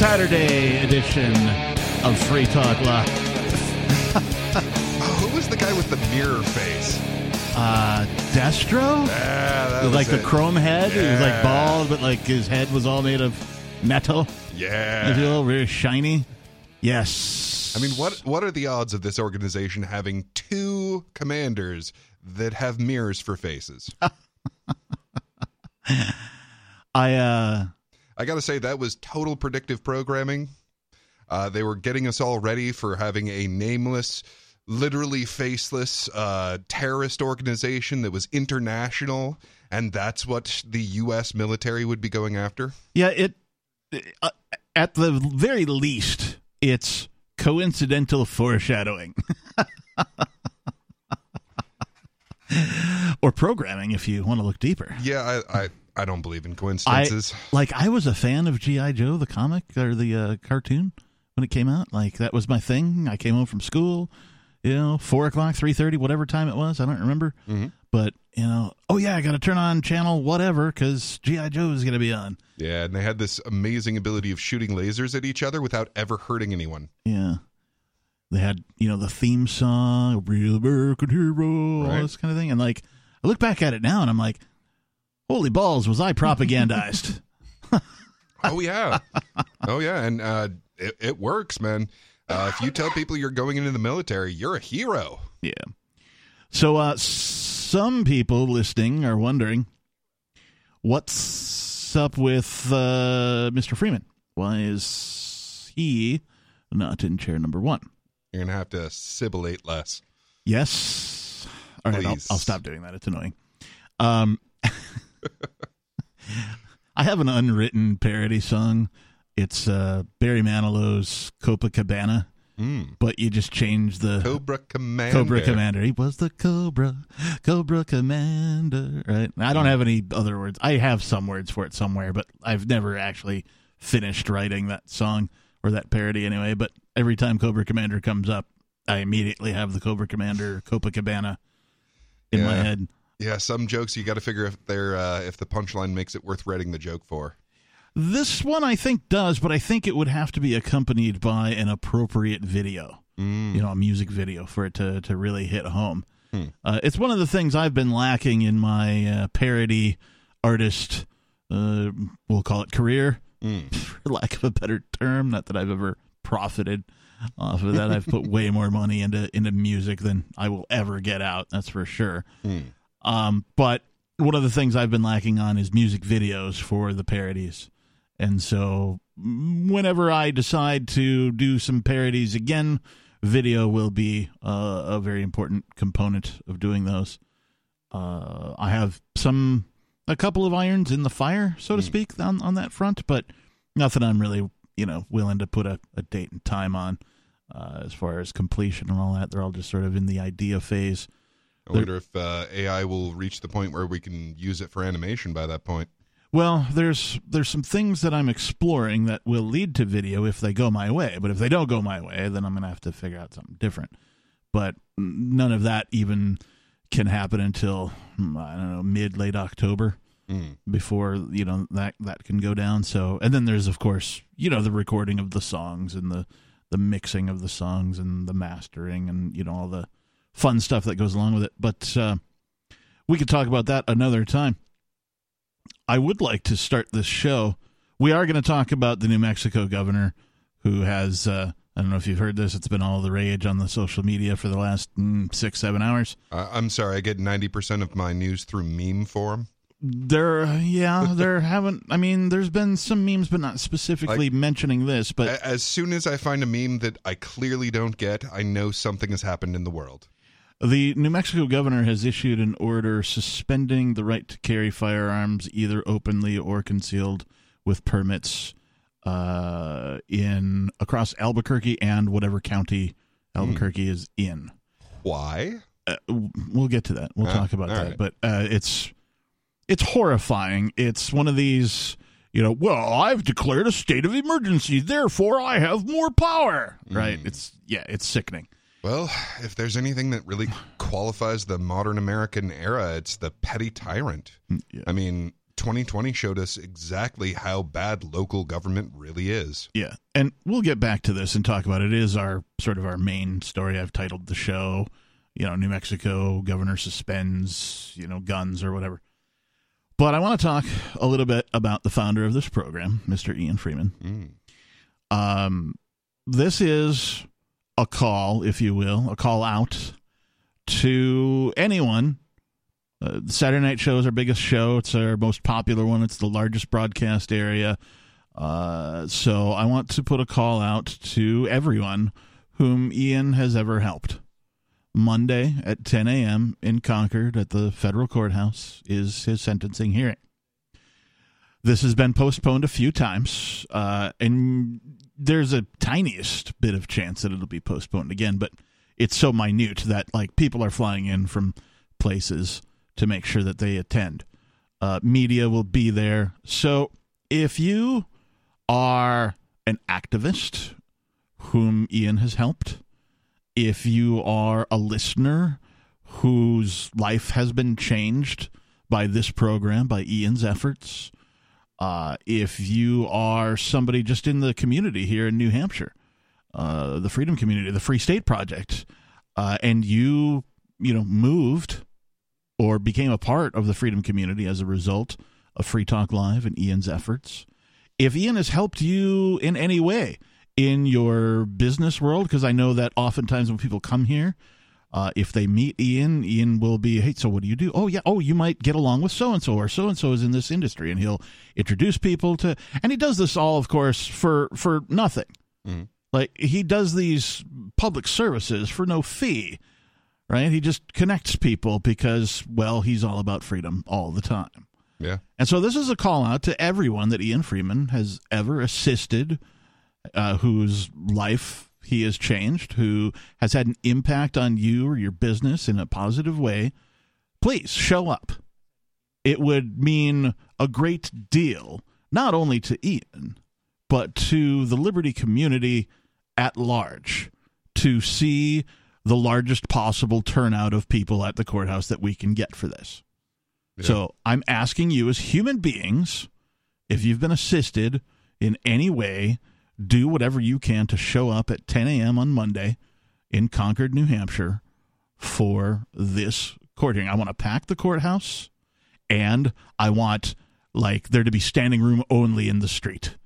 Saturday edition of Free Talk Live. Oh, who was the guy with the mirror face? Uh, Destro? Yeah, that With was like the it. chrome head. He was like bald, but like his head was all made of metal. If you Yeah. will, very shiny. Yes. I mean, what what are the odds of this organization having two commanders that have mirrors for faces? I uh I got to say that was total predictive programming. Uh, they were getting us all ready for having a nameless, literally faceless uh, terrorist organization that was international, and that's what the U.S. military would be going after. yeah, it uh, at the very least it's coincidental foreshadowing. or programming if you want to look deeper. Yeah, I I, I don't believe in I coincidences. like I was a fan of GI Joe the comic or the uh, cartoon when it came out. Like that was my thing. I came home from school, you know, four o'clock, three thirty, whatever time it was. I don't remember. Mhm. But you know, oh yeah, I got to turn on channel whatever because GI Joe is going to be on. yeah, and they had this amazing ability of shooting lasers at each other without ever hurting anyone. Yeah. They had, you know, the theme song, Real American Hero, all Right. this kind of thing. And like, I look back at it now and I'm like, holy balls, was I propagandized? Oh yeah, oh yeah, and uh, it, it works, man. Uh, if you tell people you're going into the military, you're a hero. Yeah. So uh some people listening are wondering what's up with uh Mr. Freeman? Why is he not in chair number 1? You're gonna have to sibilate less. Yes. All right, I'll, I'll stop doing that. It's annoying. Um I have an unwritten parody song. It's uh Barry Manilow's Copacabana, Mm. but you just change the Cobra Commander. Cobra Commander. He was the Cobra, Cobra Commander. Right. I don't have any other words. I have some words for it somewhere, but I've never actually finished writing that song or that parody anyway. But every time Cobra Commander comes up, I immediately have the Cobra Commander Copacabana in my head. Yeah, some jokes you got to figure if they're uh, if the punchline makes it worth writing the joke for. This one I think does, but I think it would have to be accompanied by an appropriate video. Mm. you know, a music video for it to to really hit home. Hmm. Uh, it's one of the things I've been lacking in my uh, parody artist, uh, we'll call it career, Mm. for lack of a better term. Not that I've ever profited off of that. I've put way more money into into music than I will ever get out. That's for sure. Mm. Um, but one of the things I've been lacking on is music videos for the parodies. And so mm, whenever I decide to do some parodies again, video will be uh, a very important component of doing those. Uh, I have some, a couple of irons in the fire, so to Hmm. speak, on, on that front, but nothing I'm really, you know, willing to put a, a date and time on uh, as far as completion and all that. They're all just sort of in the idea phase. I wonder if uh, AI will reach the point where we can use it for animation by that point. Well, there's there's some things that I'm exploring that will lead to video if they go my way. But if they don't go my way, then I'm gonna have to figure out something different. But none of that even can happen until hmm, I don't know mid late October Mm. before you know that that can go down. So and then there's of course you know the recording of the songs and the the mixing of the songs and the mastering and you know all the fun stuff that goes along with it. But uh, we could talk about that another time. I would like to start this show. We are going to talk about the New Mexico governor who has, uh, I don't know if you've heard this, it's been all the rage on the social media for the last mm, six, seven hours. Uh, I'm sorry, I get 90% of my news through meme form. There, yeah, there haven't, I mean, there's been some memes, but not specifically mentioning this, but As soon as I find a meme that I clearly don't get, I know something has happened in the world. The New Mexico governor has issued an order suspending the right to carry firearms either openly or concealed with permits uh, in across Albuquerque and whatever county Albuquerque is in. Why? Uh, we'll get to that. We'll Ah, talk about that. right. But uh, it's it's horrifying. It's one of these, you know. Well, I've declared a state of emergency, therefore I have more power. Right? Mm. It's yeah, it's sickening. Well, if there's anything that really qualifies the modern American era. It's the petty tyrant. Yeah. I mean, 2020 showed us exactly how bad local government really is. Yeah, and we'll get back to this and talk about it. It is our sort of our main story. I've titled the show, you know, New Mexico governor suspends, you know, guns or whatever. But I want to talk a little bit about the founder of this program, Mr. Ian Freeman. Mm. Um, this is a call, if you will, a call out to anyone. Uh, Saturday Night Show is our biggest show. It's our most popular one. It's the largest broadcast area. Uh, so I want to put a call out to everyone whom Ian has ever helped. Monday at 10 a.m. in Concord at the federal courthouse is his sentencing hearing. This has been postponed a few times, uh, and there's a tiniest bit of chance that it'll be postponed again, but it's so minute that like people are flying in from places to make sure that they attend. Uh, media will be there. So if you are an activist whom Ian has helped, if you are a listener whose life has been changed by this program, by Ian's efforts, uh, if you are somebody just in the community here in New Hampshire, uh, the Freedom Community, the Free State Project, uh, and you, you know, moved or became a part of the Freedom Community as a result of Free Talk Live and Ian's efforts. If Ian has helped you in any way in your business world, because I know that oftentimes when people come here, uh, if they meet Ian, Ian will be, hey, so what do you do? Oh, yeah. Oh, you might get along with so and so, or so and so is in this industry, and he'll introduce people to. And he does this all, of course, for for nothing. Mhm. Like he does these public services for no fee, right? He just connects people because, well, he's all about freedom all the time. Yeah. And so this is a call out to everyone that Ian Freeman has ever assisted, uh, whose life he has changed, who has had an impact on you or your business in a positive way. Please show up. It would mean a great deal, not only to Ian, but to the Liberty community at large to see the largest possible turnout of people at the courthouse that we can get for this. Yeah. So I'm asking you, as human beings, if you've been assisted in any way, do whatever you can to show up at 10 a.m. on Monday in Concord, New Hampshire for this court hearing. I want to pack the courthouse and I want like there to be standing room only in the street.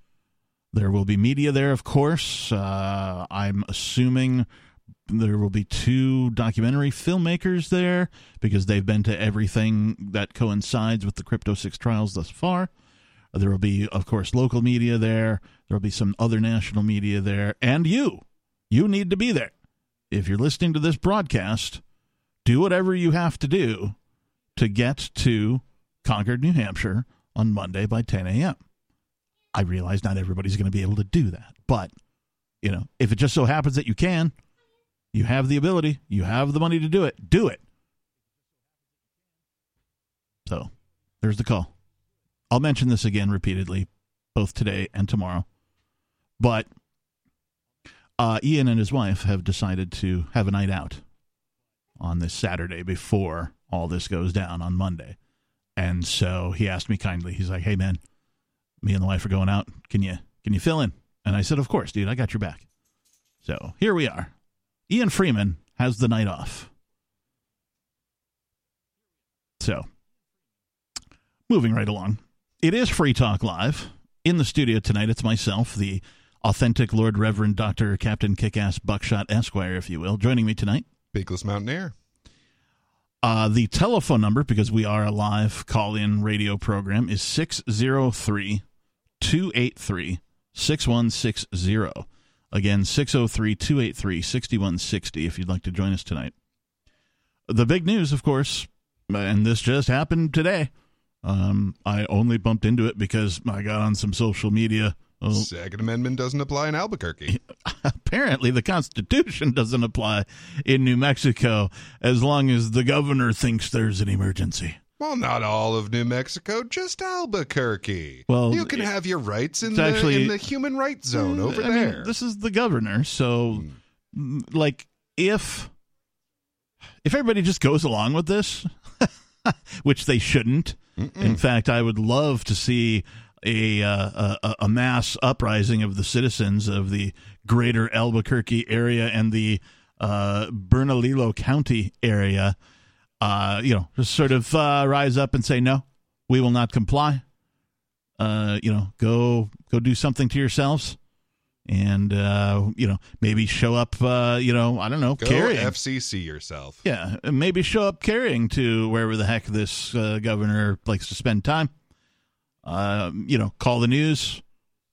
There will be media there, of course. Uh, I'm assuming there will be two documentary filmmakers there because they've been to everything that coincides with the Crypto Six trials thus far. There will be, of course, local media there. There will be some other national media there. And you, you need to be there. If you're listening to this broadcast, do whatever you have to do to get to Concord, New Hampshire on Monday by 10 a.m. I realize not everybody's going to be able to do that, but you know, if it just so happens that you can, you have the ability, you have the money to do it, do it. So, there's the call. I'll mention this again repeatedly, both today and tomorrow. But uh, Ian and his wife have decided to have a night out on this Saturday before all this goes down on Monday. And so he asked me kindly, he's like, Hey man, me and the wife are going out. Can you can you fill in? And I said, Of course, dude, I got your back. So here we are. Ian Freeman has the night off. So moving right along. It is Free Talk Live. In the studio tonight, it's myself, the authentic Lord Reverend Dr. Captain Kickass Buckshot Esquire, if you will, joining me tonight. Peakless Mountaineer. Uh, the telephone number, because we are a live call in radio program, is 603 283 6160. Again, 603 283 6160 if you'd like to join us tonight. The big news, of course, and this just happened today. Um, I only bumped into it because I got on some social media. Oh, Second Amendment doesn't apply in Albuquerque. apparently the Constitution doesn't apply in New Mexico as long as the governor thinks there's an emergency. Well, not all of New Mexico, just Albuquerque. Well, you can it- have your rights in the actually- in the human rights zone over I mean, there. this is the governor, so Hmm. mm, like if if everybody just goes along with this, which they shouldn't. Mm-mm. In fact, I would love to see a, uh, a, a mass uprising of the citizens of the greater Albuquerque area and the uh, Bernalillo County area. Uh, you know, just sort of uh, rise up and say, no, we will not comply. Uh, you know, go go do something to yourselves and uh, you know maybe show up uh, you know i don't know Go carrying. Fcc yourself. Yeah maybe show up carrying to wherever the heck this uh, governor likes to spend time. Uh, you know call the news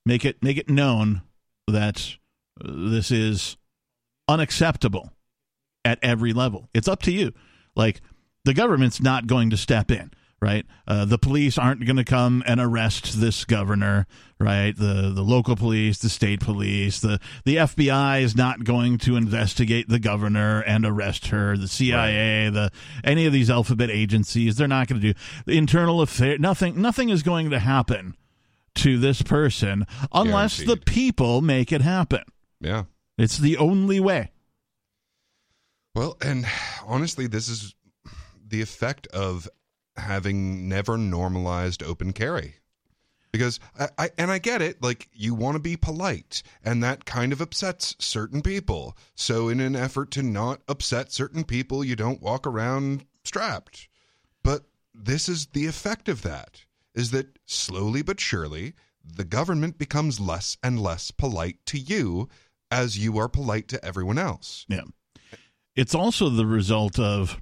make it make it known that this is unacceptable at every level. It's up to you. Like the government's not going to step in right? Uh, the police aren't going to come and arrest this governor, right? The the local police, the state police, the the FBI is not going to investigate the governor and arrest her. The CIA, right. the any of these alphabet agencies, they're not going to do the internal affair. Nothing nothing is going to happen to this person unless Guaranteed. the people make it happen. Yeah, it's the only way. Well, and honestly, this is the effect of having never normalized open carry. Because I, I, and I get it like you want to be polite and that kind of upsets certain people. So in an effort to not upset certain people you don't walk around strapped. But this is the effect of that is that slowly but surely the government becomes less and less polite to you as you are polite to everyone else. Yeah. It's also the result of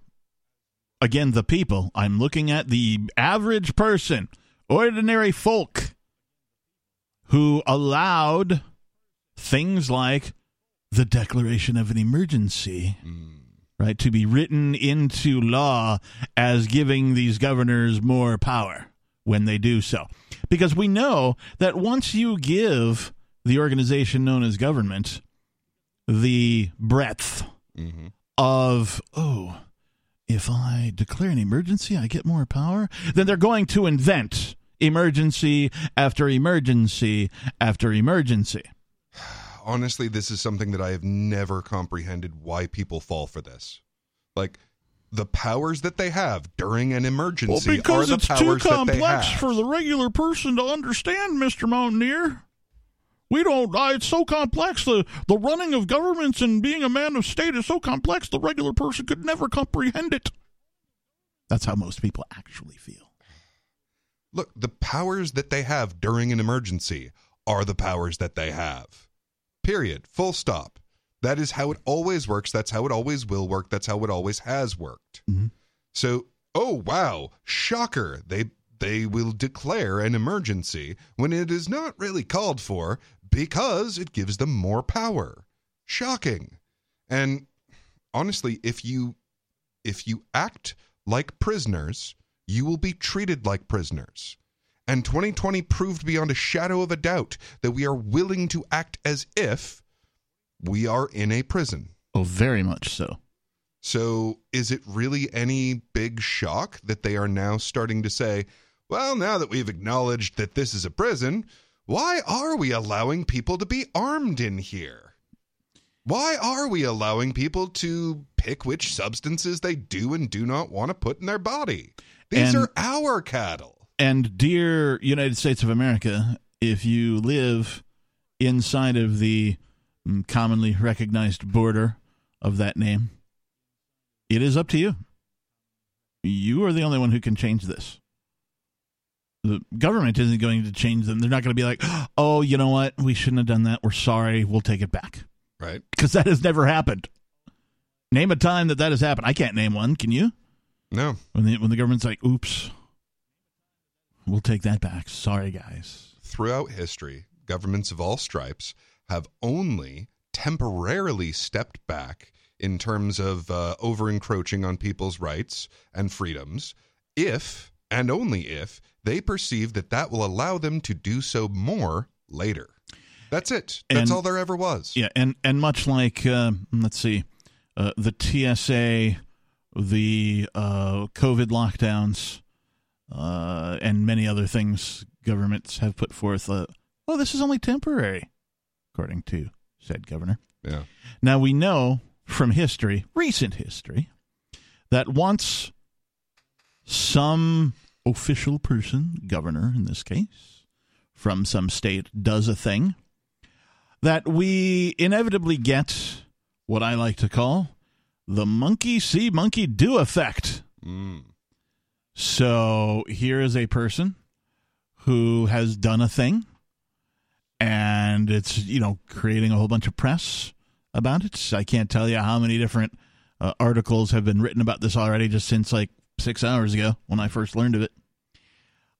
again, the people. I'm looking at the average person, ordinary folk, who allowed things like the declaration of an emergency. Mm. Right, to be written into law as giving these governors more power when they do so. Because we know that once you give the organization known as government the breadth mm-hmm. of, oh, if I declare an emergency, I get more power, then they're going to invent emergency after emergency after emergency. Honestly, this is something that I have never comprehended why people fall for this. Like, the powers that they have during an emergency well, because are the it's powers too complex for the regular person to understand, Mr. Mountaineer. We don't. Uh, it's so complex. The the running of governments and being a man of state is so complex. The regular person could never comprehend it. That's how most people actually feel. Look, the powers that they have during an emergency are the powers that they have. Period. Full stop. That is how it always works. That's how it always will work. That's how it always has worked. Mm-hmm. So, oh wow, shocker! They they will declare an emergency when it is not really called for because it gives them more power. Shocking. And honestly, if you if you act like prisoners, you will be treated like prisoners. And 2020 proved beyond a shadow of a doubt that we are willing to act as if we are in a prison. Oh, very much so. So, is it really any big shock that they are now starting to say, well, now that we've acknowledged that this is a prison, why are we allowing people to be armed in here? Why are we allowing people to pick which substances they do and do not want to put in their body? These and, are our cattle. And, dear United States of America, if you live inside of the mm, commonly recognized border of that name, it is up to you. You are the only one who can change this the government isn't going to change them. They're not going to be like, oh, you know what? We shouldn't have done that. We're sorry. We'll take it back. Right. Because that has never happened. Name a time that that has happened. I can't name one. Can you? No. When the, when the government's like, oops, we'll take that back. Sorry, guys. Throughout history, governments of all stripes have only temporarily stepped back in terms of uh, over encroaching on people's rights and freedoms if and only if they perceive that that will allow them to do so more later. That's it. That's and, all there ever was. Yeah, and and much like uh, let's see, uh, the TSA, the uh, COVID lockdowns, uh, and many other things governments have put forth. Uh, oh, this is only temporary, according to said governor. Yeah. Now we know from history, recent history, that once some official person, governor in this case, from some state does a thing, that we inevitably get what I like to call the monkey see, monkey do effect. Mm. So here is a person who has done a thing and it's, you know, creating a whole bunch of press about it. I can't tell you how many different uh, articles have been written about this already just since like six hours ago when I first learned of it.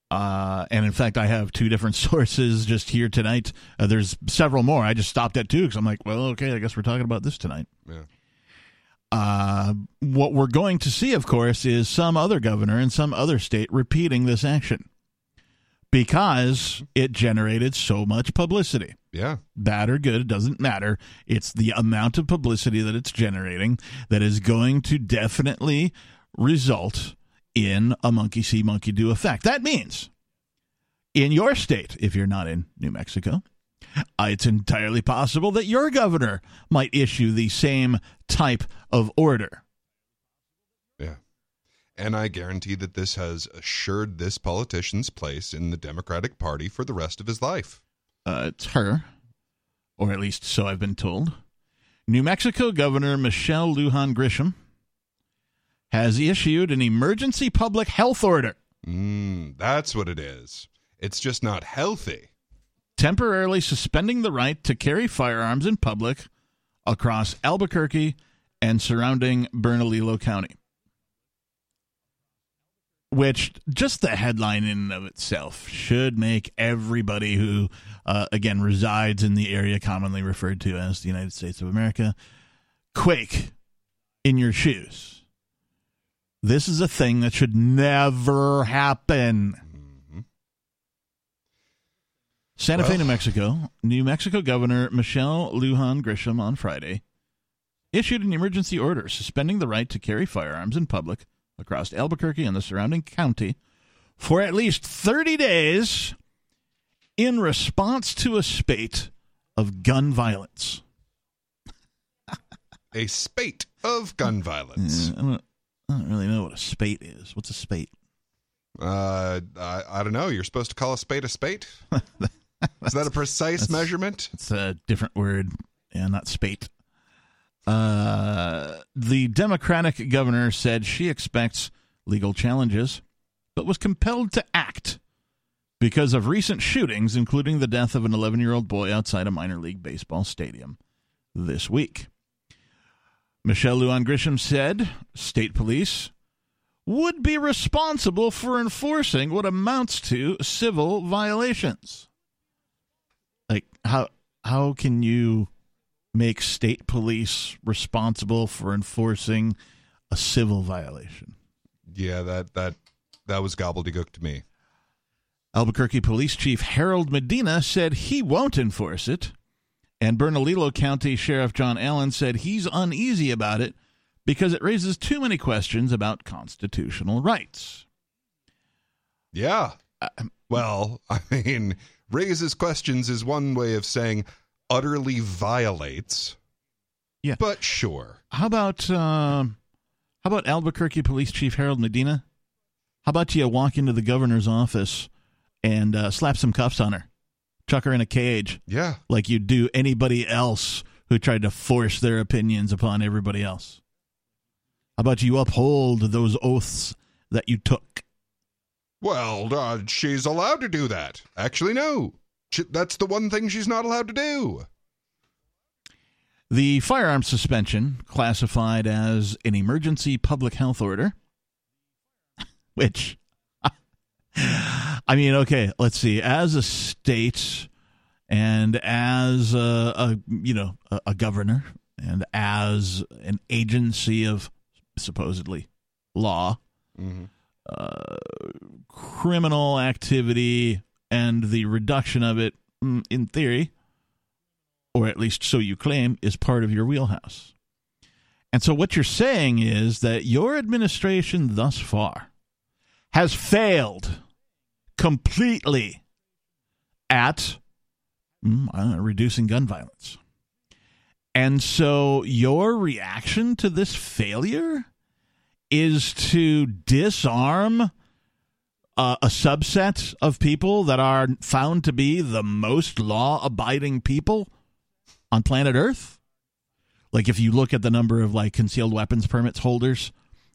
Uh, and in fact, I have two different sources just here tonight. Uh, there's several more. I just stopped at two because I'm like, well, okay, I guess we're talking about this tonight. Yeah. Uh, what we're going to see, of course, is some other governor in some other state repeating this action because it generated so much publicity. Yeah. Bad or good, it doesn't matter. It's the amount of publicity that it's generating that is going to definitely result in a monkey see, monkey do effect. That means in your state, if you're not in New Mexico, uh, it's entirely possible that your governor might issue the same type of order. Yeah. And I guarantee that this has assured this politician's place in the Democratic Party for the rest of his life. Uh, it's her, or at least so I've been told. New Mexico Governor Michelle Lujan Grisham has issued an emergency public health order Mm, that's what it is. It's just not healthy. temporarily suspending the right to carry firearms in public across Albuquerque and surrounding Bernalillo County. Which just the headline in and of itself should make everybody who, uh, again, resides in the area commonly referred to as the United States of America quake in your shoes. This is a thing that should never happen. Mhm. Santa Fe, New Mexico, New Mexico Governor Michelle Lujan Grisham on Friday issued an emergency order suspending the right to carry firearms in public across Albuquerque and the surrounding county for at least 30 days in response to a spate of gun violence. A spate of gun violence. Yeah, I, don't, really know what a spate is. What's a spate? Uh, I, I don't know. You're supposed to call a spade a spade? Is that a precise measurement? It's a different word, yeah, not spate. Uh, the Democratic governor said she expects legal challenges, but was compelled to act because of recent shootings, including the death of an 11 year old boy outside a minor league baseball stadium this week. Michelle Lujan Grisham said state police would be responsible for enforcing what amounts to civil violations like how how can you make state police responsible for enforcing a civil violation? Yeah, that that that was gobbledygook to me. Albuquerque Police Chief Harold Medina said he won't enforce it, and Bernalillo County Sheriff John Allen said he's uneasy about it because it raises too many questions about constitutional rights. Yeah. Uh, Well, I mean, raises questions is one way of saying utterly violates. Yeah. But sure. How about um, how about Albuquerque Police Chief Harold Medina? How about you walk into the governor's office and uh, slap some cuffs on her, chuck her in a cage Yeah. like you do anybody else who tried to force their opinions upon everybody else? How about you uphold those oaths that you took? Well, uh, she's allowed to do that. Actually, no. She, that's the one thing she's not allowed to do. The firearm suspension, classified as an emergency public health order, which, I mean, okay, let's see. As a state and as a, a you know a, a governor and as an agency of supposedly law, Mm-hmm. uh, criminal activity and the reduction of it, mm, in theory, or at least so you claim, is part of your wheelhouse. And so what you're saying is that your administration thus far has failed completely at mm, reducing gun violence. And so your reaction to this failure is to disarm uh, a subset of people that are found to be the most law abiding people on planet Earth. Like if you look at the number of like concealed weapons permits holders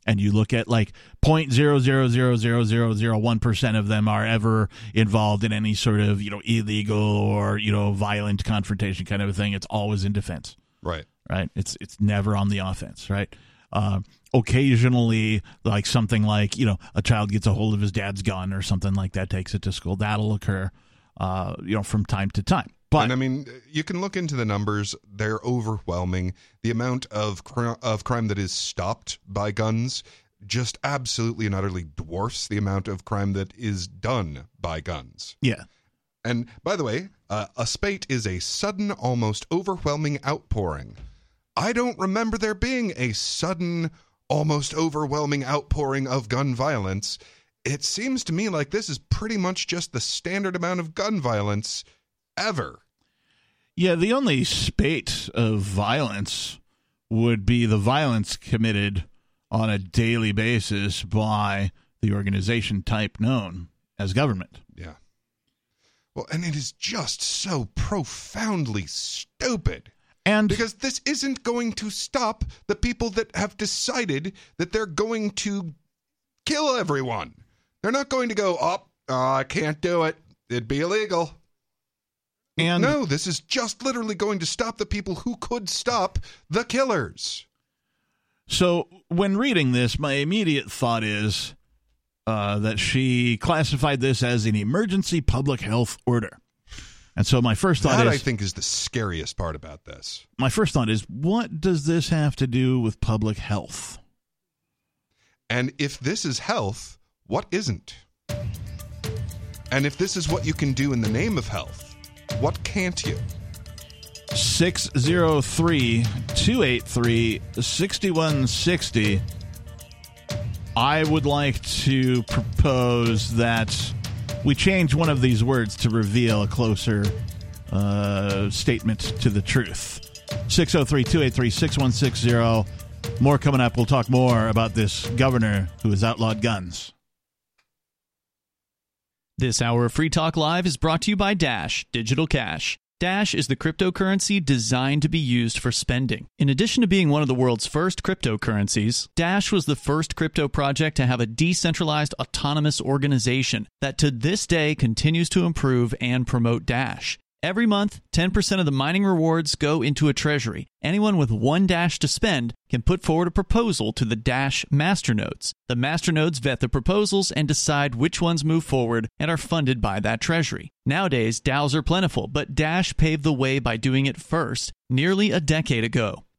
and you look at like 0.0000001% of them are ever involved in any sort of, you know, illegal or, you know, violent confrontation kind of a thing, it's always in defense. Right. Right? It's it's never on the offense, right? Uh, occasionally like something like, you know, a child gets a hold of his dad's gun or something like that takes it to school. That'll occur uh, you know, from time to time. But and I mean, you can look into the numbers; they're overwhelming. The amount of cr- of crime that is stopped by guns just absolutely and utterly dwarfs the amount of crime that is done by guns. Yeah. And by the way, uh, a spate is a sudden, almost overwhelming outpouring. I don't remember there being a sudden, almost overwhelming outpouring of gun violence. It seems to me like this is pretty much just the standard amount of gun violence ever. Yeah, the only spate of violence would be the violence committed on a daily basis by the organization type known as government. Yeah. Well, and it is just so profoundly stupid. And because this isn't going to stop the people that have decided that they're going to kill everyone. They're not going to go, oh, oh I can't do it. It'd be illegal. And no, this is just literally going to stop the people who could stop the killers. So, when reading this, my immediate thought is uh, that she classified this as an emergency public health order. And so, my first thought that is I think is the scariest part about this. my first thought is, what does this have to do with public health? And if this is health, what isn't? And if this is what you can do in the name of health, what can't you? 603 283 6160. I would like to propose that we change one of these words to reveal a closer uh, statement to the truth. 603 283 6160. More coming up. We'll talk more about this governor who has outlawed guns. This hour of Free Talk Live is brought to you by Dash Digital Cash. Dash is the cryptocurrency designed to be used for spending. In addition to being one of the world's first cryptocurrencies, Dash was the first crypto project to have a decentralized autonomous organization that to this day continues to improve and promote Dash. Every month, 10% of the mining rewards go into a treasury. Anyone with one Dash to spend can put forward a proposal to the Dash masternodes. The masternodes vet the proposals and decide which ones move forward and are funded by that treasury. Nowadays, DAOs are plentiful, but Dash paved the way by doing it first, nearly a decade ago.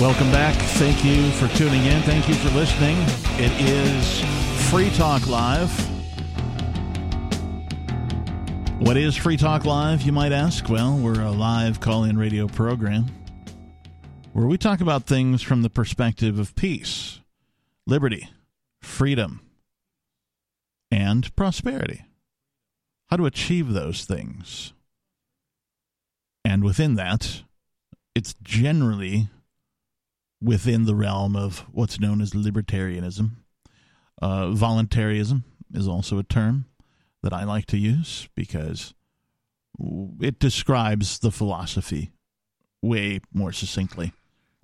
Welcome back. Thank you for tuning in. Thank you for listening. It is Free Talk Live. What is Free Talk Live, you might ask? Well, we're a live call in radio program where we talk about things from the perspective of peace, liberty, freedom, and prosperity. How to achieve those things. And within that, it's generally within the realm of what's known as libertarianism. Uh, voluntarism is also a term that I like to use because it describes the philosophy way more succinctly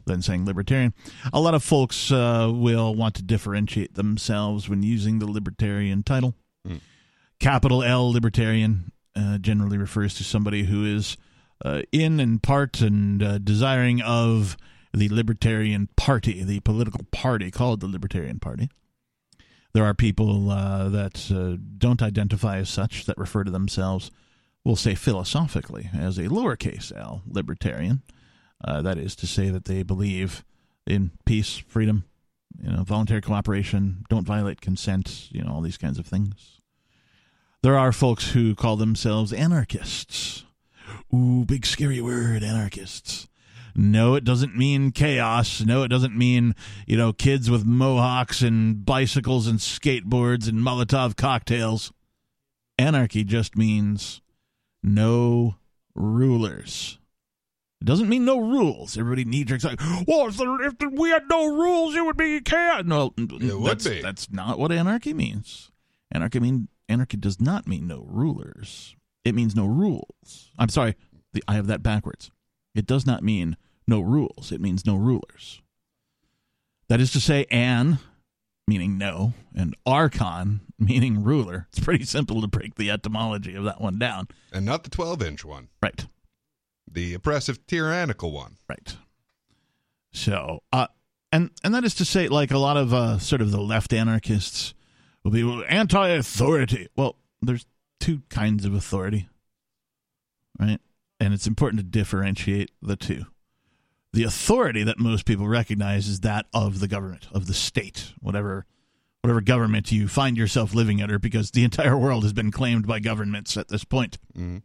than saying libertarian. A lot of folks uh, will want to differentiate themselves when using the libertarian title. Mm. Capital L libertarian uh, generally refers to somebody who is uh, in and part and uh, desiring of the Libertarian Party, the political party called the Libertarian Party. There are people uh, that uh, don't identify as such, that refer to themselves, we'll say philosophically, as a lowercase l libertarian. Uh, that is to say that they believe in peace, freedom, you know, voluntary cooperation, don't violate consent, you know, all these kinds of things. There are folks who call themselves anarchists. Ooh, big scary word, anarchists. No, it doesn't mean chaos. No, it doesn't mean, you know, kids with mohawks and bicycles and skateboards and Molotov cocktails. Anarchy just means no rulers. It doesn't mean no rules. Everybody knee jerks like, well, if, there, if we had no rules, it would be chaos. No, mm, mm, it would that's, be. That's not what anarchy means. Anarchy mean anarchy does not mean no rulers. It means no rules. I'm sorry, the, I have that backwards. It does not mean no rules. It means no rulers. That is to say, an meaning no, and archon meaning ruler. It's pretty simple to break the etymology of that one down. And not the 12 inch one, Right. the oppressive, tyrannical one. Right. So, uh, and and that is to say, like a lot of uh, sort of the left anarchists will be well, anti-authority. Well, there's two kinds of authority, right? And it's important to differentiate the two. The authority that most people recognize is that of the government, of the state, whatever whatever government you find yourself living under, because the entire world has been claimed by governments at this point. Mhm.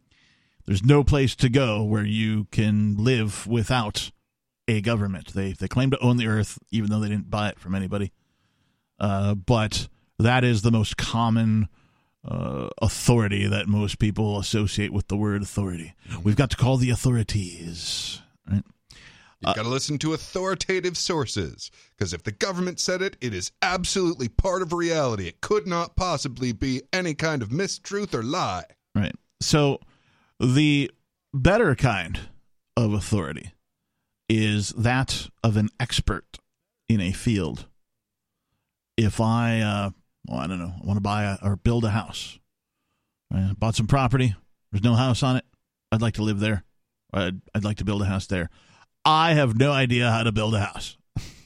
There's no place to go where you can live without a government. They they claim to own the earth, even though they didn't buy it from anybody. Uh, but that is the most common uh, authority that most people associate with the word authority. We've got to call the authorities. Right? You Uh, got to listen to authoritative sources because if the government said it, it is absolutely part of reality. It could not possibly be any kind of mistruth or lie. Right. So the better kind of authority is that of an expert in a field. If I, uh, well, I don't know, I want to buy a, or build a house. I bought some property. There's no house on it. I'd like to live there. I'd, I'd like to build a house there. I have no idea how to build a house.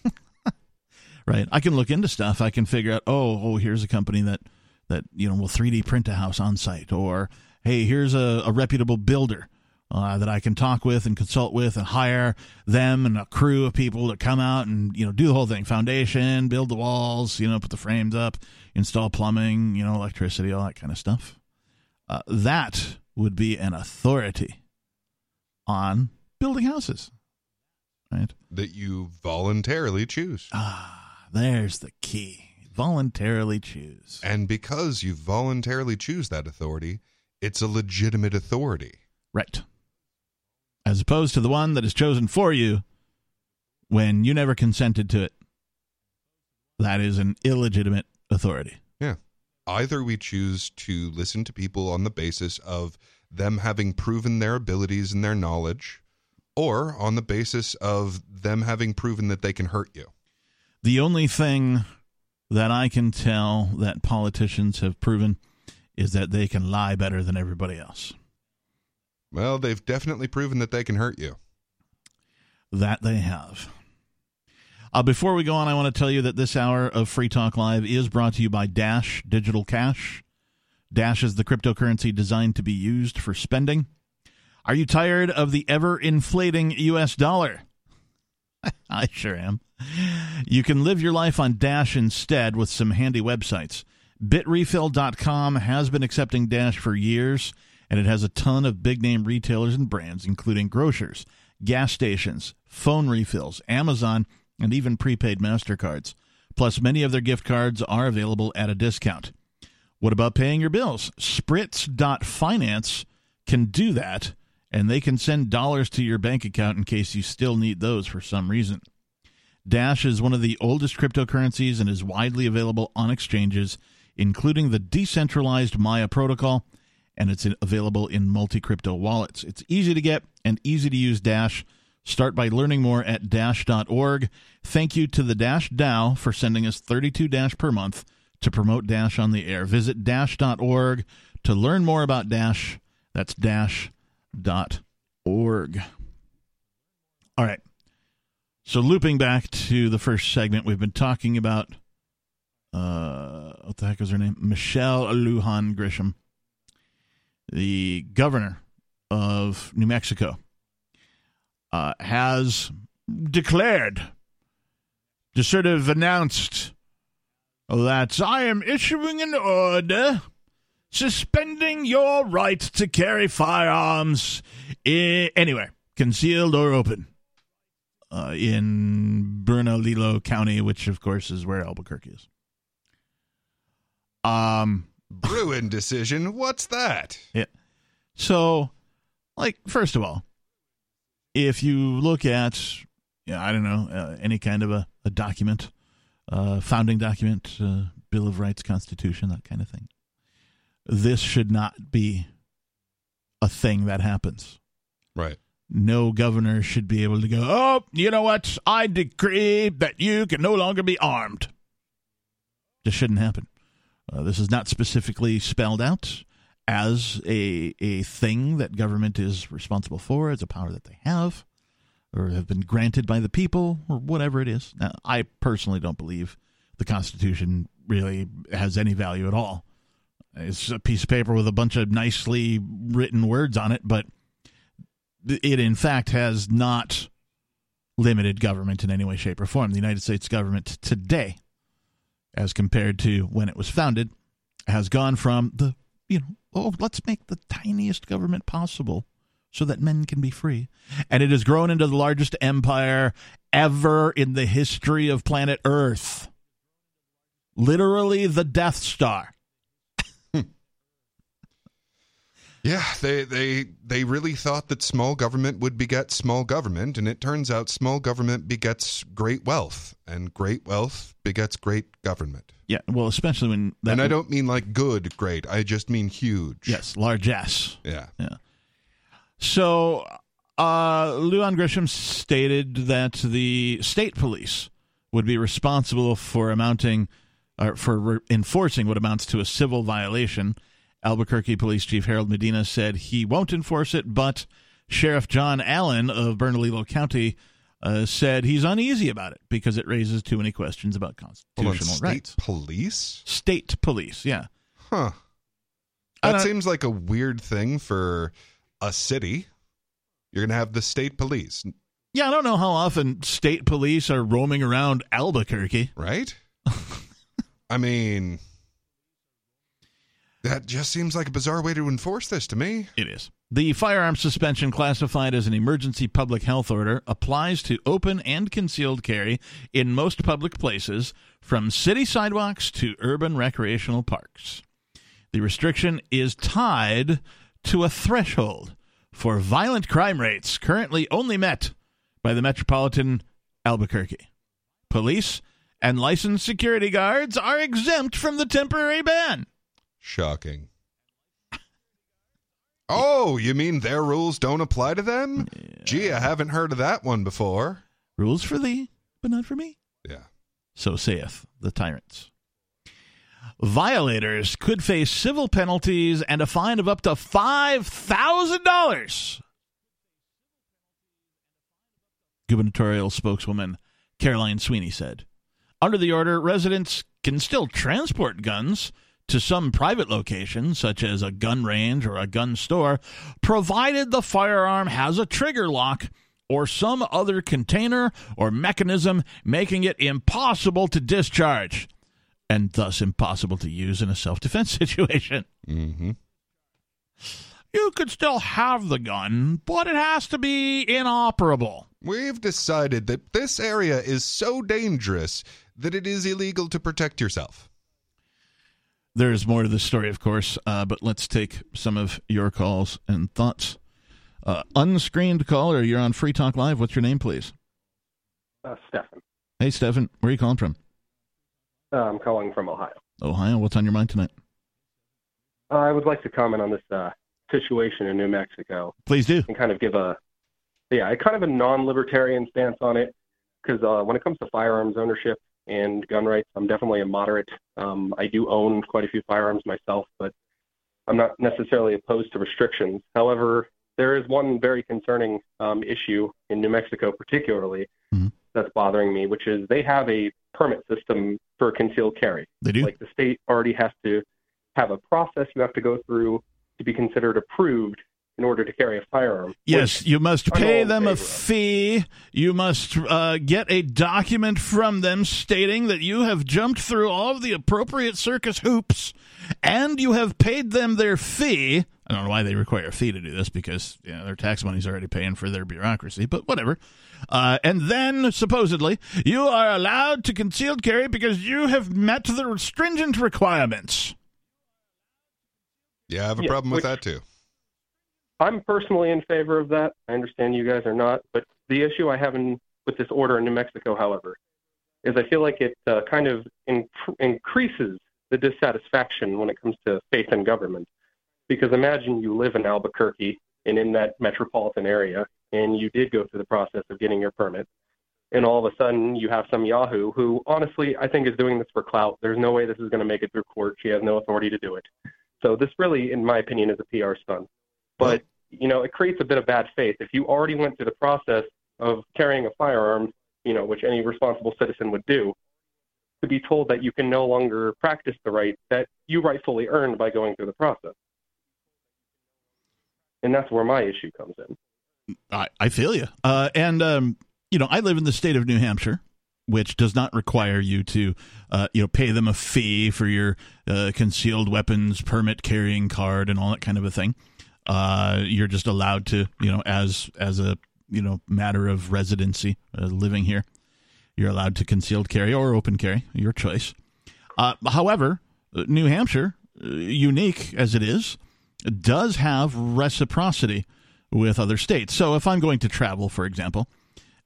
right? I can look into stuff. I can figure out, oh, oh, here's a company that that you know will 3D print a house on site, or hey, here's a, a reputable builder uh, that I can talk with and consult with and hire them and a crew of people to come out and you know do the whole thing, foundation, build the walls, you know, put the frames up, install plumbing, you know, electricity, all that kind of stuff. Uh, that would be an authority on building houses, right? That you voluntarily choose. Ah, there's the key. Voluntarily choose. And because you voluntarily choose that authority, it's a legitimate authority. Right. As opposed to the one that is chosen for you when you never consented to it. That is an illegitimate authority. Yeah. Either we choose to listen to people on the basis of them having proven their abilities and their knowledge, or on the basis of them having proven that they can hurt you. The only thing that I can tell that politicians have proven is that they can lie better than everybody else. Well, they've definitely proven that they can hurt you. That they have. Uh, before we go on, I want to tell you that this hour of Free Talk Live is brought to you by Dash Digital Cash. Dash is the cryptocurrency designed to be used for spending. Are you tired of the ever inflating U.S. dollar? I sure am. You can live your life on Dash instead with some handy websites. Bitrefill.com has been accepting Dash for years, and it has a ton of big name retailers and brands, including grocers, gas stations, phone refills, Amazon, and even prepaid MasterCards. Plus, many of their gift cards are available at a discount. What about paying your bills? Spritz.finance can do that, and they can send dollars to your bank account in case you still need those for some reason. Dash is one of the oldest cryptocurrencies and is widely available on exchanges, including the decentralized Maya protocol, and it's available in multi crypto wallets. It's easy to get and easy to use Dash. Start by learning more at dash.org. Thank you to the Dash DAO for sending us 32 Dash per month to promote Dash on the air. Visit dash.org to learn more about Dash. That's dash.org. All right. So, looping back to the first segment, we've been talking about uh, what the heck was her name? Michelle Lujan Grisham, the governor of New Mexico, uh, has declared, just sort of announced that I am issuing an order suspending your right to carry firearms I- anywhere, concealed or open, uh, in Bernalillo County, which of course is where Albuquerque is. Um, Bruen decision. What's that? yeah. So, like, first of all, if you look at, yeah, I don't know, uh, any kind of a, a document, uh, founding document, uh, Bill of Rights, Constitution, that kind of thing, this should not be a thing that happens. Right. No governor should be able to go, oh, you know what? I decree that you can no longer be armed. This shouldn't happen. Uh, this is not specifically spelled out as a a thing that government is responsible for, as a power that they have, or have been granted by the people, or whatever it is. Now, I personally don't believe the Constitution really has any value at all. It's a piece of paper with a bunch of nicely written words on it, but it in fact has not limited government in any way, shape, or form. The United States government today, as compared to when it was founded, has gone from the, you know, oh, let's make the tiniest government possible so that men can be free. And it has grown into the largest empire ever in the history of planet Earth. Literally the Death Star. Yeah, they they they really thought that small government would beget small government, and it turns out small government begets great wealth, and great wealth begets great government. Yeah, well, especially when that and I don't mean like good, great. I just mean huge. Yes, largesse. Yeah. Yeah. So, uh, Lujan Grisham stated that the state police would be responsible for amounting, or for re- enforcing what amounts to a civil violation. Albuquerque Police Chief Harold Medina said he won't enforce it, but Sheriff John Allen of Bernalillo County uh, said he's uneasy about it because it raises too many questions about on, constitutional state rights. police? State police, yeah. Huh. That seems like a weird thing for a city. You're gonna have the state police, Yeah, I don't know how often state police are roaming around Albuquerque. right? I mean, that just seems like a bizarre way to enforce this to me. It is. The firearm suspension, classified as an emergency public health order, applies to open and concealed carry in most public places, from city sidewalks to urban recreational parks. The restriction is tied to a threshold for violent crime rates currently only met by the Metropolitan Albuquerque. Police and licensed security guards are exempt from the temporary ban. Shocking. Oh, you mean their rules don't apply to them? Gee, I haven't heard of that one before. Rules for thee, but not for me. Yeah. so saith the tyrants. Violators could face civil penalties and a fine of up to $5,000. Gubernatorial spokeswoman Caroline Sweeney said. Under the order, residents can still transport guns to some private location, such as a gun range or a gun store, provided the firearm has a trigger lock or some other container or mechanism making it impossible to discharge and thus impossible to use in a self defense situation. Mm-hmm. You could still have the gun, but it has to be inoperable. We've decided that this area is so dangerous that it is illegal to protect yourself. There's more to this story, of course, uh, but let's take some of your calls and thoughts. Uh, unscreened caller, you're on Free Talk Live. What's your name, please? Uh, Stefan. Hey, Stephen, where are you calling from? Uh, I'm calling from Ohio. Ohio. What's on your mind tonight? Uh, I would like to comment on this uh, situation in New Mexico Please do. and kind of give a, yeah, kind of a non-libertarian stance on it because uh, when it comes to firearms ownership and gun rights, I'm definitely a moderate. Um, I do own quite a few firearms myself, but I'm not necessarily opposed to restrictions. However, there is one very concerning um, issue in New Mexico, particularly, Mhm. that's bothering me, which is they have a permit system for concealed carry. They do. Like the state already has to have a process you have to go through to be considered approved in order to carry a firearm. Yes, you must pay them a fee. You must uh, get a document from them stating that you have jumped through all of the appropriate circus hoops and you have paid them their fee. I don't know why they require a fee to do this because you know, their tax money's already paying for their bureaucracy, but whatever. Uh, and then, supposedly, you are allowed to concealed carry because you have met the stringent requirements. Yeah, I have a Yeah, problem with which- that too. I'm personally in favor of that. I understand you guys are not, but the issue I have in, with this order in New Mexico, however, is I feel like it uh, kind of in, increases the dissatisfaction when it comes to faith in government. Because imagine you live in Albuquerque and in that metropolitan area, and you did go through the process of getting your permit, and all of a sudden you have some Yahoo who, honestly, I think is doing this for clout. There's no way this is going to make it through court. She has no authority to do it. So this really, in my opinion, is a PR stunt. But you know, it creates a bit of bad faith. If you already went through the process of carrying a firearm, you know, which any responsible citizen would do, to be told that you can no longer practice the right that you rightfully earned by going through the process. And that's where my issue comes in. I, I feel you. Uh, and um, you know, I live in the state of New Hampshire, which does not require you to, uh, you know, pay them a fee for your uh, concealed weapons permit carrying card and all that kind of a thing. Uh, you're just allowed to, you know, as as a you know matter of residency, uh, living here, you're allowed to concealed carry or open carry, your choice. Uh, however, uh, New Hampshire, uh, unique as it is, does have reciprocity with other states. So if I'm going to travel, for example,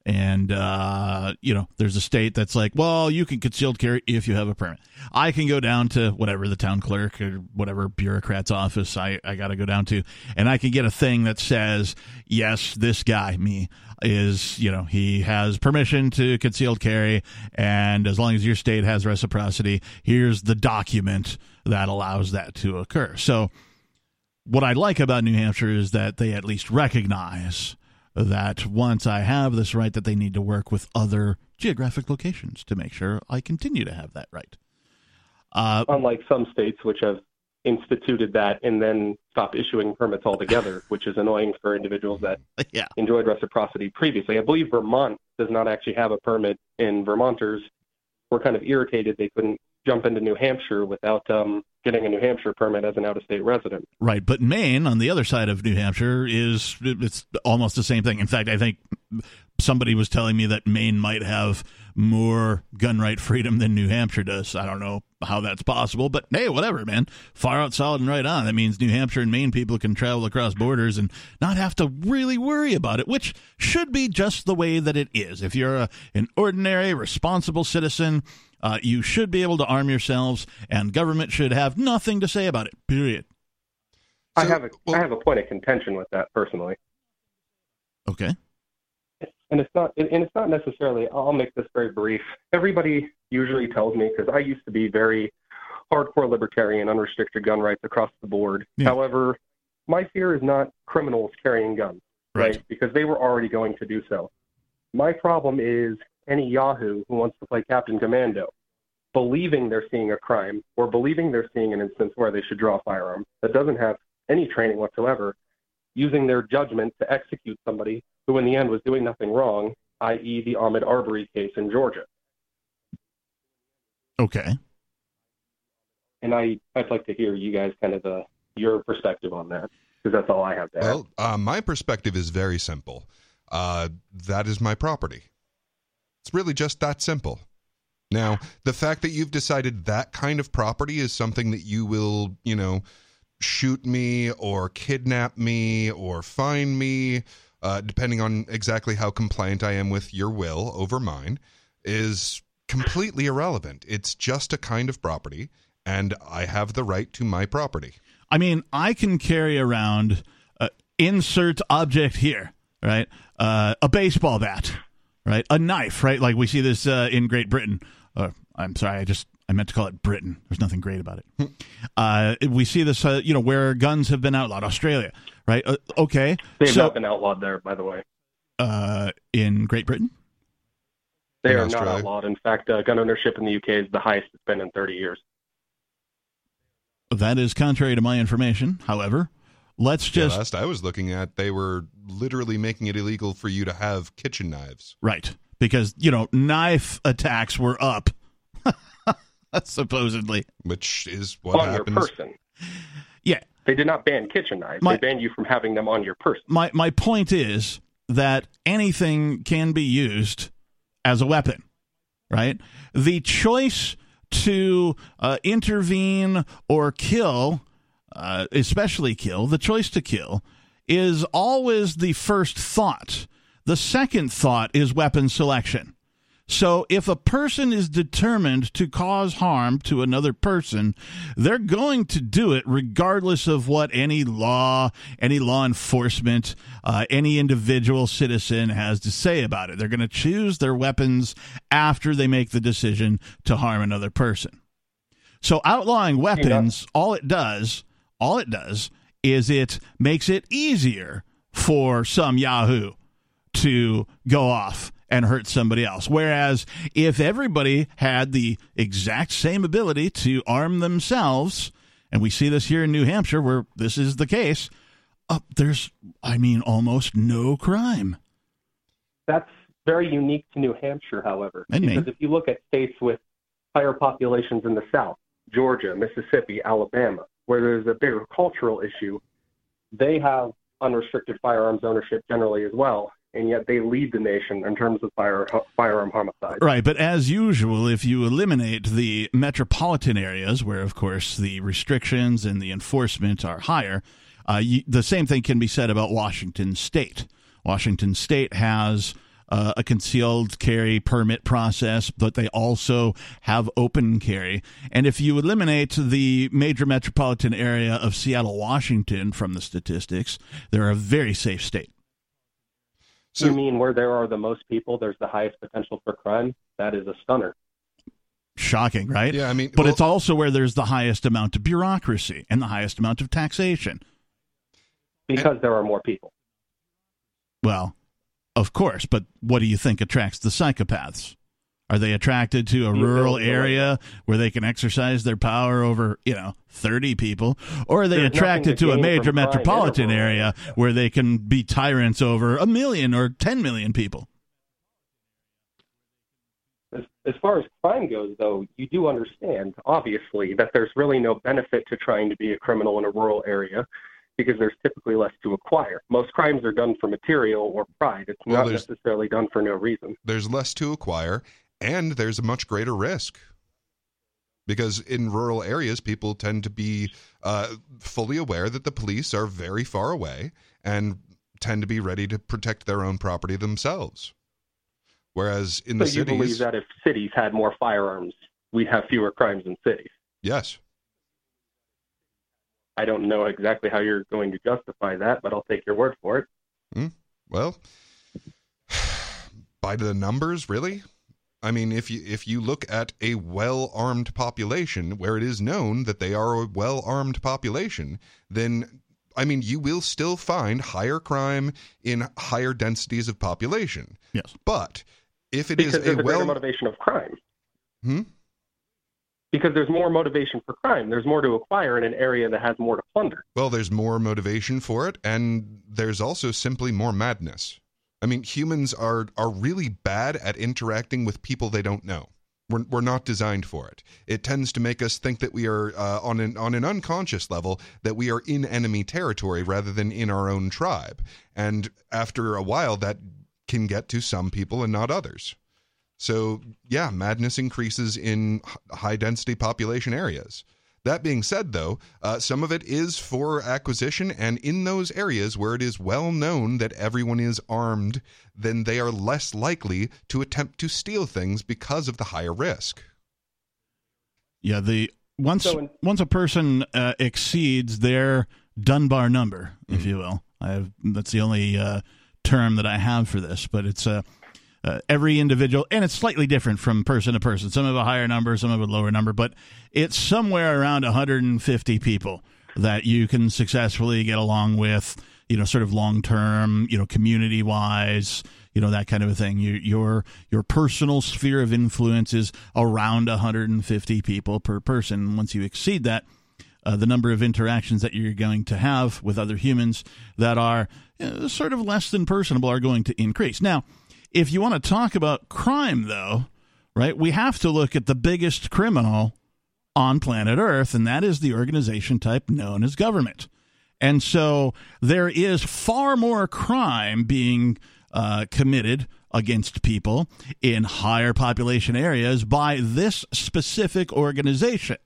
and uh, you know, there's a state that's like, well, you can concealed carry if you have a permit. I can go down to whatever the town clerk or whatever bureaucrat's office I, I got to go down to, and I can get a thing that says, yes, this guy, me, is you know he has permission to concealed carry, and as long as your state has reciprocity, here's the document that allows that to occur. So what I like about New Hampshire is that they at least recognize that once I have this right, that they need to work with other geographic locations to make sure I continue to have that right. Uh, Unlike some states which have instituted that and then stop issuing permits altogether, which is annoying for individuals that yeah, enjoyed reciprocity previously. I believe Vermont does not actually have a permit, and Vermonters were kind of irritated they couldn't jump into New Hampshire without um, getting a New Hampshire permit as an out-of-state resident. right. But Maine, on the other side of New Hampshire, is it's almost the same thing. In fact, I think somebody was telling me that Maine might have more gun right freedom than New Hampshire does. I don't know how that's possible, but hey, whatever, man. Far out solid and right on. That means New Hampshire and Maine people can travel across borders and not have to really worry about it, which should be just the way that it is. If you're a, an ordinary, responsible citizen, uh, you should be able to arm yourselves, and government should have nothing to say about it. Period. I have a well- I have a point of contention with that personally, Okay. and it's not and it's not necessarily. I'll make this very brief. Everybody usually tells me because I used to be very hardcore libertarian, unrestricted gun rights across the board. Yeah. However, my fear is not criminals carrying guns. Right. Because they were already going to do so. My problem is any Yahoo who wants to play Captain Commando, believing they're seeing a crime or believing they're seeing an instance where they should draw a firearm that doesn't have any training whatsoever, using their judgment to execute somebody who in the end was doing nothing wrong, i.e., the Ahmaud Arbery case in Georgia. Okay. And I, I'd like to hear you guys kind of the your perspective on that because that's all I have to add. Well, uh, my perspective is very simple. Uh, that is my property. It's really just that simple. Now, the fact that you've decided that kind of property is something that you will, you know, shoot me or kidnap me or fine me, uh, depending on exactly how compliant I am with your will over mine, is completely irrelevant. It's just a kind of property, and I have the right to my property. I mean, I can carry around uh, insert object here, right? Uh, a baseball bat, right? A knife, right? Like we see this uh, in Great Britain. Uh, I'm sorry, I just I meant to call it Britain. There's nothing great about it. uh, we see this, uh, you know, where guns have been outlawed. Australia, right? Uh, okay, They've so not been outlawed there, by the way. uh, in Great Britain, They in are Australia? not outlawed. In fact, uh, gun ownership in the UK is the highest it's been in 30 years. That is contrary to my information. However, let's Yeah, just last I was looking at, they were literally making it illegal for you to have kitchen knives. right because you know knife attacks were up supposedly. which is what on happens. your person. Yeah, They did not ban kitchen knives. My- they banned you from having them on your person. my my point is that anything can be used as a weapon, right? The choice to uh, intervene or kill, uh, especially kill, the choice to kill is always the first thought. The second thought is weapon selection. So if a person is determined to cause harm to another person, they're going to do it regardless of what any law, any law enforcement, uh, any individual citizen has to say about it. They're going to choose their weapons after they make the decision to harm another person. So outlawing weapons, all it does, all it does is it makes it easier for some Yahoo to go off and hurt somebody else. Whereas if everybody had the exact same ability to arm themselves, and we see this here in New Hampshire where this is the case, uh, there's, I mean, almost no crime. That's very unique to New Hampshire, however, And because if you look at states with higher populations in the South, Georgia, Mississippi, Alabama, where there's a bigger cultural issue, they have unrestricted firearms ownership generally as well, and yet they lead the nation in terms of fire, firearm homicides. Right, but as usual, if you eliminate the metropolitan areas, where of course the restrictions and the enforcement are higher, uh, you, the same thing can be said about Washington State. Washington State has uh, a concealed carry permit process, but they also have open carry. And if you eliminate the major metropolitan area of Seattle, Washington from the statistics, they're a very safe state. So you mean where there are the most people, there's the highest potential for crime? That is a stunner. Shocking, right? yeah, I mean, But well, it's also where there's the highest amount of bureaucracy and the highest amount of taxation. Because there are more people. Well, of course, but what do you think attracts the psychopaths? Are they attracted to a rural area where they can exercise their power over, you know, 30 people? Or are they There's attracted to to a major crime metropolitan area where they can be tyrants over a million or 10 million people? As, as far as crime goes, though, you do understand, obviously, that there's really no benefit to trying to be a criminal in a rural area because there's typically less to acquire. Most crimes are done for material or pride. It's Well, not necessarily done for no reason. there's less to acquire, and there's a much greater risk. Because in rural areas, people tend to be uh, fully aware that the police are very far away and tend to be ready to protect their own property themselves. Whereas in So the cities, you believe that if cities had more firearms, we'd have fewer crimes in cities. yes, I don't know exactly how you're going to justify that, but I'll take your word for it. Well, by the numbers, really. I mean, if you if you look at a well-armed population where it is known that they are a well-armed population, then I mean, you will still find higher crime in higher densities of population. Yes. But if it is Because there's a a greater well, motivation of crime. Hmm? Because there's more motivation for crime. There's more to acquire in an area that has more to plunder. well, there's more motivation for it, and there's also simply more madness. I mean, humans are are really bad at interacting with people they don't know. We're, we're not designed for it. It tends to make us think that we are uh, on an on an unconscious level that we are in enemy territory rather than in our own tribe. And after a while, that can get to some people and not others. So yeah, madness increases in high density population areas. That being said, though, uh, some of it is for acquisition, and in those areas where it is well known that everyone is armed, then they are less likely to attempt to steal things because of the higher risk. Yeah, the once So in- once a person uh, exceeds their Dunbar number, if you will, I have, that's the only uh, term that I have for this, but it's uh, uh, every individual, and it's slightly different from person to person. Some have a higher number, some have a lower number, but it's somewhere around 150 people that you can successfully get along with. you know, sort of long term, you know, community wise, you know, that kind of a thing. Your your your personal sphere of influence is around 150 people per person. Once you exceed that, uh, the number of interactions that you're going to have with other humans that are uh, sort of less than personable are going to increase. Now, if you want to talk about crime, though, right, we have to look at the biggest criminal on planet Earth, and that is the organization type known as government. And so there is far more crime being uh, committed against people in higher population areas by this specific organization.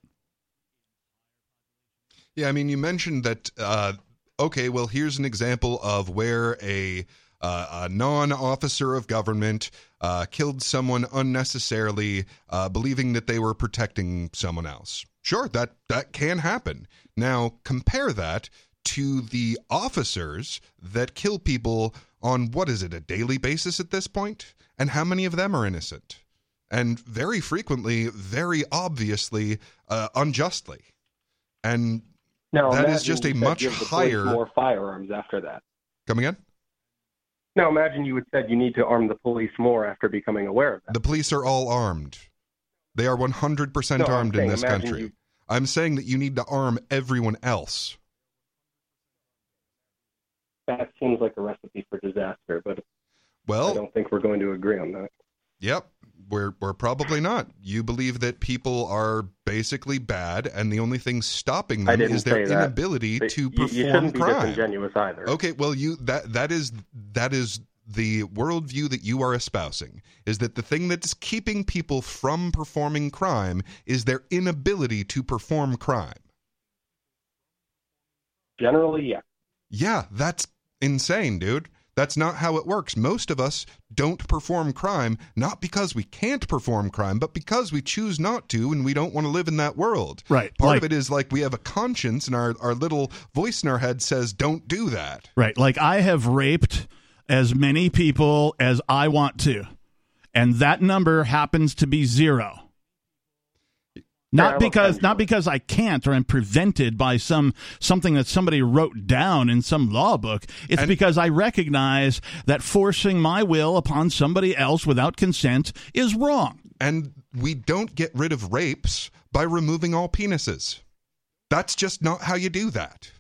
Yeah, I mean, you mentioned that. Uh, okay, well, here's an example of where a uh, a non-officer of government uh, killed someone unnecessarily, uh, believing that they were protecting someone else. Sure, that that can happen. Now compare that to the officers that kill people on what is it a daily basis at this point, and how many of them are innocent, and very frequently, very obviously, uh, unjustly, and That is just a much give the police higher- more firearms after that. come again. Now, imagine you had said you need to arm the police more after becoming aware of that. The police are all armed. They are 100% No, armed in this country. you- I'm saying that you need to arm everyone else. That seems like a recipe for disaster, but well, I don't think we're going to agree on that. yep, we're we're probably not. You believe that people are basically bad and the only thing stopping them is their that. inability But to you, perform you shouldn't be crime. disingenuous either. Okay, well you that that is that is the worldview that you are espousing is that the thing that's keeping people from performing crime is their inability to perform crime. Generally, yeah. Yeah, that's insane, dude. That's not how it works. Most of us don't perform crime, not because we can't perform crime, but because we choose not to and we don't want to live in that world. Right, Part like- of it is like we have a conscience and our, our little voice in our head says, don't do that. Right. Like I have raped as many people as I want to. And that number happens to be zero. Not because not because I can't or I'm prevented by some something that somebody wrote down in some law book. It's And- because I recognize that forcing my will upon somebody else without consent is wrong. And we don't get rid of rapes by removing all penises. That's just not how you do that.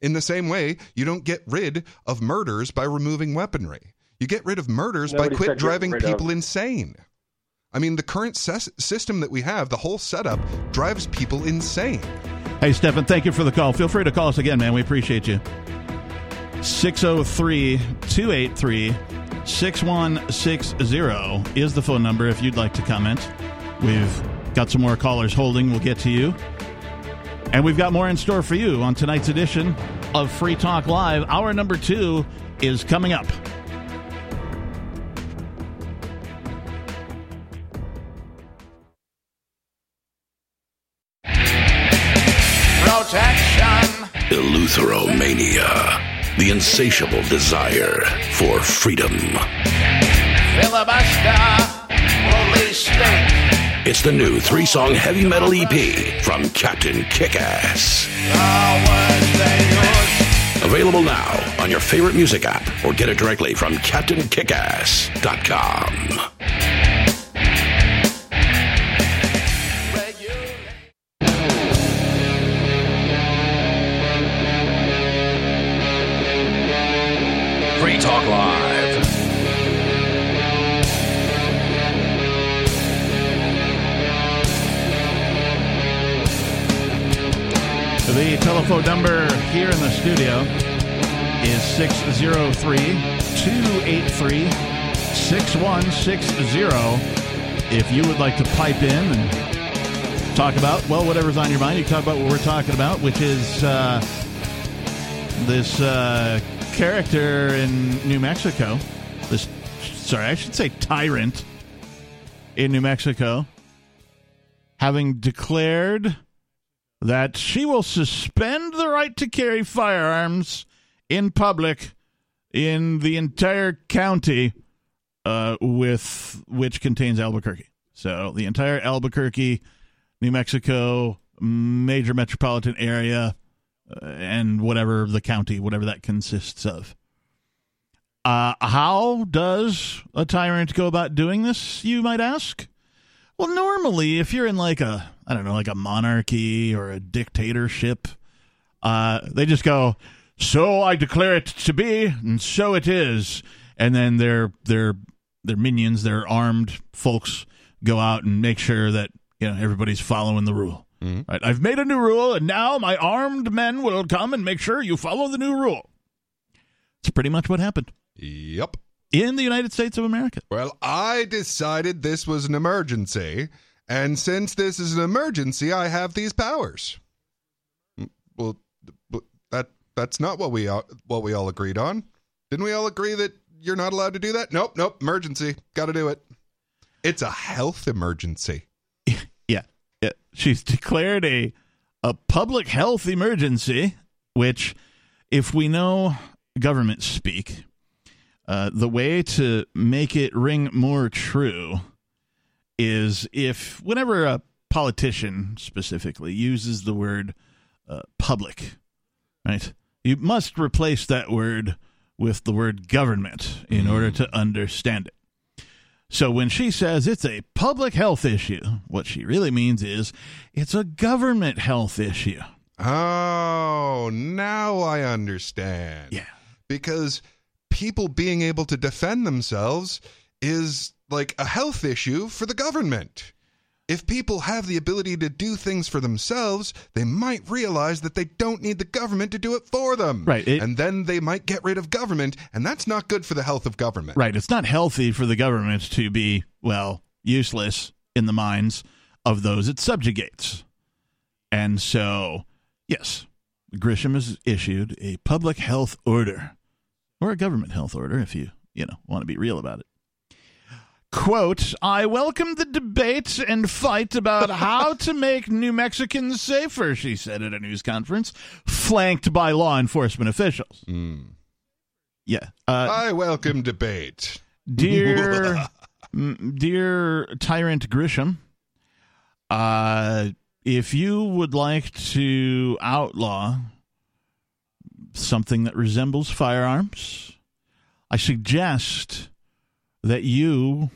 In the same way, you don't get rid of murders by removing weaponry. You get rid of murders Nobody by quit driving rid of- people insane. I mean, the current ses- system that we have, the whole setup, drives people insane. Hey, Stefan, thank you for the call. Feel free to call us again, man. We appreciate you. 603 283 6160 is the phone number if you'd like to comment. We've got some more callers holding. We'll get to you. And we've got more in store for you on tonight's edition of Free Talk Live. Hour number two is coming up. Eleutheromania, the insatiable desire for freedom. Filibuster. Police state. It's the new three song heavy metal EP from Captain Kickass. The words they use. Available now on your favorite music app or get it directly from CaptainKickass.com. Talk Live. The telephone number here in the studio is 603 283 6160. If you would like to pipe in and talk about, well, whatever's on your mind, you can talk about what we're talking about, which is uh, this uh, character in New Mexico. This, sorry, I should say tyrant in New Mexico, having declared that she will suspend the right to carry firearms in public in the entire county uh, with which contains Albuquerque. So the entire Albuquerque, New Mexico major metropolitan area and whatever the county, whatever that consists of. Uh, how does a tyrant go about doing this, you might ask? Well, normally, if you're in like a, I don't know, like a monarchy or a dictatorship, uh, they just go, so I declare it to be, and so it is. And then their their their minions, their armed folks, go out and make sure that you know everybody's following the rule. Right? I've made a new rule, and now my armed men will come and make sure you follow the new rule. It's pretty much what happened Yep. in the United States of America. Well, I decided this was an emergency, and since this is an emergency, I have these powers. Mm, Well, that that's not what we all, what we all agreed on. Didn't we all agree that you're not allowed to do that? Nope, nope. Emergency. Got to do it. It's a health emergency. She's declared a a public health emergency, which, if we know government speak, uh, the way to make it ring more true is if whenever a politician specifically uses the word uh, public, right? You must replace that word with the word government in order to understand it. So when she says it's a public health issue, what she really means is it's a government health issue. Oh, now I understand. Yeah. Because people being able to defend themselves is like a health issue for the government. If people have the ability to do things for themselves, they might realize that they don't need the government to do it for them. Right, it- and then they might get rid of government, and that's not good for the health of government. Right. It's not healthy for the government to be, well, useless in the minds of those it subjugates. And so, yes, Grisham has issued a public health order or a government health order if you, you know, want to be real about it. Quote, I welcome the debate and fight about how to make New Mexicans safer, she said at a news conference, flanked by law enforcement officials. Yeah. Uh, I welcome debate. dear m- dear tyrant grisham uh if you would like to outlaw something that resembles firearms i suggest that you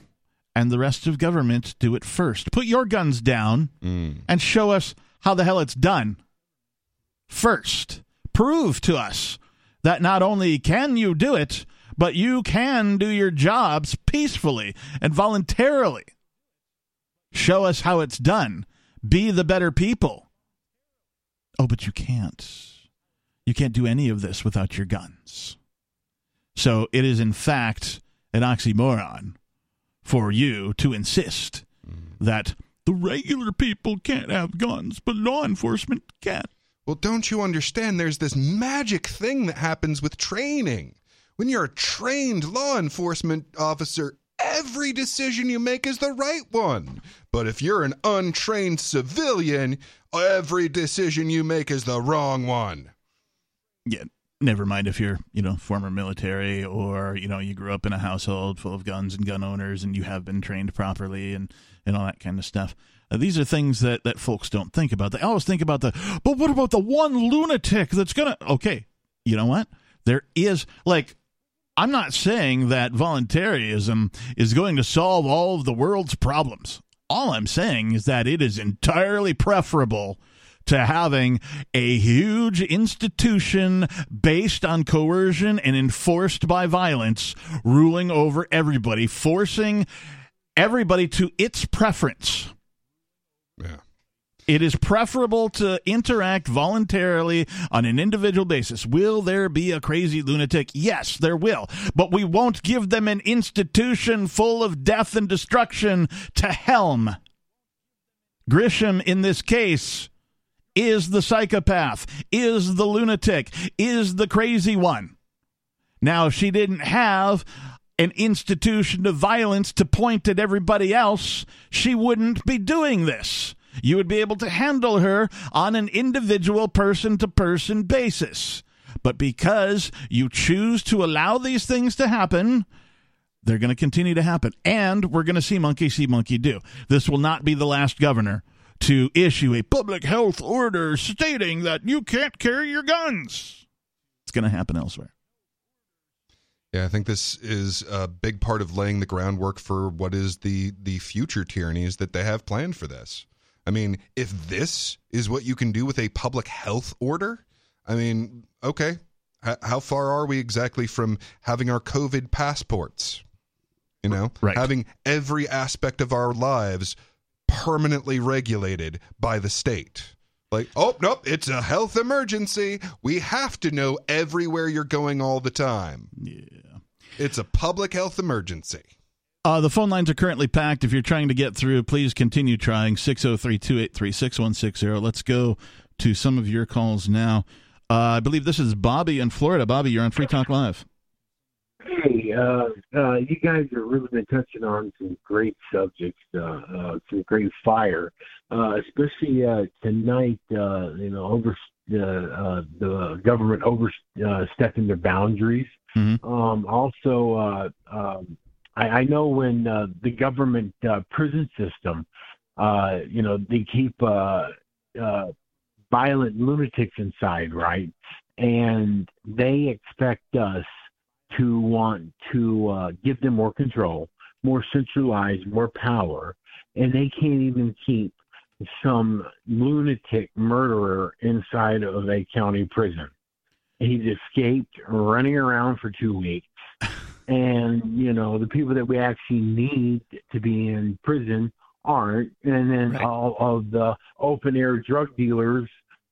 and the rest of government do it first put your guns down mm. and show us how the hell it's done first. Prove to us that not only can you do it, but you can do your jobs peacefully and voluntarily. Show us how it's done. Be the better people. Oh, but you can't. You can't do any of this without your guns. So it is, in fact, an oxymoron for you to insist that the regular people can't have guns, but law enforcement can. Well, don't you understand? There's this magic thing that happens with training. When you're a trained law enforcement officer, every decision you make is the right one. But if you're an untrained civilian, every decision you make is the wrong one. yeah, never mind if you're, you know, former military or, you know, you grew up in a household full of guns and gun owners and you have been trained properly and, and all that kind of stuff. Uh, these are things that, that folks don't think about. They always think about the, but what about the one lunatic that's to, okay, you know what? There is, like, I'm not saying that voluntarism is going to solve all of the world's problems. All I'm saying is that it is entirely preferable to having a huge institution based on coercion and enforced by violence ruling over everybody, forcing everybody to its preference. Yeah. It is preferable to interact voluntarily on an individual basis. Will there be a crazy lunatic? Yes, there will. But we won't give them an institution full of death and destruction to helm. Grisham, in this case, is the psychopath, is the lunatic, is the crazy one. Now, if she didn't have an institution of violence to point at everybody else, she wouldn't be doing this. You would be able to handle her on an individual person to person basis. But because you choose to allow these things to happen, they're going to continue to happen. And we're going to see monkey see monkey do. This will not be the last governor to issue a public health order stating that you can't carry your guns. It's going to happen elsewhere. Yeah, I think this is a big part of laying the groundwork for what is the the future tyrannies that they have planned for this. I mean, if this is what you can do with a public health order, I mean, okay, H- how far are we exactly from having our COVID passports? You know, Right. having every aspect of our lives permanently regulated by the state. Like, oh, nope, it's a health emergency. We have to know everywhere you're going all the time. Yeah. It's a public health emergency. Uh, the phone lines are currently packed. If you're trying to get through, please continue trying 603 283 6160. Let's go to some of your calls now. Uh, I believe this is Bobby in Florida. Bobby, you're on Free Talk Live. Uh, uh, you guys have really been touching on some great subjects, uh, uh, some great fire, uh, especially uh, tonight. Uh, you know, over uh, uh, the government overstepping their boundaries. Mhm. Um, also, uh, um, I, I know when uh, the government uh, prison system, uh, you know, they keep uh, uh, violent lunatics inside, right? And they expect us to want to uh, give them more control, more centralized, more power, and they can't even keep some lunatic murderer inside of a county prison. He's escaped, running around for two weeks, and you know the people that we actually need to be in prison aren't, and then Right. all of the open air drug dealers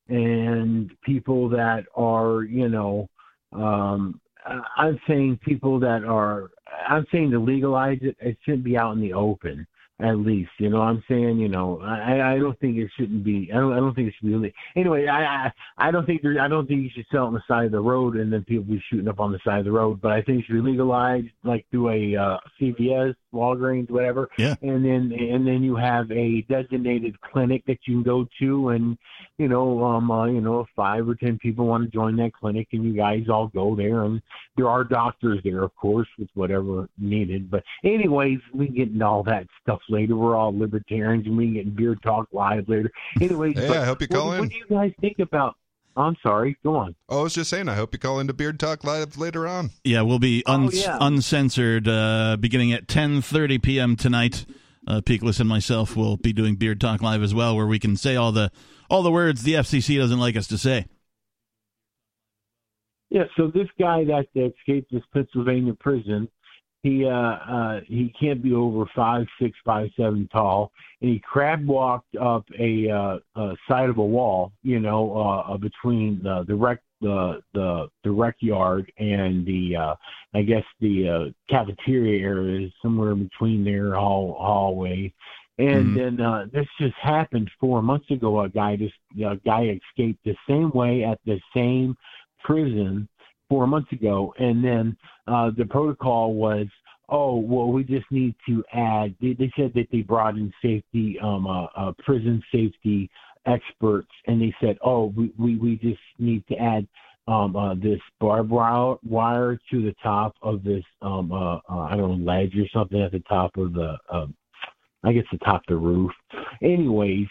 and people that are, you know, um, I- I'm saying people that are. I'm saying to legalize it, it shouldn't be out in the open. At least, you know, I'm saying, you know, I, I don't think it shouldn't be. I don't. I don't think it should be. ille- Anyway, I, I, I don't think there. I don't think you should sell it on the side of the road and then people be shooting up on the side of the road. But I think it should be legalized, like through a uh, CVS, Walgreens, whatever. Yeah. And then and then you have a designated clinic that you can go to, and you know, um, uh, you know, if five or ten people want to join that clinic, and you guys all go there, and there are doctors there, of course, with whatever needed. But anyways, we can get into all that stuff later. We're all libertarians, and we can get in beer talk live later. Anyway, Hey, but I hope you call what in. What do you guys think about? I'm sorry. Go on. Oh, I was just saying, I hope you call into Beard Talk Live later on. Yeah, we'll be Oh, yeah. uncensored uh, beginning at 10:30 p.m. tonight. Uh, Peakless and myself will be doing Beard Talk Live as well, where we can say all the all the words the FCC doesn't like us to say. Yeah, so this guy that escaped this Pennsylvania prison, he uh uh he can't be over five six, five seven tall, and he crab walked up a uh, uh side of a wall, you know, uh, uh between the the rec the the the rec yard and the uh I guess the uh cafeteria area is somewhere in between there hall hallway. And Mhm. then uh this just happened four months ago. A guy just a guy escaped the same way at the same prison four months ago, and then uh, the protocol was, oh, well, we just need to add. They, they said that they brought in safety, um, uh, uh, prison safety experts, and they said, oh, we we, we just need to add. Um, uh, this barbed wire, to the top of this, um, uh, uh, I don't know, ledge or something at the top of the, um, I guess the top of the roof. Anyways,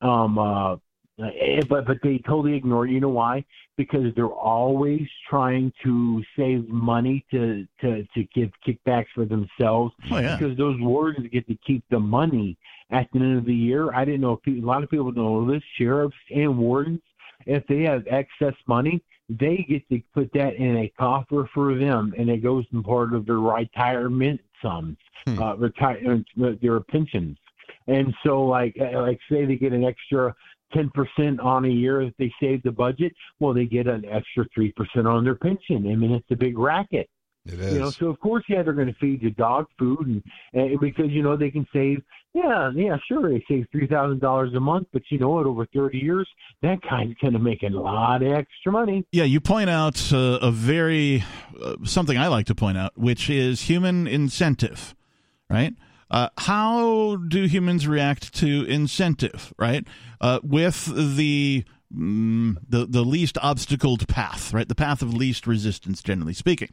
um, uh, but but they totally ignore. it. You know why? Because they're always trying to save money to to to give kickbacks for themselves. Oh yeah, Because those wardens get to keep the money at the end of the year. I didn't know if people, a lot of people know this. Sheriffs and wardens, if they have excess money, they get to put that in a coffer for them, and it goes in part of their retirement sums, Hmm. uh, retire their pensions. And so, like, uh, like say they get an extra ten percent on a year if they save the budget. Well, they get an extra three percent on their pension. I mean, it's a big racket. It is. You know, so of course, yeah, they're going to feed you dog food, and, and because you know they can save. Yeah, yeah, sure, they save three thousand dollars a month, but you know what? Over thirty years, that guy's going to make a lot of extra money. yeah. You point out uh, a very uh, something I like to point out, which is human incentive, right? Uh, how do humans react to incentive, right? Uh, with the mm, the the least obstacled path, right? The path of least resistance, generally speaking.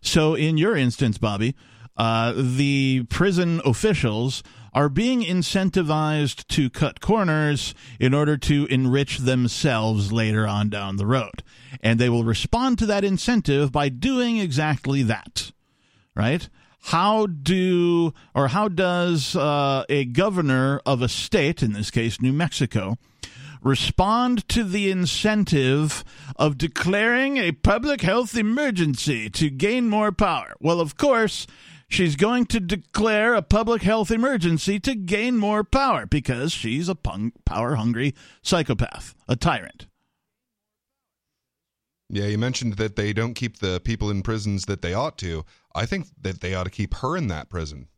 So, in your instance, Bobby, uh, the prison officials are being incentivized to cut corners in order to enrich themselves later on down the road. And they will respond to that incentive by doing exactly that. Right? How do, or how does uh, a governor of a state, in this case New Mexico, respond to the incentive of declaring a public health emergency to gain more power? Well, of course, she's going to declare a public health emergency to gain more power because she's a power hungry psychopath, a tyrant. Yeah, you mentioned that they don't keep the people in prisons that they ought to. I think that they ought to keep her in that prison.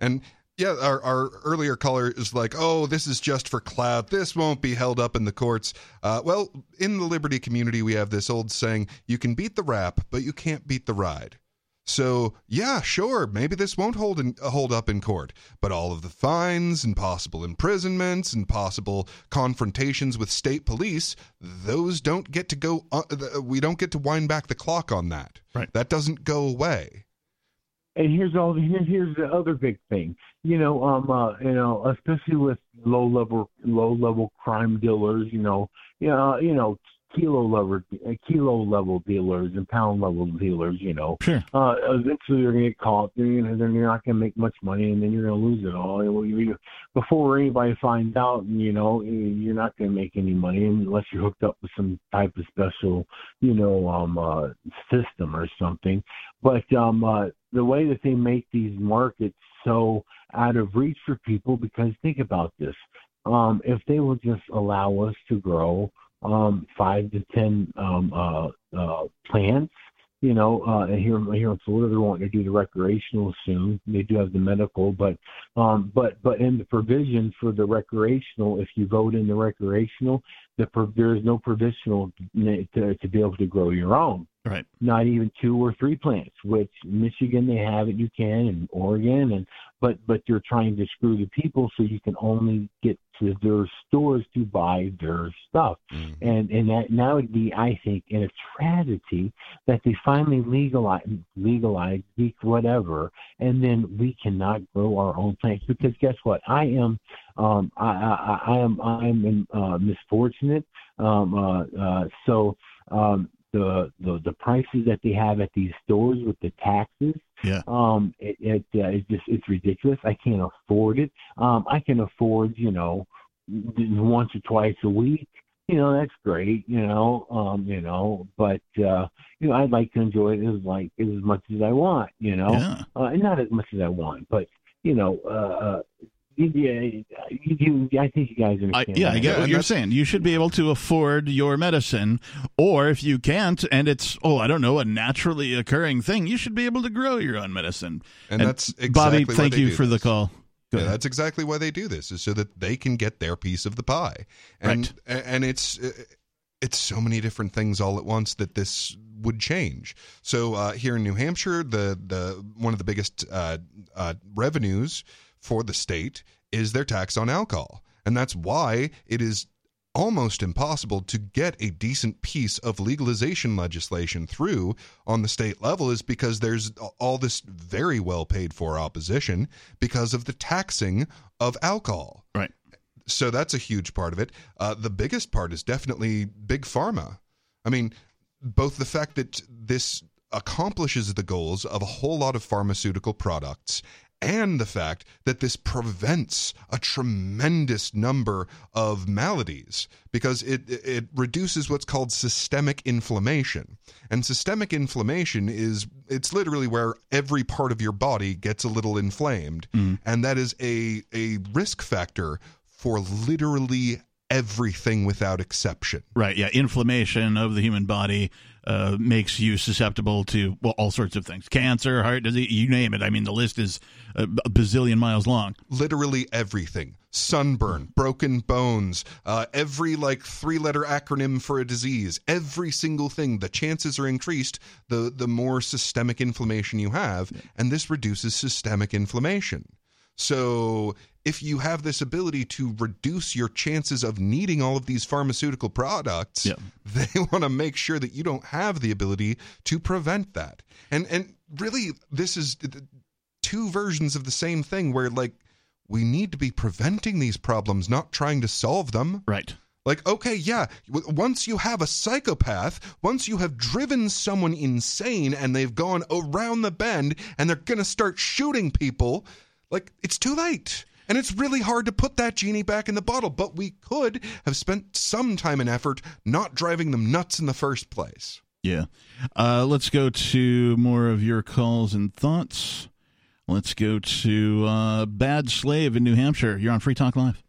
And yeah, our, our earlier caller is like, oh, this is just for clout. This won't be held up in the courts. Uh, well, in the liberty community, we have this old saying you can beat the rap, but you can't beat the ride. So, yeah, sure, maybe this won't hold in, hold up in court, but all of the fines and possible imprisonments and possible confrontations with state police, those don't get to go uh, we don't get to wind back the clock on that. Right. That doesn't go away. And here's all here's the other big thing. You know, um uh, you know, especially with low level low level crime dealers, you know, you know, you know, kilo level kilo level dealers and pound level dealers. You know, sure. Uh, eventually they're gonna get caught. They're gonna they're not gonna make much money, and then you're gonna lose it all. Before anybody finds out, you know, you're not gonna make any money unless you're hooked up with some type of special, you know, um, uh, system or something. But um, uh, the way that they make these markets so out of reach for people, because think about this. Um, if they will just allow us to grow um, five to ten um, uh, uh, plants. You know, uh, here here in Florida, they're wanting to do the recreational soon. They do have the medical, but um, but but in the provision for the recreational, if you vote in the recreational, the there is no provisional to, to be able to grow your own. Right. Not even two or three plants, which Michigan they have it, you can, and Oregon, and but but they're trying to screw the people so you can only get to their stores to buy their stuff, mm-hmm. and and that now would be, I think, in a tragedy that they finally legalize legalize whatever, and then we cannot grow our own plants because guess what? I am um, I, I, I am I'm in, uh, misfortunate. Um, uh, uh, so um, the, the the prices that they have at these stores with the taxes, yeah, um, it, it uh, it's just it's ridiculous. I can't afford it. Um, I can afford you know once or twice a week. You know that's great. You know, um, you know, but uh, you know I'd like to enjoy it as like as much as I want. You know, yeah. uh, and not as much as I want, but you know, uh, uh yeah, you, I think you guys understand. I, yeah, I get what you're saying. You should be able to afford your medicine, or if you can't, and it's oh, I don't know, a naturally occurring thing, you should be able to grow your own medicine. And, and that's exactly Bobby. Thank you for this. the call. Yeah, that's exactly why they do this, is so that they can get their piece of the pie. And right. and it's it's so many different things all at once that this would change. So uh, here in New Hampshire, the the one of the biggest uh, uh, revenues for the state is their tax on alcohol. And that's why it is almost impossible to get a decent piece of legalization legislation through on the state level is because there's all this very well paid for opposition because of the taxing of alcohol. Right. So that's a huge part of it. Uh, the biggest part is definitely big pharma. I mean, both the fact that this accomplishes the goals of a whole lot of pharmaceutical products and the fact that this prevents a tremendous number of maladies because it it reduces what's called systemic inflammation and systemic inflammation is it's literally where every part of your body gets a little inflamed mm. and that is a a risk factor for literally everything without exception. Right yeah inflammation of the human body uh, makes you susceptible to well all sorts of things. Cancer heart disease you name it. I mean the list is a bazillion miles long. Literally everything. Sunburn broken bones uh, every like three letter acronym for a disease every single thing. The chances are increased the the more systemic inflammation you have and this reduces systemic inflammation. So if you have this ability to reduce your chances of needing all of these pharmaceutical products, yeah. they want to make sure that you don't have the ability to prevent that. And and really this is two versions of the same thing where like we need to be preventing these problems, not trying to solve them. Right. Like, okay, yeah, once you have a psychopath, once you have driven someone insane and they've gone around the bend and they're going to start shooting people, like, it's too late. And it's really hard to put that genie back in the bottle, but we could have spent some time and effort not driving them nuts in the first place. Yeah. Uh, let's go to more of your calls and thoughts. Let's go to uh, Bad Slave in New Hampshire. You're on Free Talk Live.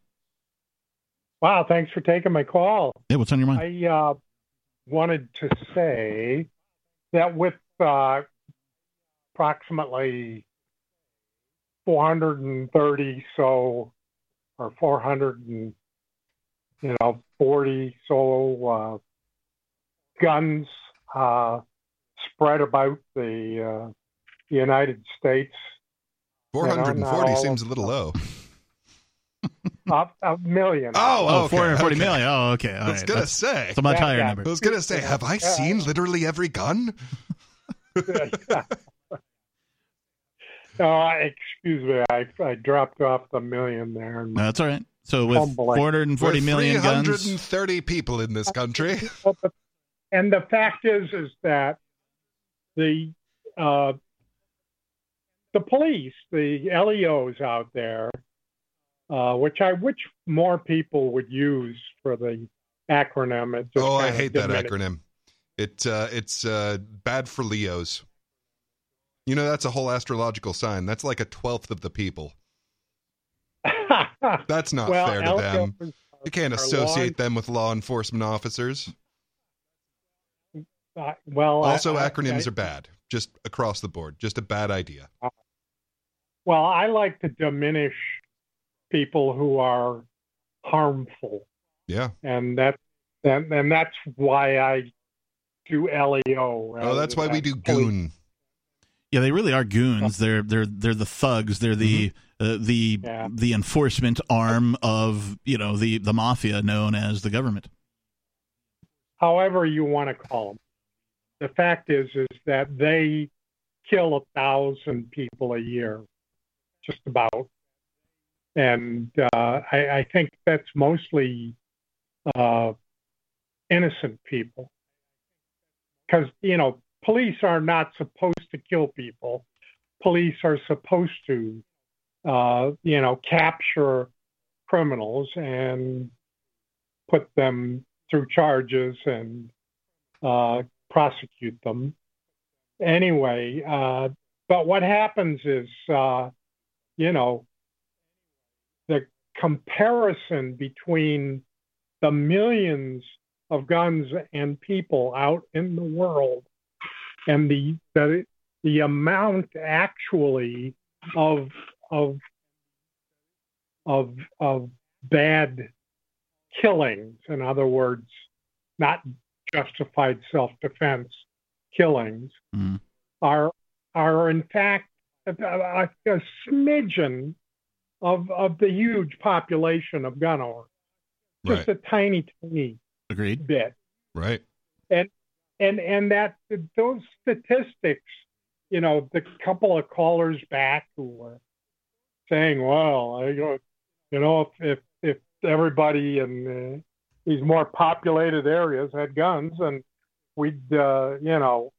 Wow, thanks for taking my call. Yeah, what's on your mind? I uh, wanted to say that with uh, approximately 430 so, or 400 and you know 40 so uh, guns uh, spread about the uh, United States. You know, 440 seems a little low. A, a million. Oh, Oh, okay, 440 okay. million. Oh, okay. All I was right. gonna say. that's a much Yeah, higher yeah. number. I was gonna say, have I seen literally every gun? Uh, excuse me, I, I dropped off the million there. No, that's all right. So with Humbling. 440 We're guns, 330 people in this country. And the fact is, is that the uh, the police, the LEOs out there, uh, which I wish more people would use for the acronym. It just Oh, I kind of hate that acronym. It uh, it's uh, bad for Leos. You know, that's a whole astrological sign. That's like a twelfth of the people. That's not well, fair to them. LEOs You can't are associate them with law enforcement officers. Uh, well, Also, I- acronyms I- are bad, just across the board. Just a bad idea. Well, I like to diminish people who are harmful, Yeah. and that and, and that's why I do LEO. Oh, that's why we do goon. Yeah, they really are goons. They're they're they're the thugs. They're the uh, the Yeah. the enforcement arm of you know the the mafia known as the government. However you want to call them. The fact is, is that they kill a thousand people a year, just about, and uh, I, I think that's mostly uh, innocent people, because you know police are not supposed to kill people. Police are supposed to, uh, you know, capture criminals and put them through charges and uh, prosecute them. Anyway, uh, but what happens is, uh, you know, the comparison between the millions of guns and people out in the world and the the, the amount actually of of of of bad killings in other words not justified self-defense killings Mm. are are in fact a, a, a smidgen of of the huge population of gun owners just Right. a tiny tiny Agreed. bit Right. and and that those statistics, you know, the couple of callers back who were saying, "Well, I, you know, if if, if everybody in uh, these more populated areas had guns, and we'd, uh, you know,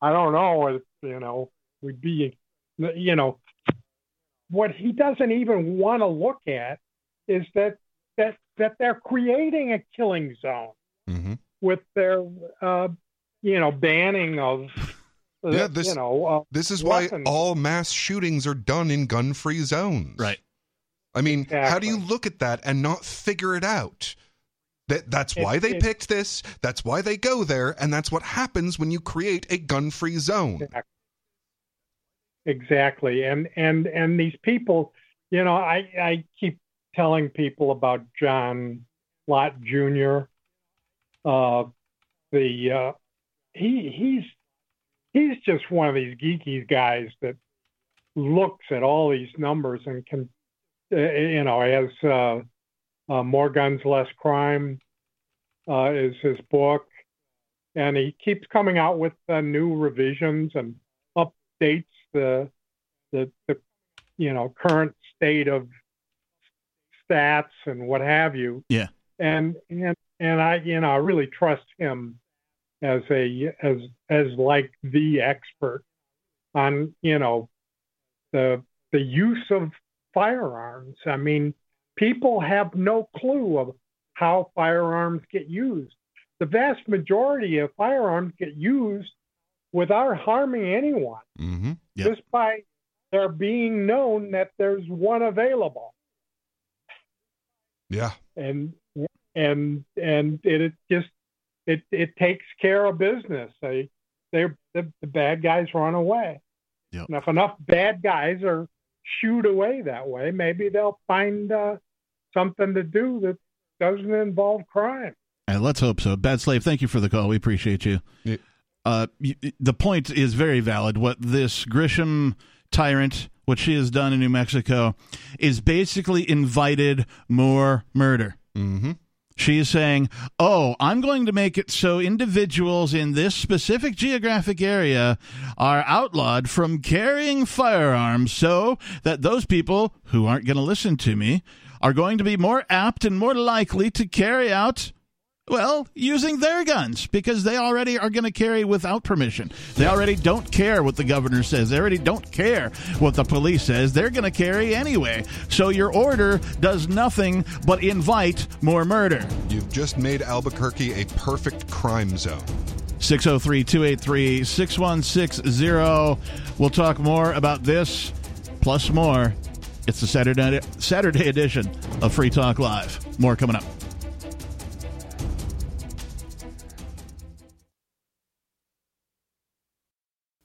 I don't know, if, you know, we'd be, you know, what he doesn't even want to look at is that that that they're creating a killing zone." hmm with their uh, you know banning of Yeah, this- you know uh, This is why all mass shootings are done in gun-free zones. Right. I mean, how do you look at that and not figure it out? That that's It- why they it- picked this. That's why they go there, and that's what happens when you create a gun-free zone. exactly and and and these people you know I I keep telling people about John Lott Jr. Uh, the uh, he he's he's just one of these geeky guys that looks at all these numbers and can uh, you know has uh, uh, more guns less crime uh, is his book and he keeps coming out with uh, new revisions and updates the the, the you know current state of stats and what have you. Yeah. And and and I you know I really trust him as a as as like the expert on you know the the use of firearms. I mean, people have no clue of how firearms get used. The vast majority of firearms get used without harming anyone, Mm-hmm. Yep. just by there being known that there's one available. Yeah. and and and it, it just it it takes care of business. They they the, the bad guys run away. Yep. And if enough bad guys are shooed away that way, maybe they'll find uh, something to do that doesn't involve crime. Uh, let's hope so. Bad Slave, thank you for the call. We appreciate you. Yeah. Uh, y- the point is very valid. What this Grisham tyrant, what she has done in New Mexico, is basically invited more murder. Mm-hmm. She is saying, Oh, I'm going to make it so individuals in this specific geographic area are outlawed from carrying firearms so that those people who aren't going to listen to me are going to be more apt and more likely to carry out. Well, using their guns because they already are going to carry without permission. They already don't care what the governor says. They already don't care what the police says. They're going to carry anyway. So your order does nothing but invite more murder. You've just made Albuquerque a perfect crime zone. 603 283 6160. We'll talk more about this plus more. It's the Saturday, Saturday edition of Free Talk Live. More coming up.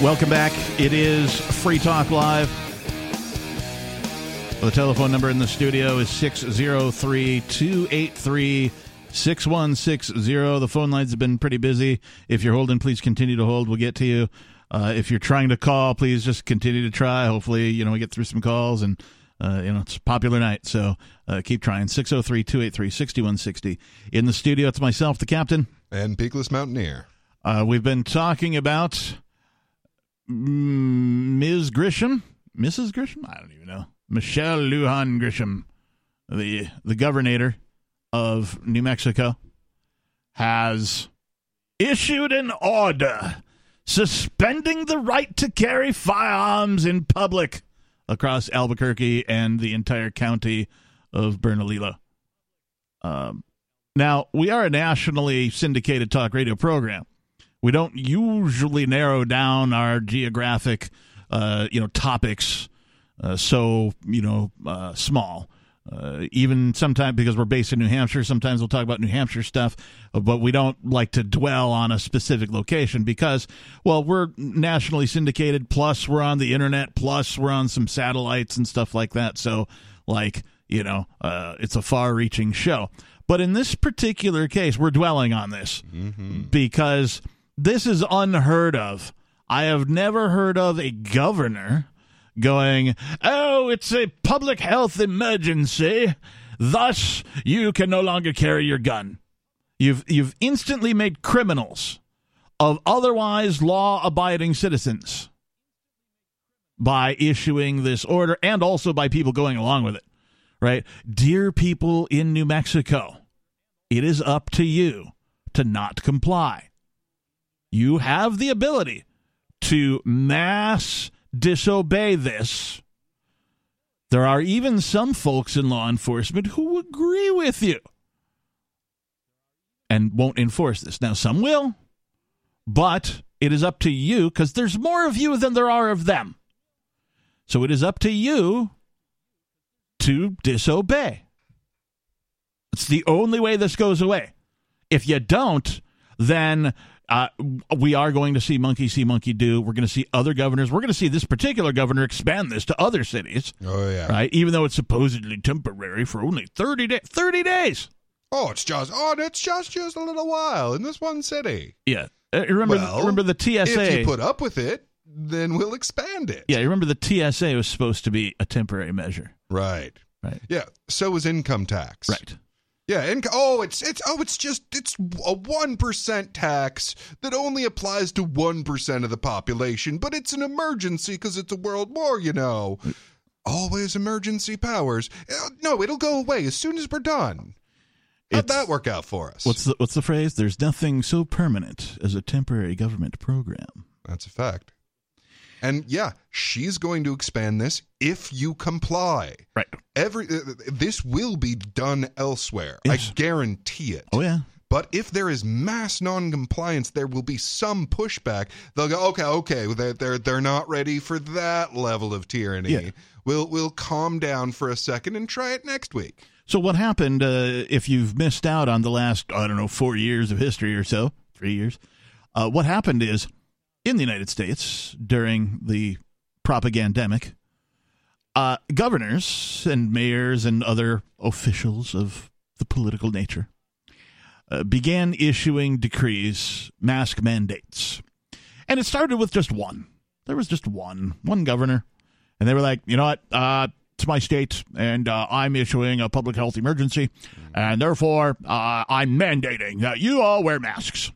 Welcome back. It is Free Talk Live. The telephone number in the studio is 603 283 6160. The phone lines have been pretty busy. If you're holding, please continue to hold. We'll get to you. Uh, if you're trying to call, please just continue to try. Hopefully, you know, we get through some calls and, uh, you know, it's a popular night. So uh, keep trying. 603 283 6160. In the studio, it's myself, the captain. And Peakless Mountaineer. Uh, we've been talking about mm, Ms. Grisham, Mrs. Grisham. I don't even know. Michelle Lujan Grisham, the the governor of New Mexico, has issued an order suspending the right to carry firearms in public across Albuquerque and the entire county of Bernalillo. Um, now we are a nationally syndicated talk radio program we don't usually narrow down our geographic uh, you know topics uh, so you know uh, small uh, even sometimes because we're based in New Hampshire, sometimes we'll talk about New Hampshire stuff, but we don't like to dwell on a specific location because, well, we're nationally syndicated. Plus, we're on the internet. Plus, we're on some satellites and stuff like that. So, like, you know, uh, it's a far-reaching show. But in this particular case, we're dwelling on this because this is unheard of. I have never heard of a governor going, "Oh, it's a public health emergency, thus you can no longer carry your gun." You've you've instantly made criminals of otherwise law-abiding citizens by issuing this order and also by people going along with it. Right? Dear people in New Mexico, it is up to you to not comply. You have the ability to mass disobey this. There are even some folks in law enforcement who agree with you and won't enforce this. Now, some will, but it is up to you because there's more of you than there are of them. So it is up to you to disobey. It's the only way this goes away. If you don't, then uh, we are going to see monkey see monkey do. We're going to see other governors. We're going to see this particular governor expand this to other cities. Oh yeah, right. Even though it's supposedly temporary for only thirty days. Thirty days. Oh, it's just oh, it's just just a little while in this one city. Yeah. Uh, remember, well, remember the TSA. If you put up with it, then we'll expand it. Yeah, you remember the TSA was supposed to be a temporary measure. Right. Right. Yeah. So was income tax. Right. Yeah, and oh, it's it's oh, it's just it's a one percent tax that only applies to one percent of the population, but it's an emergency because it's a world war, you know. Always emergency powers. Uh, No, it'll go away as soon as we're done. How'd It's- that work out for us? What's the what's the phrase? There's nothing so permanent as a temporary government program. That's a fact. And yeah, she's going to expand this if you comply. Right. Every uh, this will be done elsewhere. Yes. I guarantee it. Oh yeah. But if there is mass non-compliance, there will be some pushback. They'll go, okay, okay, they're they're, they're not ready for that level of tyranny. Yeah. We'll we'll calm down for a second and try it next week. So what happened uh, if you've missed out on the last I don't know four years of history or so, three years? Uh, what happened is in the United States during the propagandemic, uh, governors and mayors and other officials of the political nature uh, began issuing decrees, mask mandates, and it started with just one. There was just one, one governor, and they were like, you know what? Uh, it's my state, and uh, I'm issuing a public health emergency, and therefore uh, I'm mandating that you all wear masks.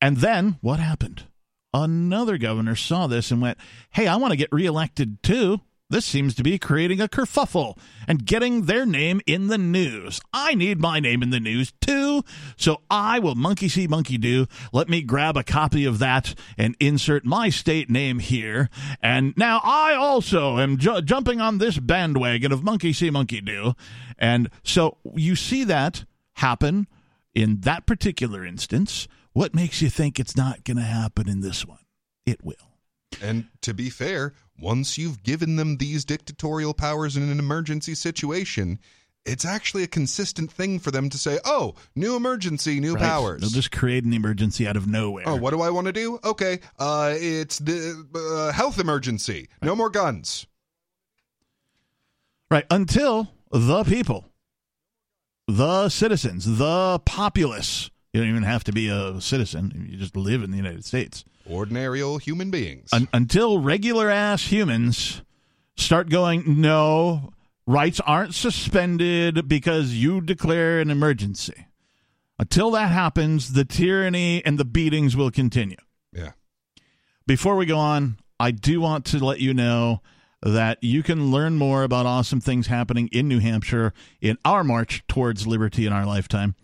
And then what happened? Another governor saw this and went, Hey, I want to get reelected too. This seems to be creating a kerfuffle and getting their name in the news. I need my name in the news too, so I will monkey see, monkey do. Let me grab a copy of that and insert my state name here. And now I also am ju- jumping on this bandwagon of monkey see, monkey do. And so you see that happen in that particular instance. What makes you think it's not going to happen in this one? It will. And to be fair, once you've given them these dictatorial powers in an emergency situation, it's actually a consistent thing for them to say, "Oh, new emergency, new Right? powers." They'll just create an emergency out of nowhere. Oh, what do I want to do? Okay, uh, it's the uh, health emergency. No more guns. Right. Until the people, the citizens, the populace. You don't even have to be a citizen. You just live in the United States. Ordinary old human beings. Un- until regular ass humans start going, no, rights aren't suspended because you declare an emergency. Until that happens, the tyranny and the beatings will continue. yeah. Before we go on, I do want to let you know that you can learn more about awesome things happening in New Hampshire in our march towards liberty in our lifetime.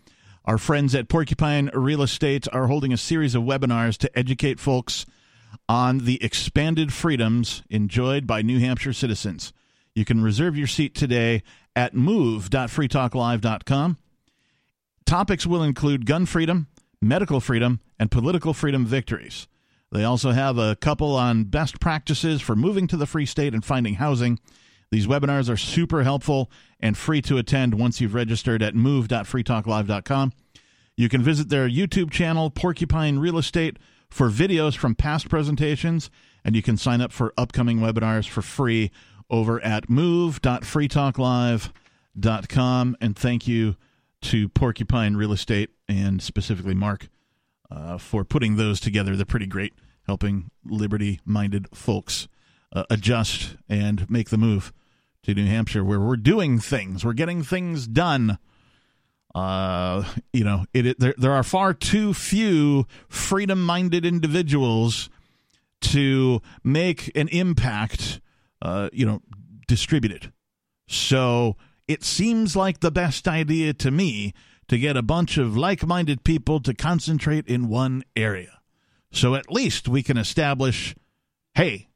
Our friends at Porcupine Real Estate are holding a series of webinars to educate folks on the expanded freedoms enjoyed by New Hampshire citizens. You can reserve your seat today at move.freetalklive.com. Topics will include gun freedom, medical freedom, and political freedom victories. They also have a couple on best practices for moving to the free state and finding housing. These webinars are super helpful and free to attend once you've registered at move.freetalklive.com. You can visit their YouTube channel, Porcupine Real Estate, for videos from past presentations, and you can sign up for upcoming webinars for free over at move.freetalklive.com. And thank you to Porcupine Real Estate and specifically Mark uh, for putting those together. They're pretty great, helping liberty minded folks uh, adjust and make the move to New Hampshire, where we're doing things, we're getting things done. Uh, you know, it, it there there are far too few freedom-minded individuals to make an impact. Uh, you know, distributed. So it seems like the best idea to me to get a bunch of like-minded people to concentrate in one area. So at least we can establish, hey,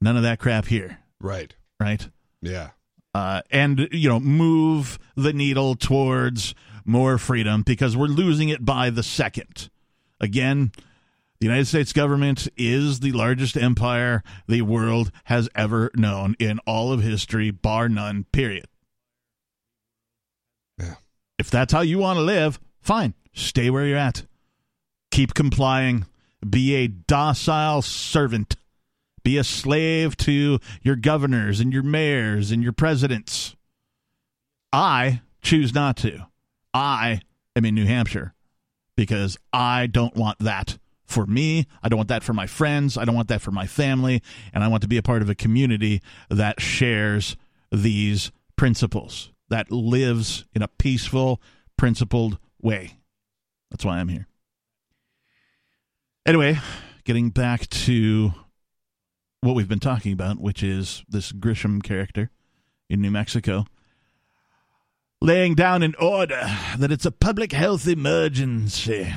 none of that crap here. Right. Right. Yeah. Uh, and you know, move the needle towards more freedom because we're losing it by the second. Again, the United States government is the largest empire the world has ever known in all of history, bar none, period. Yeah. If that's how you want to live, fine. Stay where you're at. Keep complying. Be a docile servant. Be a slave to your governors and your mayors and your presidents. I choose not to. I am in New Hampshire because I don't want that for me. I don't want that for my friends. I don't want that for my family. And I want to be a part of a community that shares these principles, that lives in a peaceful, principled way. That's why I'm here. Anyway, getting back to what we've been talking about, which is this Grisham character in New Mexico laying down an order that it's a public health emergency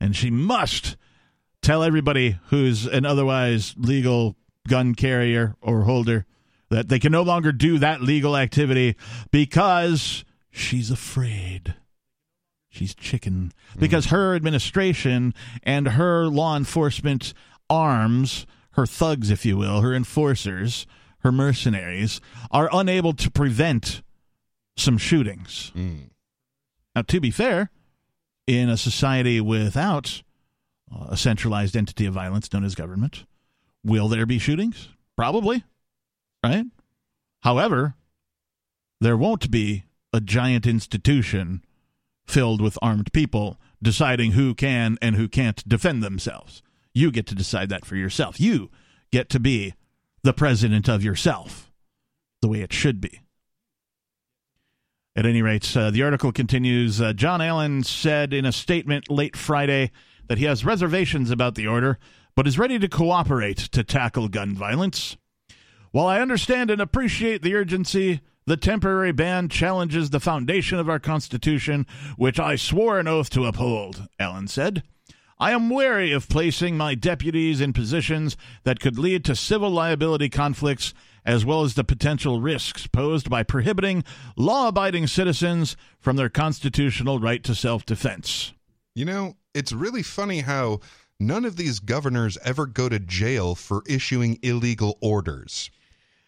and she must tell everybody who's an otherwise legal gun carrier or holder that they can no longer do that legal activity because she's afraid. She's chicken. Mm. Because her administration and her law enforcement arms, her thugs, if you will, her enforcers, her mercenaries, are unable to prevent some shootings. Now, to be fair, in a society without uh, a centralized entity of violence known as government, will there be shootings? Probably, right? However, there won't be a giant institution filled with armed people deciding who can and who can't defend themselves. You get to decide that for yourself. You get to be the president of yourself, the way it should be. At any rate, uh, the article continues. Uh, John Allen said in a statement late Friday that he has reservations about the order, but is ready to cooperate to tackle gun violence. While I understand and appreciate the urgency, the temporary ban challenges the foundation of our Constitution, which I swore an oath to uphold, Allen said. I am wary of placing my deputies in positions that could lead to civil liability conflicts as well as the potential risks posed by prohibiting law abiding citizens from their constitutional right to self defense. You know, it's really funny how none of these governors ever go to jail for issuing illegal orders.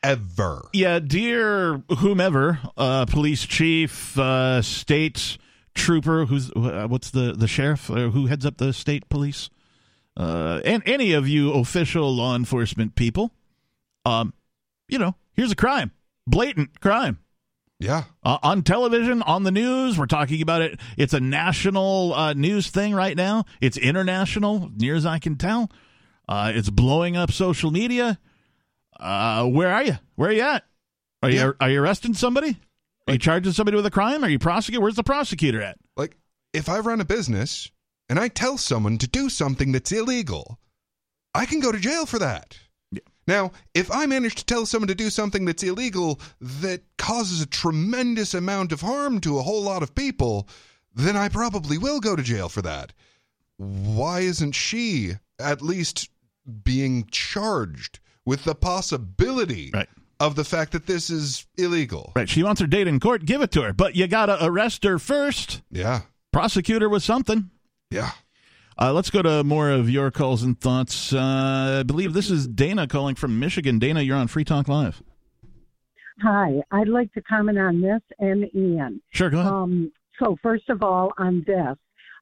Ever. Yeah, dear whomever, uh, police chief, uh, state trooper, who's uh, what's the the sheriff uh, who heads up the state police, uh, and any of you official law enforcement people, um, you know, here's a crime, blatant crime. Yeah. Uh, on television, on the news, we're talking about it. It's a national uh, news thing right now. It's international, near as I can tell. Uh, it's blowing up social media. Uh, where are you? Where are you at? Are you are you arresting somebody? Are you charging somebody with a crime? Are you prosecuting? Where's the prosecutor at? Like, if I run a business and I tell someone to do something that's illegal, I can go to jail for that. Now, if I manage to tell someone to do something that's illegal that causes a tremendous amount of harm to a whole lot of people, then I probably will go to jail for that. Why isn't she at least being charged with the possibility Right. Of the fact that this is illegal? Right. She wants her date in court. Give it to her, but you gotta arrest her first. Yeah. Prosecute her with something. Yeah. Uh, let's go to more of your calls and thoughts. Uh, I believe this is Dana calling from Michigan. Dana, you're on Free Talk Live. Hi, I'd like to comment on this and Ian. Sure, go ahead. Um, so, first of all, on this,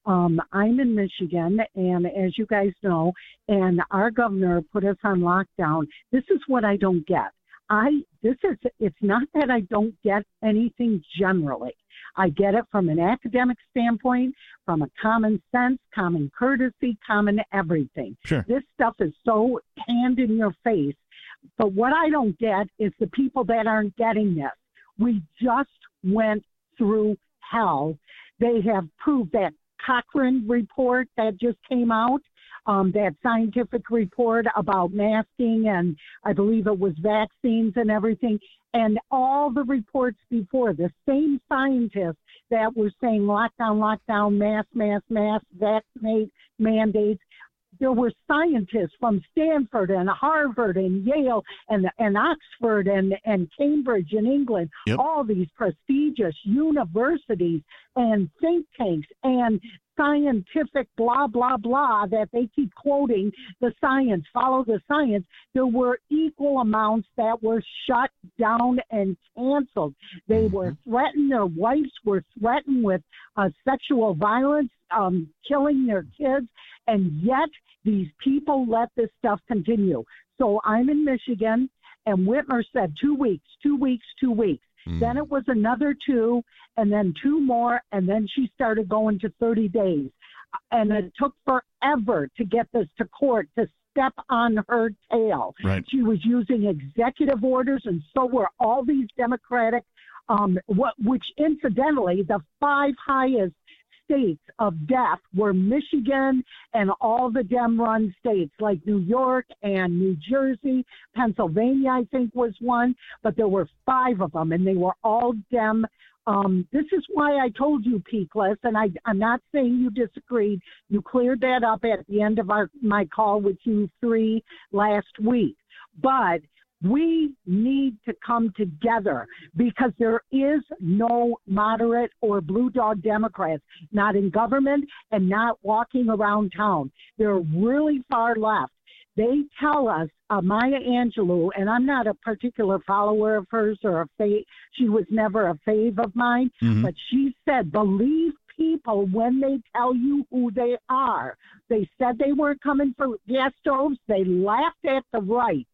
um, I'm in Michigan, and as you guys know, and our governor put us on lockdown. This is what I don't get. I this is it's not that I don't get anything generally. I get it from an academic standpoint, from a common sense, common courtesy, common everything. Sure. This stuff is so hand in your face. But what I don't get is the people that aren't getting this. We just went through hell. They have proved that Cochrane report that just came out, um, that scientific report about masking and I believe it was vaccines and everything, and all the reports before, the same scientists that were saying lockdown, lockdown, mask, mask, mask, vaccinate, mandates, there were scientists from Stanford and Harvard and Yale and and Oxford and and Cambridge in England, Yep. all these prestigious universities and think tanks and scientific blah blah blah that they keep quoting the science follow the science. There were equal amounts that were shut down and canceled. They were threatened their wives were threatened with uh, sexual violence um, killing their kids and yet these people let this stuff continue so i'm in michigan and whitmer said two weeks two weeks two weeks then it was another two, and then two more, and then she started going to 30 days. And it took forever to get this to court to step on her tail. Right. She was using executive orders, and so were all these Democratic, um, what, which incidentally, the five highest states of death were Michigan and all the Dem run states like New York and New Jersey. Pennsylvania, I think, was one, but there were five of them and they were all Dem. Um, this is why I told you, Peakless, and I, I'm not saying you disagreed. You cleared that up at the end of our, my call with you three last week. But we need to come together because there is no moderate or blue dog Democrats, not in government and not walking around town. They're really far left. They tell us, uh, Maya Angelou, and I'm not a particular follower of hers or a fave, she was never a fave of mine, Mhm. but she said, believe people when they tell you who they are. They said they weren't coming for gas stoves. They laughed at the right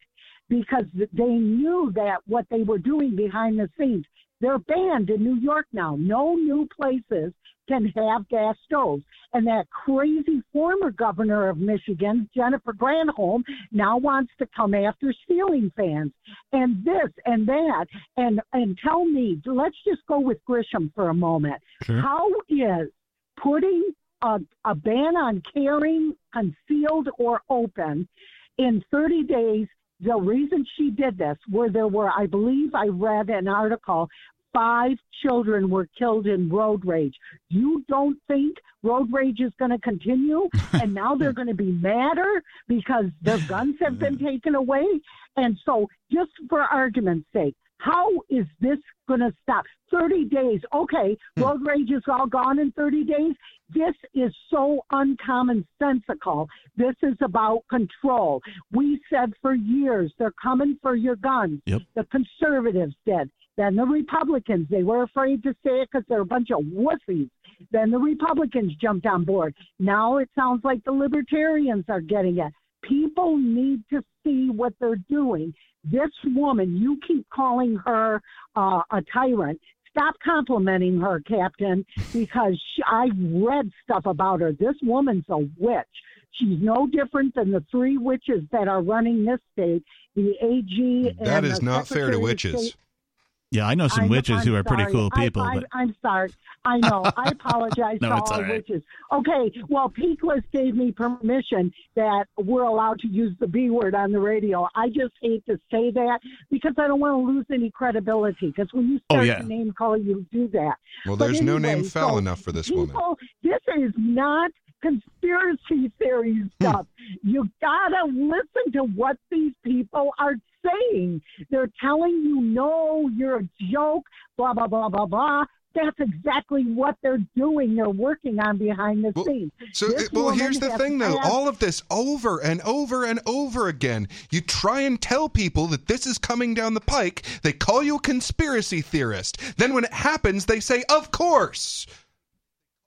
because they knew that what they were doing behind the scenes. They're banned in New York now. No new places can have gas stoves. And that crazy former governor of Michigan, Jennifer Granholm, now wants to come after ceiling fans and this and that. And and tell me, let's just go with Grisham for a moment. Sure. How is putting a, a ban on carrying concealed or open in 30 days. The reason she did this were there were, I believe, I read an article. Five children were killed in road rage. You don't think road rage is going to continue? and now they're going to be madder because their guns have been taken away? And so, just for argument's sake, how is this going to stop? 30 days. Okay, hmm. road rage is all gone in 30 days. This is so uncommonsensical. This is about control. We said for years they're coming for your guns. Yep. The conservatives did. Then the Republicans, they were afraid to say it because they're a bunch of wussies. Then the Republicans jumped on board. Now it sounds like the libertarians are getting it. People need to see what they're doing. This woman, you keep calling her uh, a tyrant. Stop complimenting her, Captain, because she, I read stuff about her. This woman's a witch. She's no different than the three witches that are running this state. The AG. That is not fair to witches. State. Yeah, I know some I'm- witches who I'm are pretty cool people, I, but I'm sorry. I know. I apologize No, to it's all all right. witches. Okay. Well, Peakless gave me permission that we're allowed to use the B word on the radio. I just hate to say that because I don't want to lose any credibility. Because when you Oh, start yeah. to name call, you do that. Well, But there's no name anyway, foul so enough for this woman. people, This is not conspiracy theory Hmm. stuff. you gotta listen to what these people are saying. They're telling you, no, you're a joke, blah, blah, blah, blah, blah. That's exactly what they're doing. They're working on behind the scenes. So, This well, here's the thing, though. All of this over and over and over again. You try and tell people that this is coming down the pike. They call you a conspiracy theorist. Then when it happens, they say, "Of course."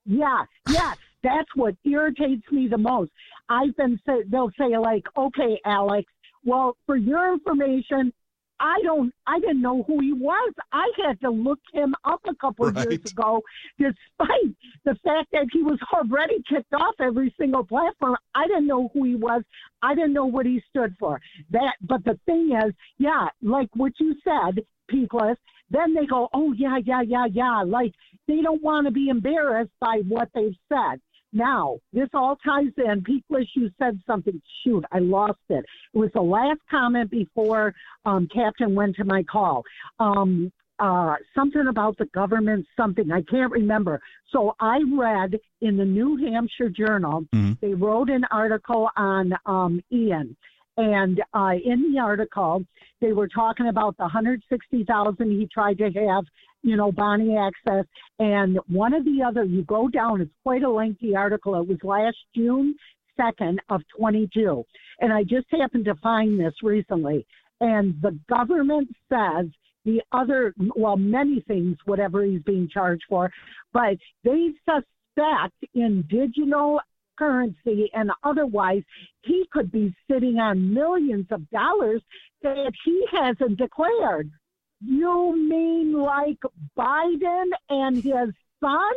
Yeah, yes, that's what irritates me the most. I've been say they'll say like, okay, Alex, well, for your information, I don't, I didn't know who he was. I had to look him up a couple of years ago, despite the fact that he was already kicked off every single platform. I didn't know who he was. I didn't know what he stood for. That, but the thing is, yeah, like what you said, Peakless. Then they go, oh yeah, yeah, yeah, yeah. Like they don't want to be embarrassed by what they've said. Now, this all ties in. Peakless, you said something. Shoot, I lost it. It was the last comment before um, Captain went to my call. Um, uh, something about the government, something. I can't remember. So I read in the New Hampshire Journal, Mhm. they wrote an article on um, Ian. And uh, in the article, they were talking about the 160,000 he tried to have, you know, Bonnie access. And one of the other, you go down, it's quite a lengthy article. It was last June 2nd of 22. And I just happened to find this recently. And the government says the other, well, many things, whatever he's being charged for, but they suspect in digital currency and otherwise he could be sitting on millions of dollars that he hasn't declared. You mean like Biden and his son?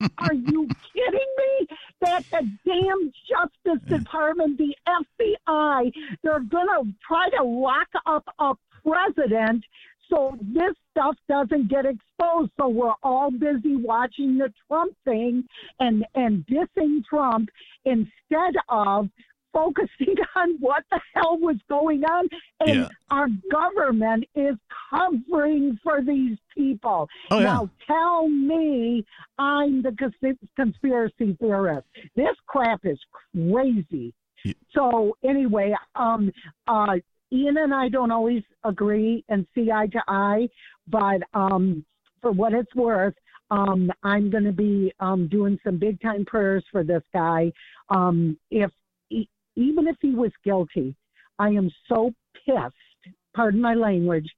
Are you kidding me? That the damn Justice Department, the FBI, they're going to try to lock up a president so this stuff doesn't get exposed. So we're all busy watching the Trump thing and, and dissing Trump instead of focusing on what the hell was going on. And Yeah. our government is covering for these people. Oh, yeah. now tell me I'm the cons- conspiracy theorist. This crap is crazy. Yeah. So anyway, um, uh, Ian and I don't always agree and see eye to eye, but um, for what it's worth, um, I'm going to be um, doing some big time prayers for this guy. Um, if even if he was guilty, I am so pissed. Pardon my language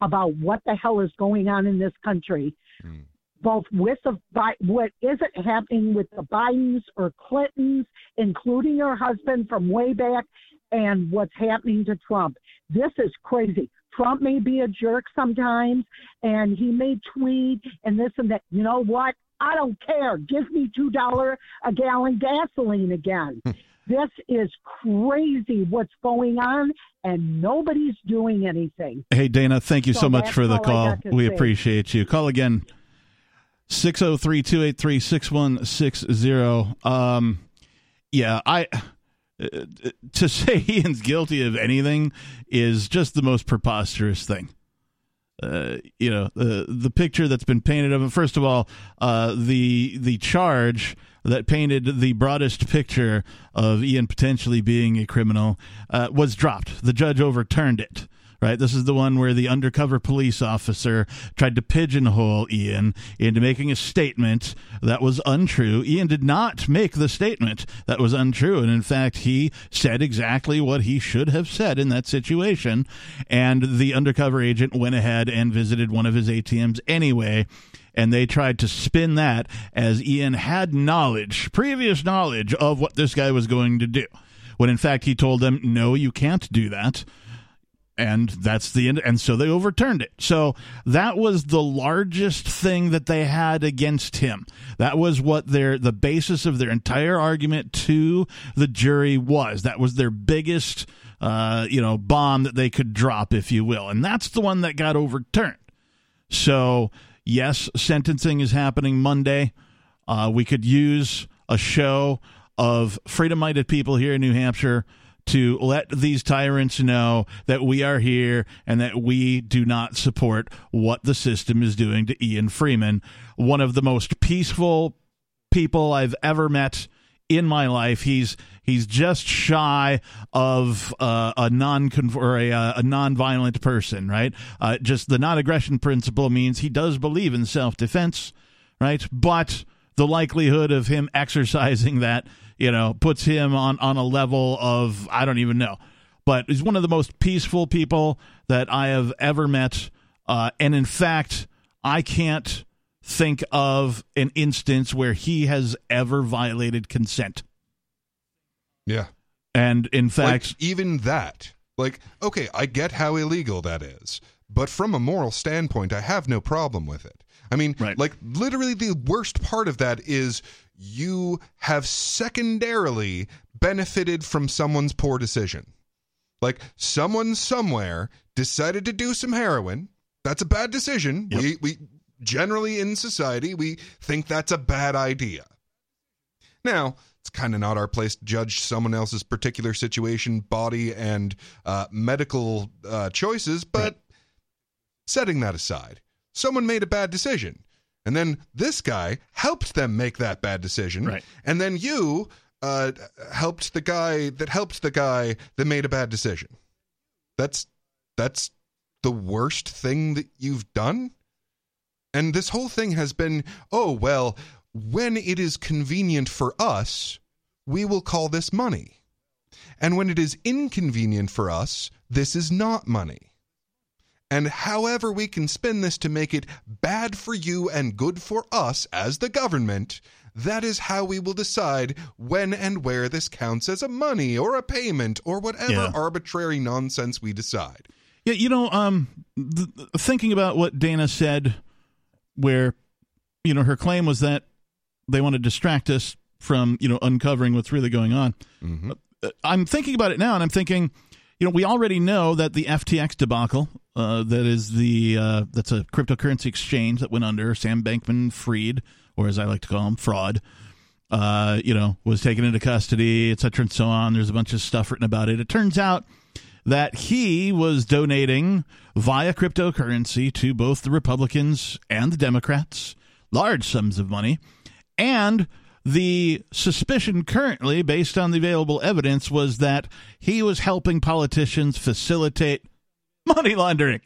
about what the hell is going on in this country hmm. both with the what isn't happening with the Bidens or Clintons, including her husband from way back, and what's happening to Trump. This is crazy. Trump may be a jerk sometimes, and he may tweet and this and that. You know what? I don't care. Give me two dollar a gallon gasoline again. this is crazy what's going on, and nobody's doing anything. Hey, Dana, thank you so, So much for the call. We say. appreciate you. Call again 603 283 6160. Um, yeah, I. uh, To say Ian's guilty of anything is just the most preposterous thing. Uh, you know the the picture that's been painted of him. First of all, uh, the the charge that painted the broadest picture of Ian potentially being a criminal uh, was dropped. The judge overturned it. Right, this is the one where the undercover police officer tried to pigeonhole Ian into making a statement that was untrue. Ian did not make the statement that was untrue, and in fact, he said exactly what he should have said in that situation. And the undercover agent went ahead and visited one of his ATMs anyway and they tried to spin that as Ian had knowledge, previous knowledge of what this guy was going to do. When in fact he told them, no, you can't do that. And that's the end. And so they overturned it. So that was the largest thing that they had against him. That was what their, the basis of their entire argument to the jury was. That was their biggest, uh, you know, bomb that they could drop, if you will. And that's the one that got overturned. So, yes, sentencing is happening Monday. Uh, we could use a show of freedom minded people here in New Hampshire to let these tyrants know that we are here and that we do not support what the system is doing to Ian Freeman, one of the most peaceful people I've ever met in my life. He's he's just shy of uh, a non or a, uh, a non-violent person, right? Uh, just the non-aggression principle means he does believe in self-defense, right? But the likelihood of him exercising that, you know, puts him on on a level of I don't even know. But he's one of the most peaceful people that I have ever met, uh, and in fact, I can't think of an instance where he has ever violated consent. Yeah. And in Like, fact, even that Like, okay, I get how illegal that is, but from a moral standpoint, I have no problem with it. I mean, like, literally, the worst part of that is you have secondarily benefited from someone's poor decision. Like, someone somewhere decided to do some heroin. That's a bad decision. We, we generally in society, we think that's a bad idea. Now, it's kind of not our place to judge someone else's particular situation, body, and uh, medical uh, choices, but setting that aside, someone made a bad decision. And then this guy helped them make that bad decision. Right. And then you uh, helped the guy that helped the guy that made a bad decision. That's that's the worst thing that you've done. And this whole thing has been, oh, well, when it is convenient for us, we will call this money. And when it is inconvenient for us, this is not money. And however we can spin this to make it bad for you and good for us as the government, that is how we will decide when and where this counts as a money or a payment or whatever Yeah. arbitrary nonsense we decide. Yeah, you know, um, th- th- thinking about what Dana said, where, you know, her claim was that they want to distract us from, you know, uncovering what's really going on. Uh, I'm thinking about it now, and I'm thinking, you know, we already know that the FTX debacle, uh, that is the uh, that's a cryptocurrency exchange that went under Sam Bankman-Fried, or as I like to call him, fraud. Uh, you know, was taken into custody, et cetera, and so on. There's a bunch of stuff written about it. It turns out that he was donating via cryptocurrency to both the Republicans and the Democrats large sums of money. And the suspicion currently, based on the available evidence, was that he was helping politicians facilitate money laundering.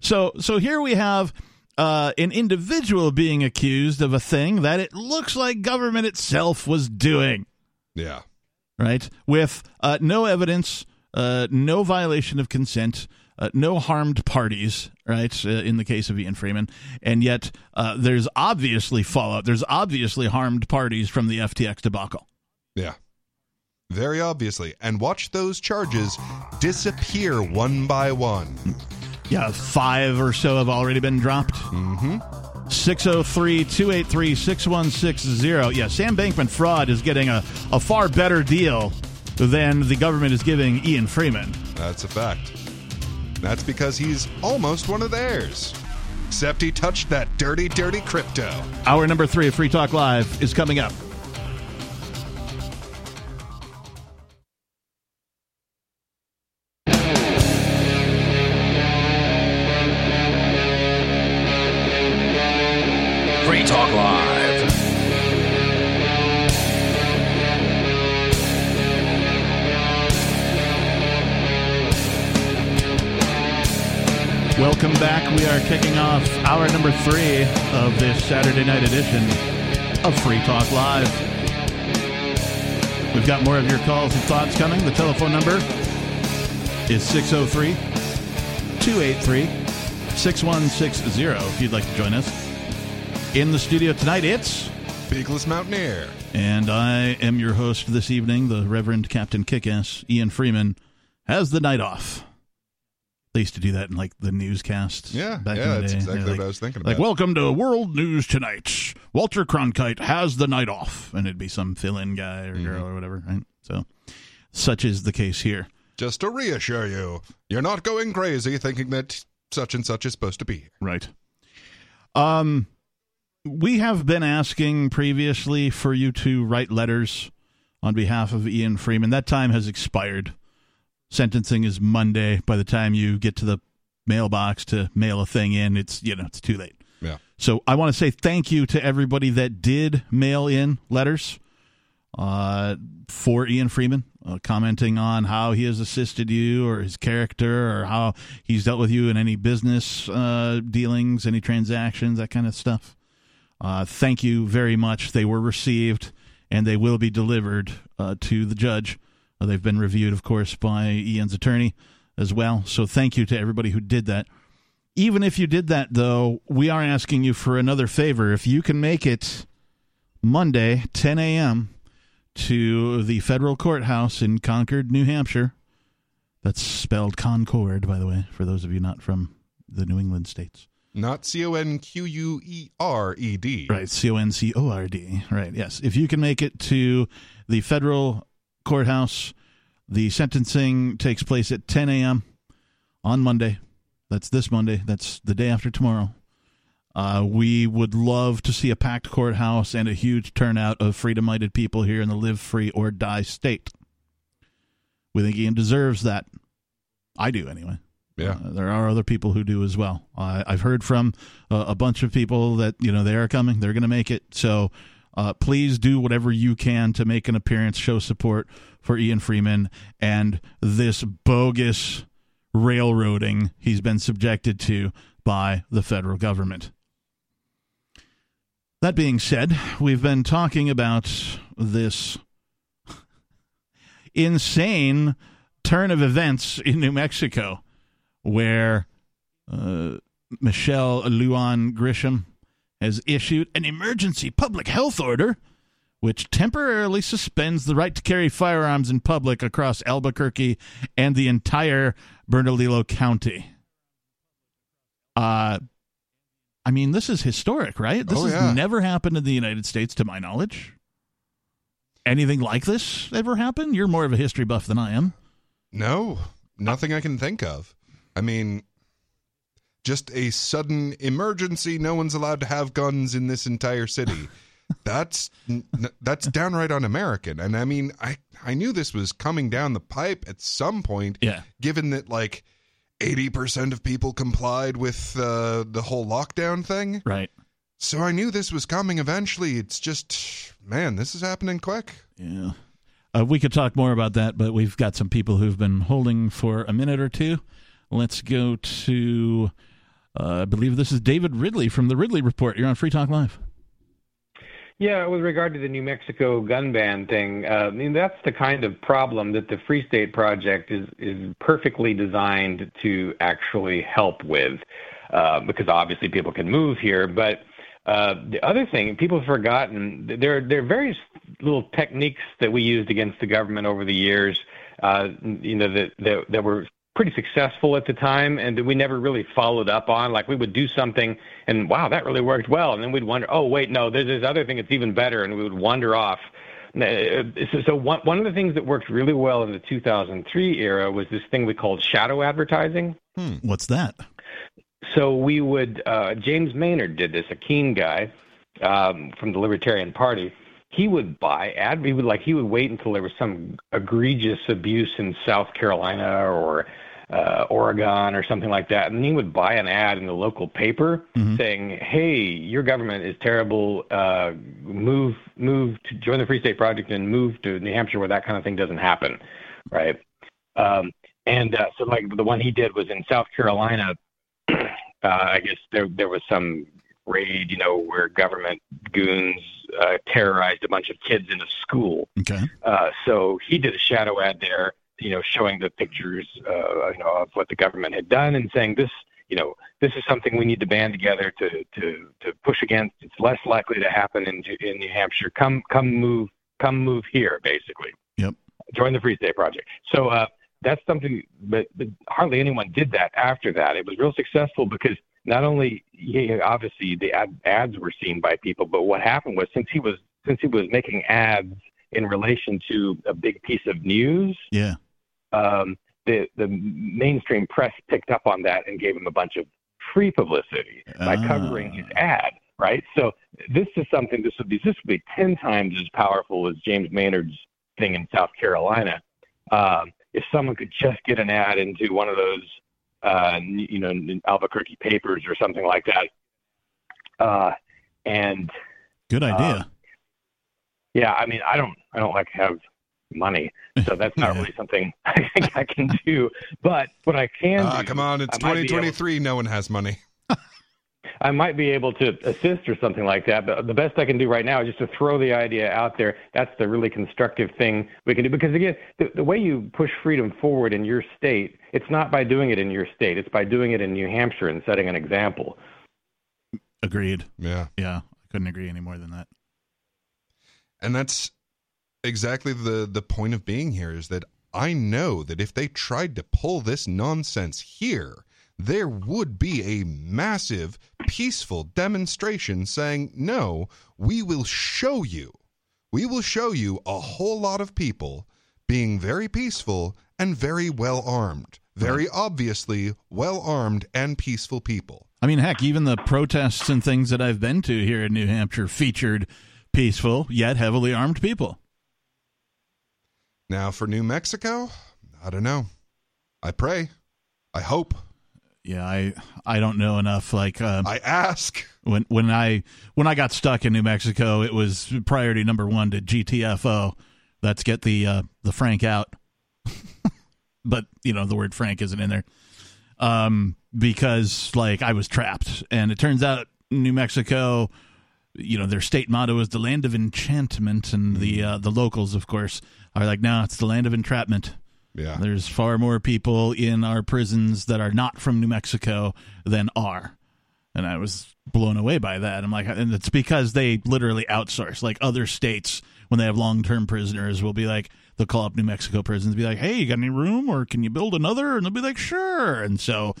So, so here we have uh, an individual being accused of a thing that it looks like government itself was doing Yeah. right? With uh, no evidence, uh, no violation of consent, uh, no harmed parties, right? Uh, in the case of Ian Freeman, and yet uh, there's obviously fallout. There's obviously harmed parties from the FTX debacle. Yeah. Very obviously. And watch those charges disappear one by one. Yeah, five or so have already been dropped. Mm-hmm. 603 283 6160. Yeah, Sam Bankman fraud is getting a, a far better deal than the government is giving Ian Freeman. That's a fact. That's because he's almost one of theirs. Except he touched that dirty, dirty crypto. Hour number three of Free Talk Live is coming up. Hour number three of this Saturday night edition of Free Talk Live. We've got more of your calls and thoughts coming. The telephone number is 603 283 6160 if you'd like to join us. In the studio tonight, it's Peakless Mountaineer. And I am your host this evening, the Reverend Captain Kickass. Ian Freeman has the night off. They used to do that in like the newscasts. Yeah, back yeah, in the that's day. exactly They're what like- I was thinking about. Like, welcome to World News Tonight. Walter Cronkite has the night off, and it'd be some fill-in guy or Mm-hmm. girl or whatever. Right? So, such is the case here. Just to reassure you, you're not going crazy thinking that such and such is supposed to be. Right. Um, we have been asking previously for you to write letters on behalf of Ian Freeman. That time has expired. Sentencing is Monday. By the time you get to the mailbox to mail a thing in, it's you know it's too late. Yeah. So I want to say thank you to everybody that did mail in letters uh, for Ian Freeman, uh, commenting on how he has assisted you or his character or how he's dealt with you in any business uh, dealings, any transactions, that kind of stuff. Uh, thank you very much. They were received and they will be delivered uh, to the judge. Uh, they've been reviewed, of course, by Ian's attorney as well. So thank you to everybody who did that. Even if you did that, though, we are asking you for another favor. If you can make it Monday, 10 a.m., to the federal courthouse in Concord, New Hampshire, That's spelled Concord, by the way, for those of you not from the New England states. Not C O N Q U E R E D. Right, C O N C O R D. Right, yes. If you can make it to the federal courthouse, the sentencing takes place at 10 a.m. on Monday. That's this Monday. That's the day after tomorrow. Uh, we would love to see a packed courthouse and a huge turnout of freedom minded people here in the live free or die state. We think Ian deserves that. I do, anyway. Yeah. Uh, there are other people who do as well. Uh, I've heard from uh, a bunch of people that, you know, they are coming, they're going to make it. So uh, please do whatever you can to make an appearance, show support for Ian Freeman and this bogus railroading he's been subjected to by the federal government. That being said, we've been talking about this insane turn of events in New Mexico where uh, Michelle Lujan Grisham has issued an emergency public health order which temporarily suspends the right to carry firearms in public across Albuquerque and the entire Bernalillo County. Uh, I mean, this is historic, right? This Oh, has never happened in the United States, to my knowledge. Anything like this ever happened? You're more of a history buff than I am. No, nothing I can think of. I mean, just a sudden emergency. No one's allowed to have guns in this entire city. that's that's downright un-American. And I mean, I I knew this was coming down the pipe at some point. Yeah. Given that like eighty percent of people complied with uh, the whole lockdown thing, Right. so I knew this was coming eventually. It's just, man, this is happening quick. Yeah. Uh, we could talk more about that, but we've got some people who've been holding for a minute or two. Let's go to, uh, I believe this is David Ridley from the Ridley Report. You're on Free Talk Live. Yeah, with regard to the New Mexico gun ban thing, uh, I mean that's the kind of problem that the Free State Project is is perfectly designed to actually help with, uh, because obviously people can move here. But uh, the other thing people have forgotten there there are various little techniques that we used against the government over the years, uh, you know that, that that were pretty successful at the time and that we never really followed up on. Like we would do something and wow, that really worked well. And then we'd wonder, oh, wait, no, there's this other thing that's even better. And we would wander off. Uh, So, one, one of the things that worked really well in the 2003 era was this thing we called shadow advertising. What's that? So we would, uh, James Maynard did this, a keen guy um, from the Libertarian Party. He would buy ad. He would like he would wait until there was some egregious abuse in South Carolina or uh, Oregon or something like that, and then he would buy an ad in the local paper saying, "Hey, your government is terrible. Uh, move, move to join the Free State Project and move to New Hampshire where that kind of thing doesn't happen." Right? Um, and uh, so, like the one he did was in South Carolina. uh, I guess there there was some raid, you know, where government goons uh, terrorized a bunch of kids in a school. Okay. Uh, so he did a shadow ad there, you know, showing the pictures, uh, you know, of what the government had done and saying this, you know, this is something we need to band together to to to push against. It's less likely to happen in in New Hampshire. Come come move come move here, basically. Yep. Join the Free State Project. So uh, that's something, but, but hardly anyone did that after that. It was real successful because not only yeah, obviously the ad, ads were seen by people, but what happened was since he was since he was making ads in relation to a big piece of news, Yeah. Um, the the mainstream press picked up on that and gave him a bunch of free publicity by Ah. covering his ad. Right. So this is something. This would be this would be ten times as powerful as James Maynard's thing in South Carolina. Um, if someone could just get an ad into one of those, uh, you know, Albuquerque papers or something like that, uh, and Good idea. uh, yeah, I mean, I don't, I don't like to have money, so that's not really something I think I can do. But what I can Ah, do, come on, it's I might be able- 2023. No one has money. I might be able to assist or something like that, but the best I can do right now is just to throw the idea out there. That's the really constructive thing we can do. Because again, the, the way you push freedom forward in your state, it's not by doing it in your state. It's by doing it in New Hampshire and setting an example. Agreed. Yeah. Yeah. I couldn't agree any more than that. and that's exactly the the point of being here is that I know that if they tried to pull this nonsense here, there would be a massive, peaceful demonstration saying, no, we will show you. We will show you a whole lot of people being very peaceful and very well armed. Very obviously well armed and peaceful people. I mean, heck, even the protests and things that I've been to here in New Hampshire featured peaceful yet heavily armed people. Now, for New Mexico, I don't know. I pray. I hope. Yeah, I I don't know enough. Like um, I ask when when I when I got stuck in New Mexico, it was priority number one to GTFO. Let's get the uh, the Frank out. but you know the word Frank isn't in there, um, because like I was trapped, and it turns out New Mexico, you know, their state motto is the land of enchantment, and the uh, the locals, of course, are like, no, it's the land of entrapment. Yeah. There's far more people in our prisons that are not from New Mexico than are. And I was blown away by that. I'm like, and it's because they literally outsource. Like other states, when they have long term prisoners, will be like, they'll call up New Mexico prisons, be like, hey, you got any room or can you build another? And they'll be like, sure. And so,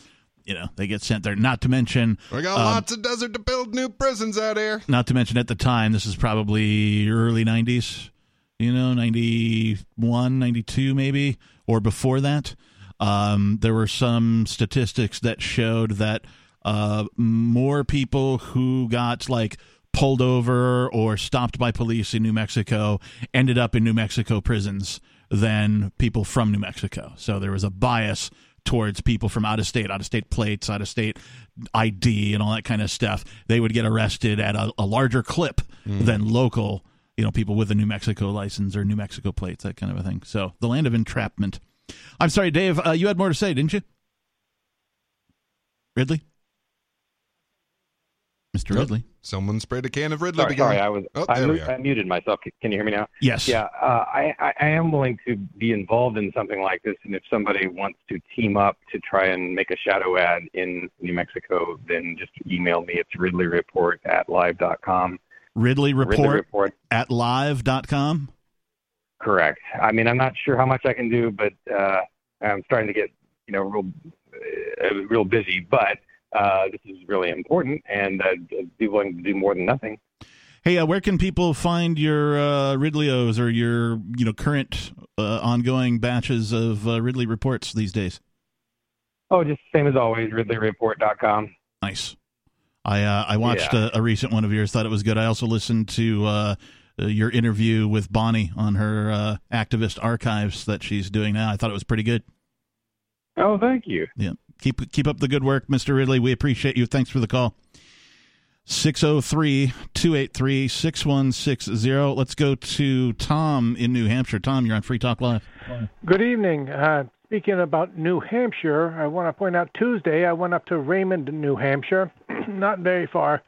you know, they get sent there. Not to mention, We got um, lots of desert to build new prisons out here. not to mention at the time, this is probably early 90s, you know, 91, 92 maybe, or before that. Um, there were some statistics that showed that uh, more people who got like pulled over or stopped by police in New Mexico ended up in New Mexico prisons than people from New Mexico. So there was a bias towards people from out of state, out of state plates, out of state ID, and all that kind of stuff. They would get arrested at a, a larger clip than local, you know, people with a New Mexico license or New Mexico plates, that kind of a thing. So the land of entrapment. I'm sorry, Dave. Uh, you had more to say, didn't you? Ridley, Mr. Ridley. Someone sprayed a can of Ridley. Sorry, again. sorry, I was Oh, I, there we mu- are. I muted myself. Can you hear me now? Yes. Yeah, uh, I, I I am willing to be involved in something like this, and if somebody wants to team up to try and make a shadow ad in New Mexico, then just email me. It's RidleyReport at live.com. Ridley Ridley Report Report. at live.com. Correct. I mean, I'm not sure how much I can do, but uh, I'm starting to get you know real uh, real busy. But uh, this is really important, and uh, be willing to do more than nothing. Hey, uh, where can people find your uh, Ridleyos or your you know current uh, ongoing batches of uh, Ridley reports these days? Oh, just same as always, RidleyReport.com. Nice. I uh, I watched Yeah. a, a recent one of yours. Thought it was good. I also listened to your interview with Bonnie on her uh, activist archives that she's doing now. I thought it was pretty good. Oh, thank you. Yeah. Keep keep up the good work, Mr. Ridley. We appreciate you. Thanks for the call. 603-283-6160. Let's go to Tom in New Hampshire. Tom, you're on Free Talk Live. Good evening. Uh, speaking about New Hampshire, I want to point out Tuesday I went up to Raymond, New Hampshire, not very far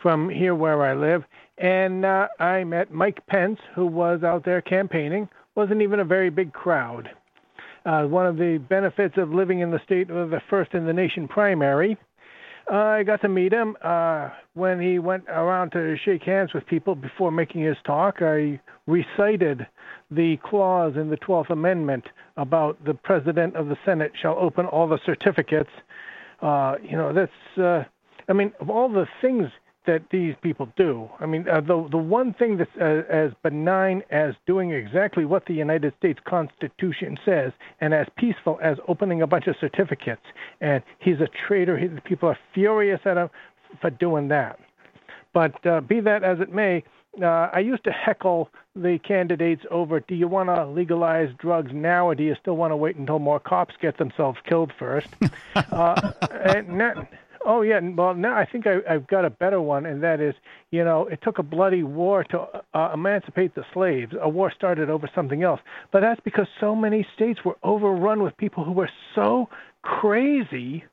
from here where I live, and uh, I met Mike Pence, who was out there campaigning. wasn't even a very big crowd. Uh, one of the benefits of living in the state of the first in the nation primary. Uh, I got to meet him uh, when he went around to shake hands with people before making his talk. I recited the clause in the 12th Amendment about the President of the Senate shall open all the certificates. Uh, you know, that's, uh, I mean, of all the things that these people do, I mean, uh, the, the one thing that's uh, as benign as doing exactly what the United States Constitution says and as peaceful as opening a bunch of certificates. And he's a traitor. He, people are furious at him for doing that. But uh, be that as it may, uh, I used to heckle the candidates over do you want to legalize drugs now or do you still want to wait until more cops get themselves killed first? uh, and now, oh, yeah. Well, now I think I, I've got a better one, and that is you know, it took a bloody war to uh, emancipate the slaves. A war started over something else. But that's because so many states were overrun with people who were so crazy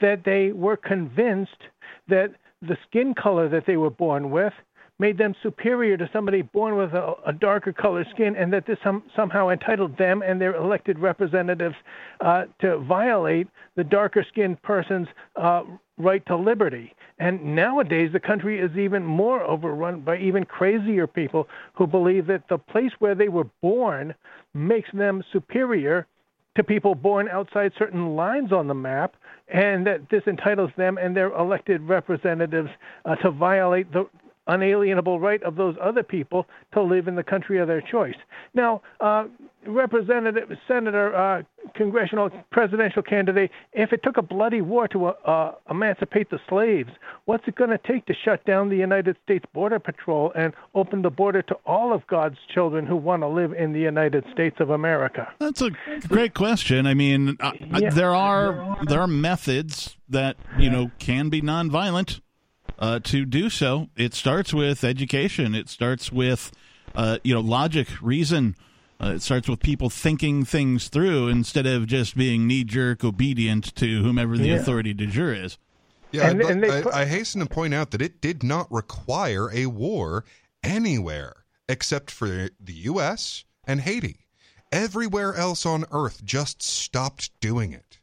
that they were convinced that the skin color that they were born with made them superior to somebody born with a, a darker colored skin, and that this some, somehow entitled them and their elected representatives uh, to violate the darker skinned person's uh, right to liberty. And nowadays, the country is even more overrun by even crazier people who believe that the place where they were born makes them superior to people born outside certain lines on the map, and that this entitles them and their elected representatives uh, to violate the unalienable right of those other people to live in the country of their choice. Now, uh, Representative, Senator, uh, congressional presidential candidate, if it took a bloody war to uh, emancipate the slaves, what's it going to take to shut down the United States Border Patrol and open the border to all of God's children who want to live in the United States of America? That's a great question. I mean, uh, Yeah. there are there are methods that you know can be nonviolent uh, to do so. It starts with education. It starts with uh, you know logic, reason. Uh, it starts with people thinking things through instead of just being knee jerk obedient to whomever the Yeah. authority de jure is. Yeah, And- but and they I, I hasten to point out that it did not require a war anywhere except for the U.S. and Haiti. Everywhere else on Earth just stopped doing it.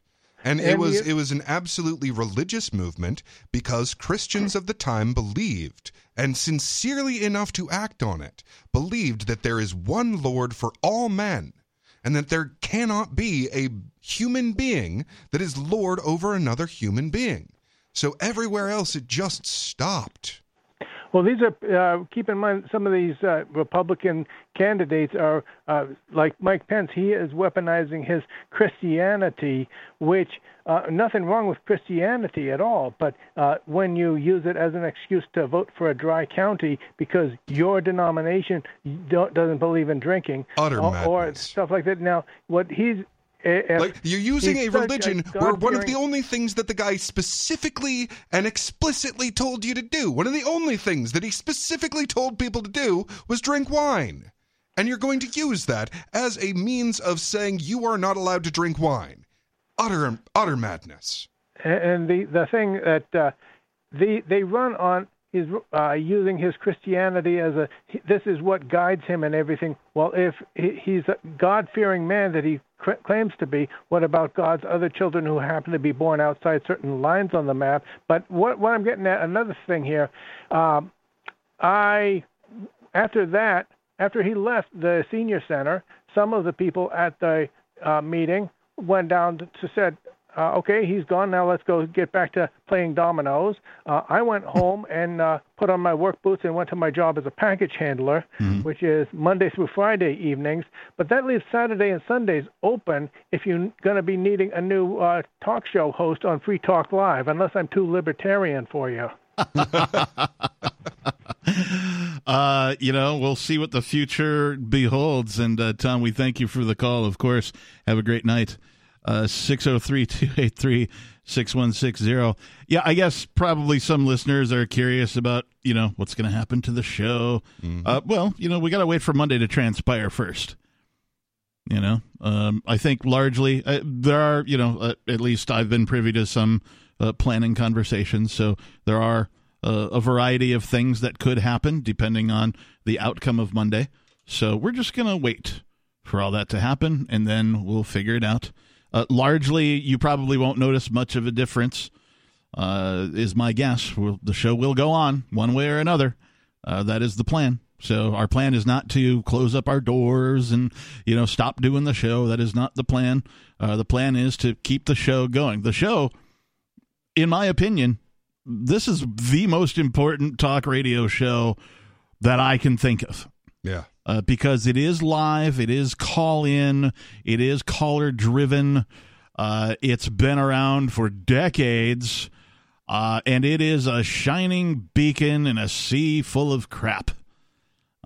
And it was you- it was an absolutely religious movement because Christians of the time believed and sincerely enough to act on it believed that there is one Lord for all men and that there cannot be a human being that is lord over another human being. So everywhere else it just stopped. Well, these are uh, keep in mind some of these uh, Republican candidates are uh, like Mike Pence. He is weaponizing his Christianity, which uh, nothing wrong with Christianity at all. But uh, when you use it as an excuse to vote for a dry county because your denomination don't, doesn't believe in drinking or, or stuff like that. Now, what he's if Like you're using a religion where one of the only things that the guy specifically and explicitly told you to do, one of the only things that he specifically told people to do was drink wine. And you're going to use that as a means of saying you are not allowed to drink wine. Utter utter madness. and the the thing that uh, the they run on is uh, using his Christianity as a this is what guides him and everything. Well, if he's a God-fearing man that he cr- claims to be, what about God's other children who happen to be born outside certain lines on the map? But what what I'm getting at another thing here, um, I after that after he left the senior center, some of the people at the uh, meeting went down to said, uh, okay, he's gone. Now let's go get back to playing dominoes. Uh, I went home and uh, put on my work boots and went to my job as a package handler, which is Monday through Friday evenings. But that leaves Saturday and Sundays open if you're going to be needing a new uh, talk show host on Free Talk Live, unless I'm too libertarian for you. Uh, you know, we'll see what the future beholds. And uh, Tom, we thank you for the call. Of course, have a great night. Uh, Six zero three two eight three six one six zero. Yeah, I guess probably some listeners are curious about you know what's going to happen to the show. Uh, well, you know, we got to wait for Monday to transpire first. You know, um, I think largely uh, there are, you know, uh, at least I've been privy to some uh, planning conversations. So there are uh, a variety of things that could happen depending on the outcome of Monday. So we're just going to wait for all that to happen and then we'll figure it out. Uh, largely, you probably won't notice much of a difference, uh, is my guess. We'll, the show will go on one way or another. Uh, that is the plan. So our plan is not to close up our doors and you know stop doing the show. That is not the plan. Uh, the plan is to keep the show going. The show, in my opinion, this is the most important talk radio show that I can think of. Yeah. Uh, because it is live, it is call in, it is caller driven. Uh, it's been around for decades, uh, and it is a shining beacon in a sea full of crap.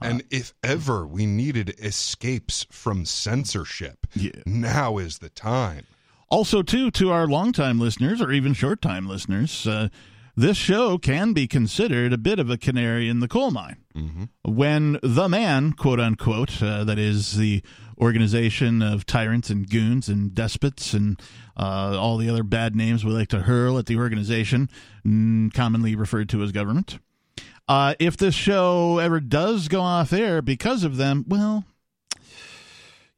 And if ever we needed escapes from censorship, now is the time. Also, too, to our longtime listeners or even short time listeners, uh, this show can be considered a bit of a canary in the coal mine. When the man, quote unquote, uh, that is the organization of tyrants and goons and despots and uh, all the other bad names we like to hurl at the organization, mm, commonly referred to as government. Uh, if this show ever does go off air because of them, well,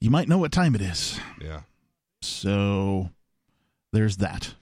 you might know what time it is. Yeah. So there's that.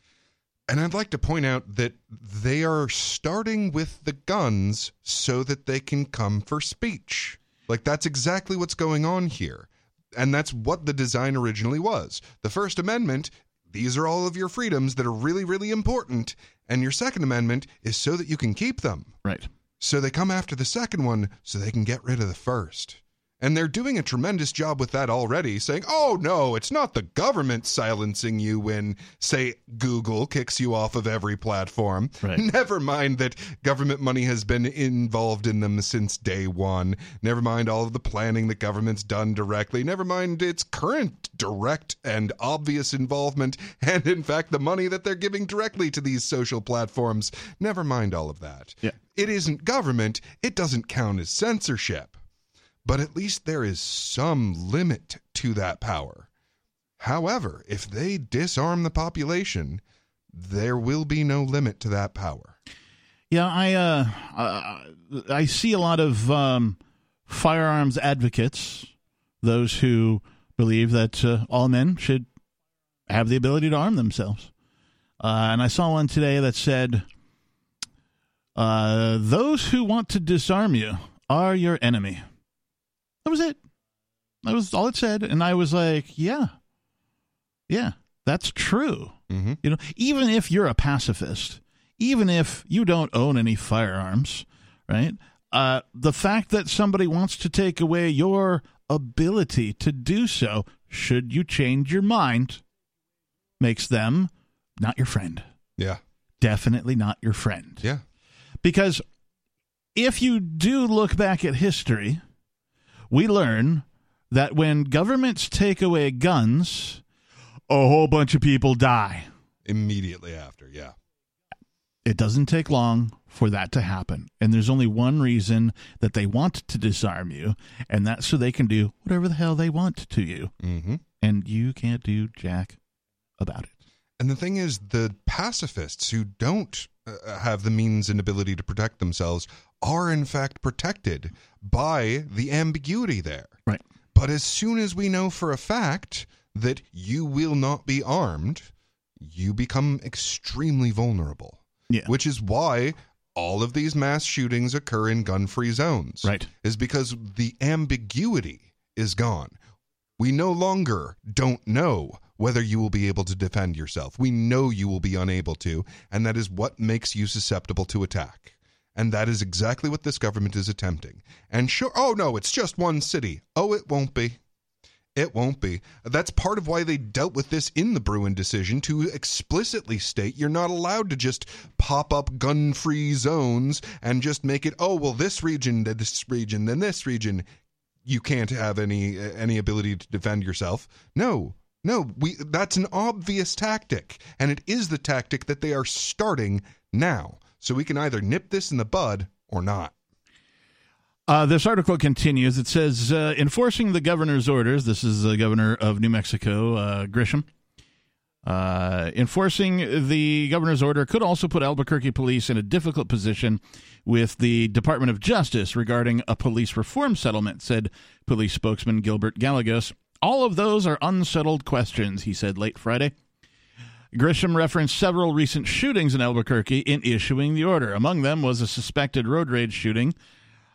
And I'd like to point out that they are starting with the guns so that they can come for speech. Like, that's exactly what's going on here. And that's what the design originally was. The First Amendment, these are all of your freedoms that are really, really important. And your Second Amendment is so that you can keep them. Right. So they come after the second one so they can get rid of the first. And they're doing a tremendous job with that already, saying, oh, no, it's not the government silencing you when, say, Google kicks you off of every platform. Right. Never mind that government money has been involved in them since day one. Never mind all of the planning that government's done directly. Never mind its current direct and obvious involvement, and in fact, the money that they're giving directly to these social platforms. Never mind all of that. Yeah. It isn't government, it doesn't count as censorship but at least there is some limit to that power. However, if they disarm the population, there will be no limit to that power. Yeah, I uh, I see a lot of um, firearms advocates, those who believe that uh, all men should have the ability to arm themselves. Uh, and I saw one today that said, uh, "Those who want to disarm you are your enemy." That was it. That was all it said, and I was like, "Yeah, yeah, that's true." Mm-hmm. You know, even if you're a pacifist, even if you don't own any firearms, right? Uh, the fact that somebody wants to take away your ability to do so, should you change your mind, makes them not your friend. Yeah. Definitely not your friend. Yeah. Because if you do look back at history, we learn that when governments take away guns, a whole bunch of people die. Immediately after, yeah. It doesn't take long for that to happen. And there's only one reason that they want to disarm you, and that's so they can do whatever the hell they want to you. Mm-hmm. And you can't do jack about it. And the thing is, the pacifists who don't Uh, have the means and ability to protect themselves are, in fact, protected by the ambiguity there. Right. But as soon as we know for a fact that you will not be armed, you become extremely vulnerable. Yeah. Which is why all of these mass shootings occur in gun free zones. Right. Is because the ambiguity is gone. We no longer don't know whether you will be able to defend yourself. We know you will be unable to, and that is what makes you susceptible to attack. And that is exactly what this government is attempting. And sure, oh no, it's just one city. Oh, it won't be. It won't be. That's part of why they dealt with this in the Bruen decision to explicitly state you're not allowed to just pop up gun free zones and just make it, oh, well, this region, then this region, then this region. You can't have any any ability to defend yourself. No, no, we that's an obvious tactic, and it is the tactic that they are starting now. So we can either nip this in the bud or not. Uh, this article continues. It says uh, enforcing the governor's orders. This is the governor of New Mexico, uh, Grisham. Uh, enforcing the governor's order could also put Albuquerque police in a difficult position with the Department of Justice regarding a police reform settlement, said police spokesman Gilbert Gallegos. All of those are unsettled questions, he said late Friday. Grisham referenced several recent shootings in Albuquerque in issuing the order. Among them was a suspected road rage shooting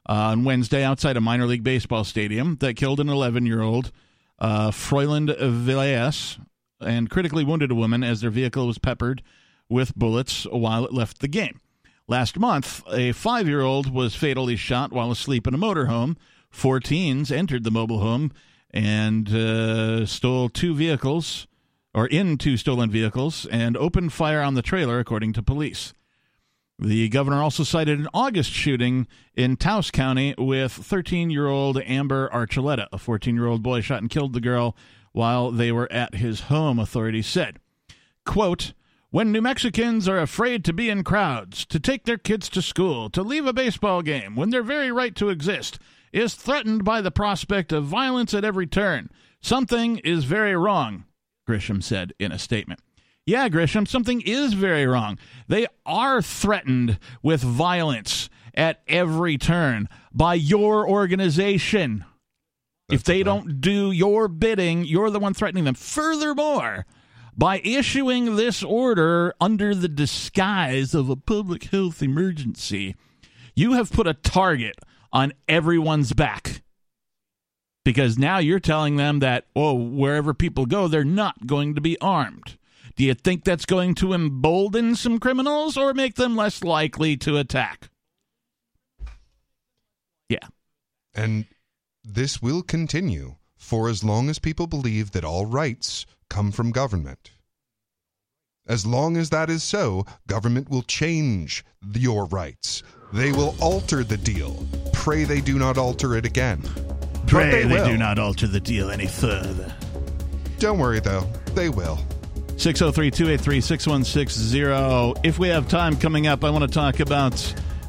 on Wednesday outside a minor league baseball stadium that killed an 11 year old uh, Froylan Villas and critically wounded a woman as their vehicle was peppered with bullets while it left the game. Last month, a five year old was fatally shot while asleep in a motorhome. Four teens entered the mobile home and uh, stole two vehicles, or in two stolen vehicles, and opened fire on the trailer, according to police. The governor also cited an August shooting in Taos County with 13 year old Amber Archuleta. A 14 year old boy shot and killed the girl while they were at his home, authorities said. Quote, when New Mexicans are afraid to be in crowds, to take their kids to school, to leave a baseball game, when their very right to exist is threatened by the prospect of violence at every turn, something is very wrong, Grisham said in a statement. Yeah, Grisham, something is very wrong. They are threatened with violence at every turn by your organization. If they don't do your bidding, you're the one threatening them. Furthermore, by issuing this order under the disguise of a public health emergency, you have put a target on everyone's back. Because now you're telling them that, oh, wherever people go, they're not going to be armed. Do you think that's going to embolden some criminals or make them less likely to attack? Yeah. And this will continue for as long as people believe that all rights come from government. As long as that is so, government will change your rights. They will alter the deal. Pray they do not alter it again. Pray they, will. do not alter the deal any further. Don't worry, though. They will. 603 283 6160. If we have time coming up, I want to talk about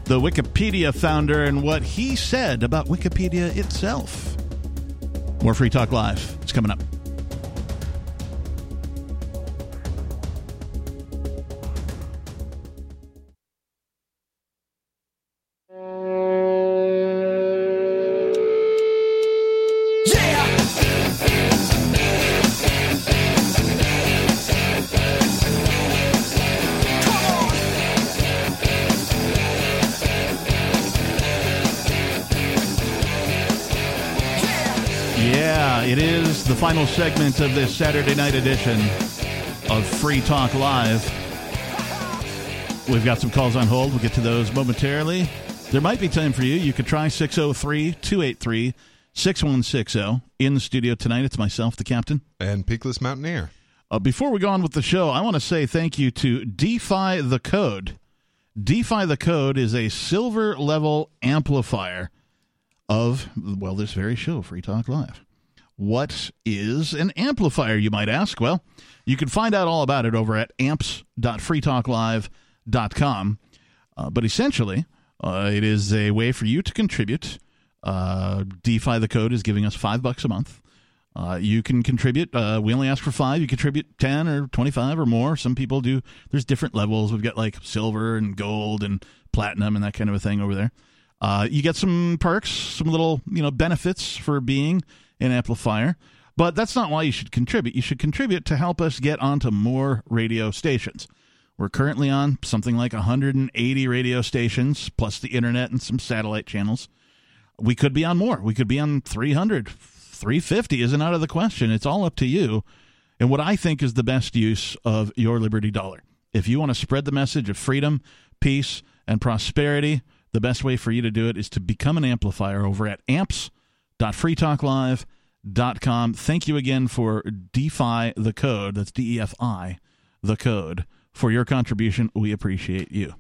the Wikipedia founder and what he said about Wikipedia itself. More Free Talk Live. It's coming up. Final segment of this Saturday night edition of Free Talk Live. We've got some calls on hold. We'll get to those momentarily. There might be time for you. You could try 603 283 6160. In the studio tonight, it's myself, the captain. And Peakless Mountaineer. Uh, before we go on with the show, I want to say thank you to Defy the Code. Defy the Code is a silver level amplifier of, well, this very show, Free Talk Live. What is an amplifier, you might ask? Well, you can find out all about it over at amps.freetalklive.com. Uh, but essentially, uh, it is a way for you to contribute. Uh, Defy the Code is giving us five bucks a month. Uh, you can contribute. Uh, we only ask for five. You contribute 10 or 25 or more. Some people do. There's different levels. We've got like silver and gold and platinum and that kind of a thing over there. Uh, you get some perks, some little you know benefits for being an amplifier. But that's not why you should contribute. You should contribute to help us get onto more radio stations. We're currently on something like 180 radio stations, plus the internet and some satellite channels. We could be on more. We could be on 300. 350 isn't out of the question. It's all up to you and what I think is the best use of your Liberty Dollar. If you want to spread the message of freedom, peace, and prosperity, the best way for you to do it is to become an amplifier over at amps.freetalklive.com. Thank you again for Defy the Code. That's D E F I, the code. For your contribution, we appreciate you.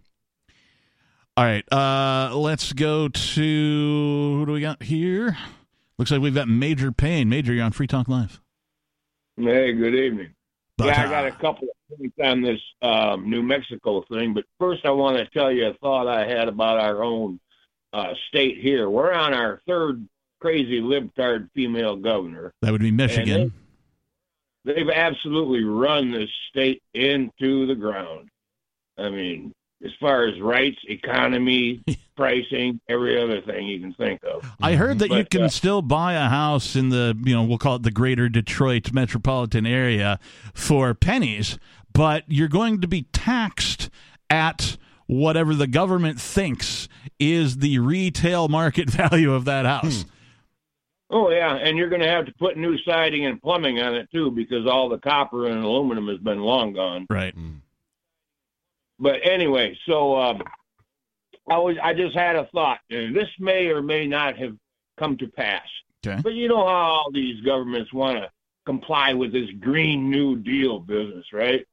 All right, uh, let's go to who do we got here? Looks like we've got Major Payne. Major, you're on Free Talk Live. Hey, good evening. But, yeah, I uh, got a couple of things on this um, New Mexico thing, but first I want to tell you a thought I had about our own uh, state here. We're on our third crazy libtard female governor. That would be Michigan. They, they've absolutely run this state into the ground. I mean, as far as rights, economy, pricing, every other thing you can think of. I heard that you can uh, still buy a house in the, you know, we'll call it the greater Detroit metropolitan area for pennies, but you're going to be taxed at whatever the government thinks is the retail market value of that house. Oh yeah, and you're going to have to put new siding and plumbing on it too because all the copper and aluminum has been long gone. Right. But anyway, so um, I was I just had a thought, and this may or may not have come to pass. Okay. But you know how all these governments want to comply with this Green New Deal business, right?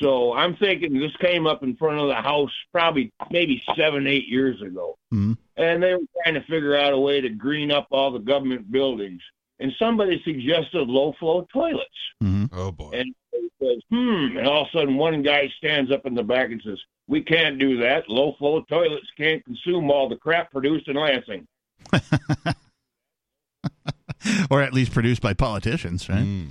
So I'm thinking this came up in front of the House probably maybe seven, eight years ago. Mhm. And they were trying to figure out a way to green up all the government buildings. And somebody suggested low flow toilets. Oh boy. And he says, hmm. And all of a sudden, one guy stands up in the back and says, We can't do that. Low flow toilets can't consume all the crap produced in Lansing. or at least produced by politicians, right?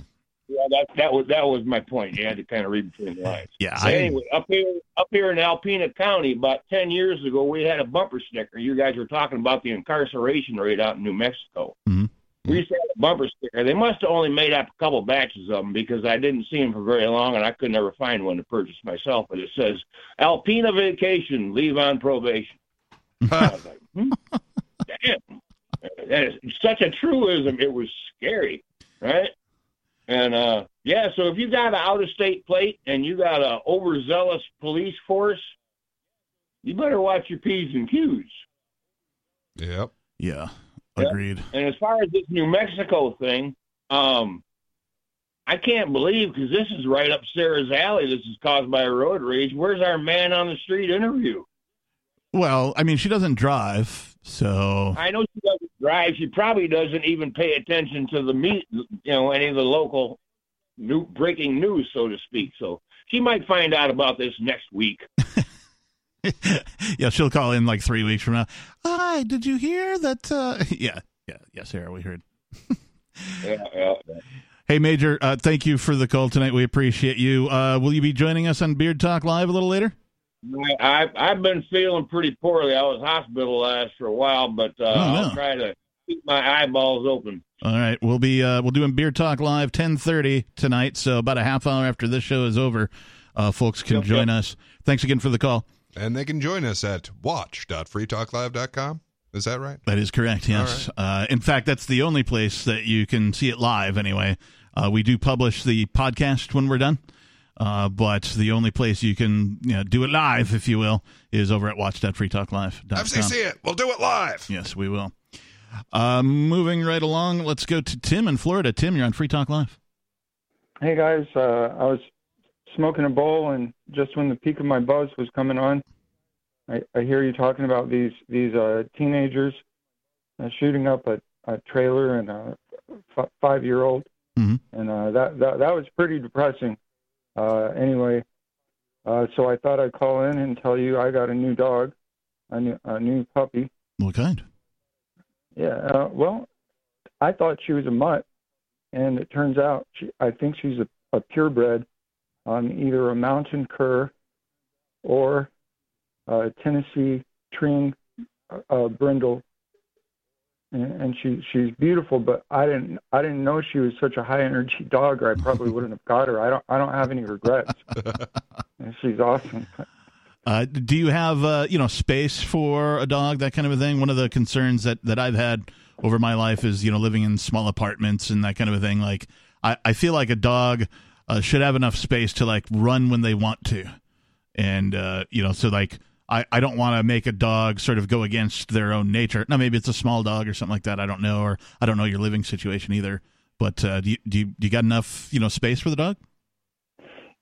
Yeah. That that was that was my point. You had to kind of read between the lines. Yeah. So anyway, up here up here in Alpena County, about ten years ago, we had a bumper sticker. You guys were talking about the incarceration rate out in New Mexico. Mhm. We used to have a bumper sticker. They must have only made up a couple batches of them because I didn't see them for very long, and I could never find one to purchase myself. But it says Alpena Vacation, leave on probation. I was like, hmm, damn, that is such a truism. It was scary, right? And uh yeah, so if you got an out of state plate and you got a overzealous police force, you better watch your P's and Q's. Yep. Yeah. Yeah. Agreed. And as far as this New Mexico thing, um, I can't believe because this is right up Sarah's alley. This is caused by a road rage. Where's our man on the street interview? Well, I mean, she doesn't drive, so I know she doesn't drive. She probably doesn't even pay attention to the meet, you know, any of the local new breaking news, so to speak. So she might find out about this next week. yeah, she'll call in like three weeks from now. Hi, did you hear that? Uh... Yeah, yeah, yeah, Sarah, we heard. Yeah, yeah, yeah. Hey, Major, uh, thank you for the call tonight. We appreciate you. Uh, will you be joining us on Beard Talk Live a little later? I, I've I've been feeling pretty poorly. I was hospitalized for a while, but uh, Oh, no. I'll try to keep my eyeballs open. All right, we'll be uh, we'll doing Beer Talk Live ten thirty tonight. So about a half hour after this show is over, uh, folks can Yep, join yep. us. Thanks again for the call. And they can join us at watch.freetalklive.com. Is that right? That is correct. Yes. Uh, in fact, that's the only place that you can see it live. Anyway, uh, we do publish the podcast when we're done, uh, but the only place you can you know, do it live, if you will, is over at watch.freetalklive.com. FCC it. We'll do it live. Yes, we will. Uh, moving right along, let's go to Tim in Florida. Tim, you're on Free Talk Live. Hey guys, uh, I was smoking a bowl, and just when the peak of my buzz was coming on, I, I hear you talking about these these uh, teenagers uh, shooting up a, a trailer and a f- five year old, Mhm. and uh, that that that was pretty depressing. Uh, anyway, uh, so I thought I'd call in and tell you I got a new dog, a new a new puppy. What kind? Yeah, uh, well, I thought she was a mutt, and it turns out she, I think she's a, a purebred on either a mountain cur or a Tennessee Treeing uh, brindle. And, and she she's beautiful, but I didn't I didn't know she was such a high energy dog, or I probably wouldn't have got her. I don't I don't have any regrets. And she's awesome. Uh, do you have uh, you know space for a dog, that kind of a thing? One of the concerns that, that I've had over my life is you know living in small apartments and that kind of a thing. Like I, I feel like a dog uh, should have enough space to like run when they want to, and uh, you know so like I, I don't want to make a dog sort of go against their own nature. Now maybe it's a small dog or something like that. I don't know, or I don't know your living situation either. But uh, do you, do you, do you got enough you know space for the dog?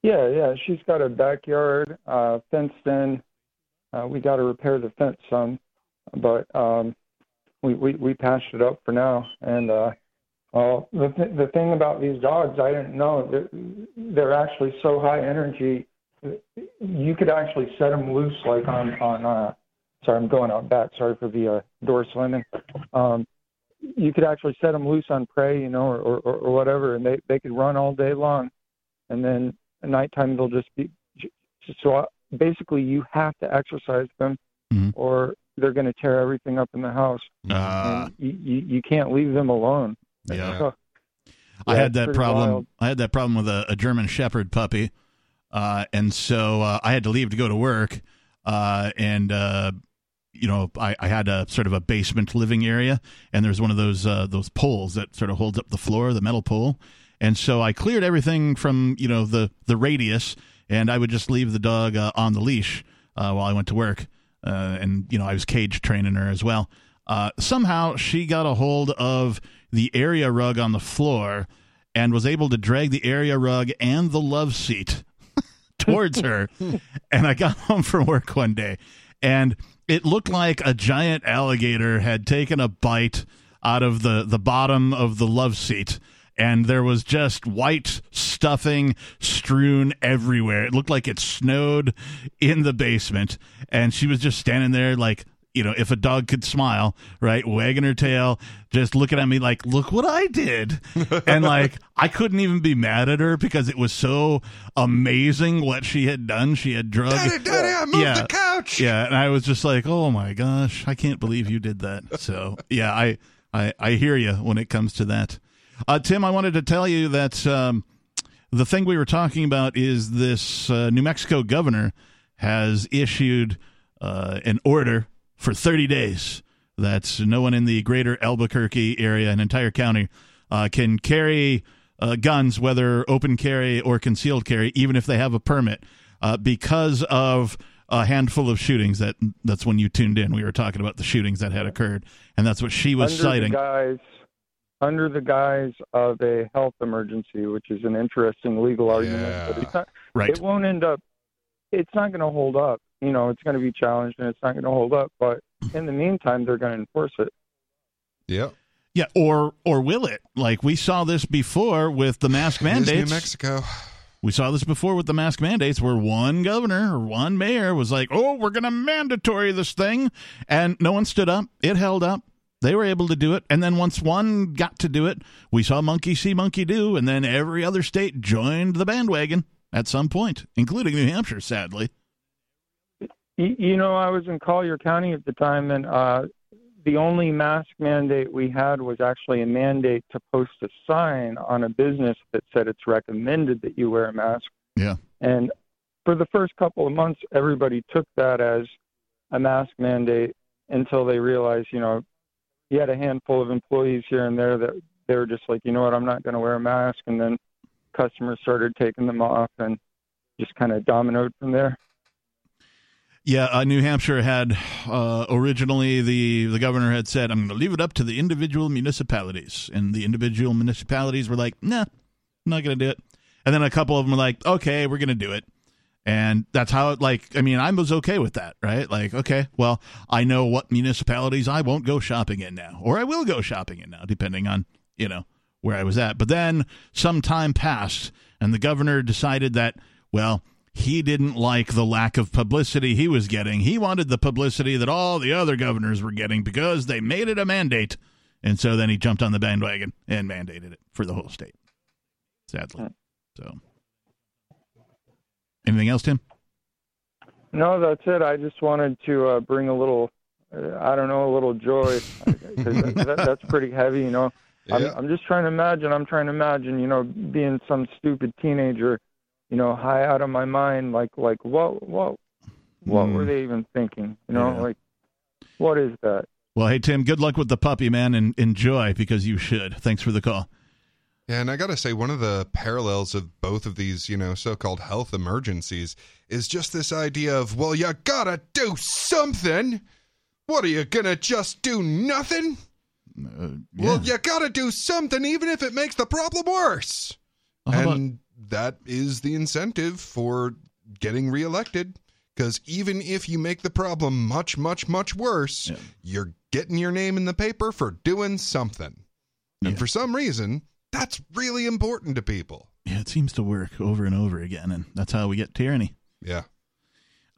Yeah, yeah. She's got a backyard uh, fenced in. Uh, we got to repair the fence some, but um, we, we we patched it up for now. And uh, well, the th- the thing about these dogs, I didn't know they're, they're actually so high energy. You could actually set them loose, like on on. Uh, sorry, I'm going out back. Sorry for the uh, door slamming. Um, you could actually set them loose on prey, you know, or, or, or whatever, and they they could run all day long, and then at nighttime they'll just be. So uh, basically, you have to exercise them, or they're going to tear everything up in the house. Uh, and you, you you can't leave them alone. Yeah. So, I had that problem. wild. I had that problem with a, a German Shepherd puppy, uh, and so uh, I had to leave to go to work. Uh, and uh, you know, I, I had a sort of a basement living area, and there's one of those uh, those poles that sort of holds up the floor, the metal pole. And so I cleared everything from you know the the radius, and I would just leave the dog uh, on the leash while I went to work. And you know, I was cage training her as well. Somehow she got a hold of the area rug on the floor and was able to drag the area rug and the love seat towards her. and I got home from work one day, and it looked like a giant alligator had taken a bite out of the, the bottom of the love seat. And there was just white stuffing strewn everywhere. It looked like it snowed in the basement. And she was just standing there, like, you know, if a dog could smile, right, wagging her tail, just looking at me like, look what I did. and like, I couldn't even be mad at her because it was so amazing what she had done. She had drugged. Daddy, Daddy, I moved yeah, the couch. Yeah. And I was just like, oh my gosh, I can't believe you did that. So yeah, I, I, I hear you when it comes to that. Uh, Tim, I wanted to tell you that um, the thing we were talking about is this uh, New Mexico governor has issued uh, an order for 30 days that no one in the greater Albuquerque area and entire county uh, can carry uh, guns, whether open carry or concealed carry, even if they have a permit, uh, because of a handful of shootings. That that's when you tuned in. We were talking about the shootings that had occurred, and that's what she was under citing. The guise, under the guise of a health emergency, which is an interesting legal argument, but it's not. Right. It won't end up. It's not going to hold up. You know, it's going to be challenged, and it's not going to hold up. But in the meantime, they're going to enforce it. Yeah. Yeah, or or will it? Like we saw this before with the mask mandates. New Mexico. We saw this before with the mask mandates, where one governor or one mayor was like, "Oh, we're going to mandatory this thing," and no one stood up. It held up. They were able to do it, and then once one got to do it, we saw monkey see, monkey do, and then every other state joined the bandwagon at some point, including New Hampshire, sadly. You, you know, I was in Collier County at the time, and uh, the only mask mandate we had was actually a mandate to post a sign on a business that said it's recommended that you wear a mask. Yeah. And for the first couple of months, everybody took that as a mask mandate until they realized, you know, you had a handful of employees here and there that they were just like, you know what, I'm not going to wear a mask. And then customers started taking them off and just kind of dominoed from there. Yeah, uh, New Hampshire had uh, originally the the governor had said, "I'm going to leave it up to the individual municipalities," and the individual municipalities were like, "Nah, not going to do it." And then a couple of them were like, "Okay, we're going to do it," and that's how it. Like, I mean, I was okay with that, right? Like, okay, well, I know what municipalities I won't go shopping in now, or I will go shopping in now, depending on you know where I was at. But then some time passed, and the governor decided that, well he didn't like the lack of publicity he was getting. He wanted the publicity that all the other governors were getting because they made it a mandate. And so then he jumped on the bandwagon and mandated it for the whole state. Sadly. So anything else, Tim? No, that's it. I just wanted to uh, bring a little, uh, I don't know, a little joy. 'cause that, that, that's pretty heavy, you know. I'm, I'm just trying to imagine. I'm trying to imagine, you know, being some stupid teenager, you know, high out of my mind. Like, like what, what, what were Hmm. they even thinking? You know, Yeah. like, what is that? Well, hey, Tim, good luck with the puppy, man, and enjoy because you should. Thanks for the call. Yeah, and I got to say, one of the parallels of both of these, you know, so called health emergencies is just this idea of, well, you gotta do something. What are you gonna just do nothing? Well, you gotta do something, even if it makes the problem worse. Well, how about- and that is the incentive for getting reelected. Because even if you make the problem much, much, much worse, you're getting your name in the paper for doing something. And for some reason, that's really important to people. Yeah, it seems to work over and over again, and that's how we get tyranny. Yeah.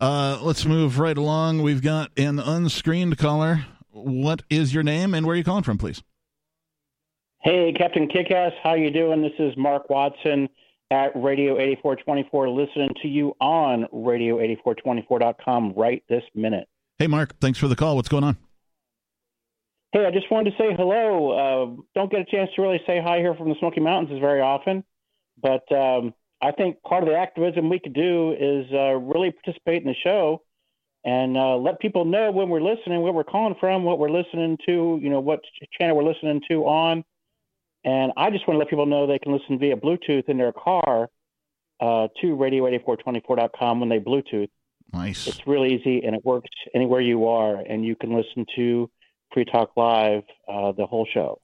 Uh, let's move right along. We've got an unscreened caller. What is your name and where are you calling from, please? Hey, Captain Kickass, how you doing? This is Mark Watson at Radio 8424, listening to you on Radio8424.com right this minute. Hey, Mark. Thanks for the call. What's going on? Hey, I just wanted to say hello. Uh, don't get a chance to really say hi here from the Smoky Mountains is very often, but um, I think part of the activism we could do is uh, really participate in the show and uh, let people know when we're listening, where we're calling from, what we're listening to, you know, what channel we're listening to on. And I just want to let people know they can listen via Bluetooth in their car uh, to radio8424.com when they Bluetooth. Nice. It's really easy and it works anywhere you are, and you can listen to Free Talk Live uh, the whole show.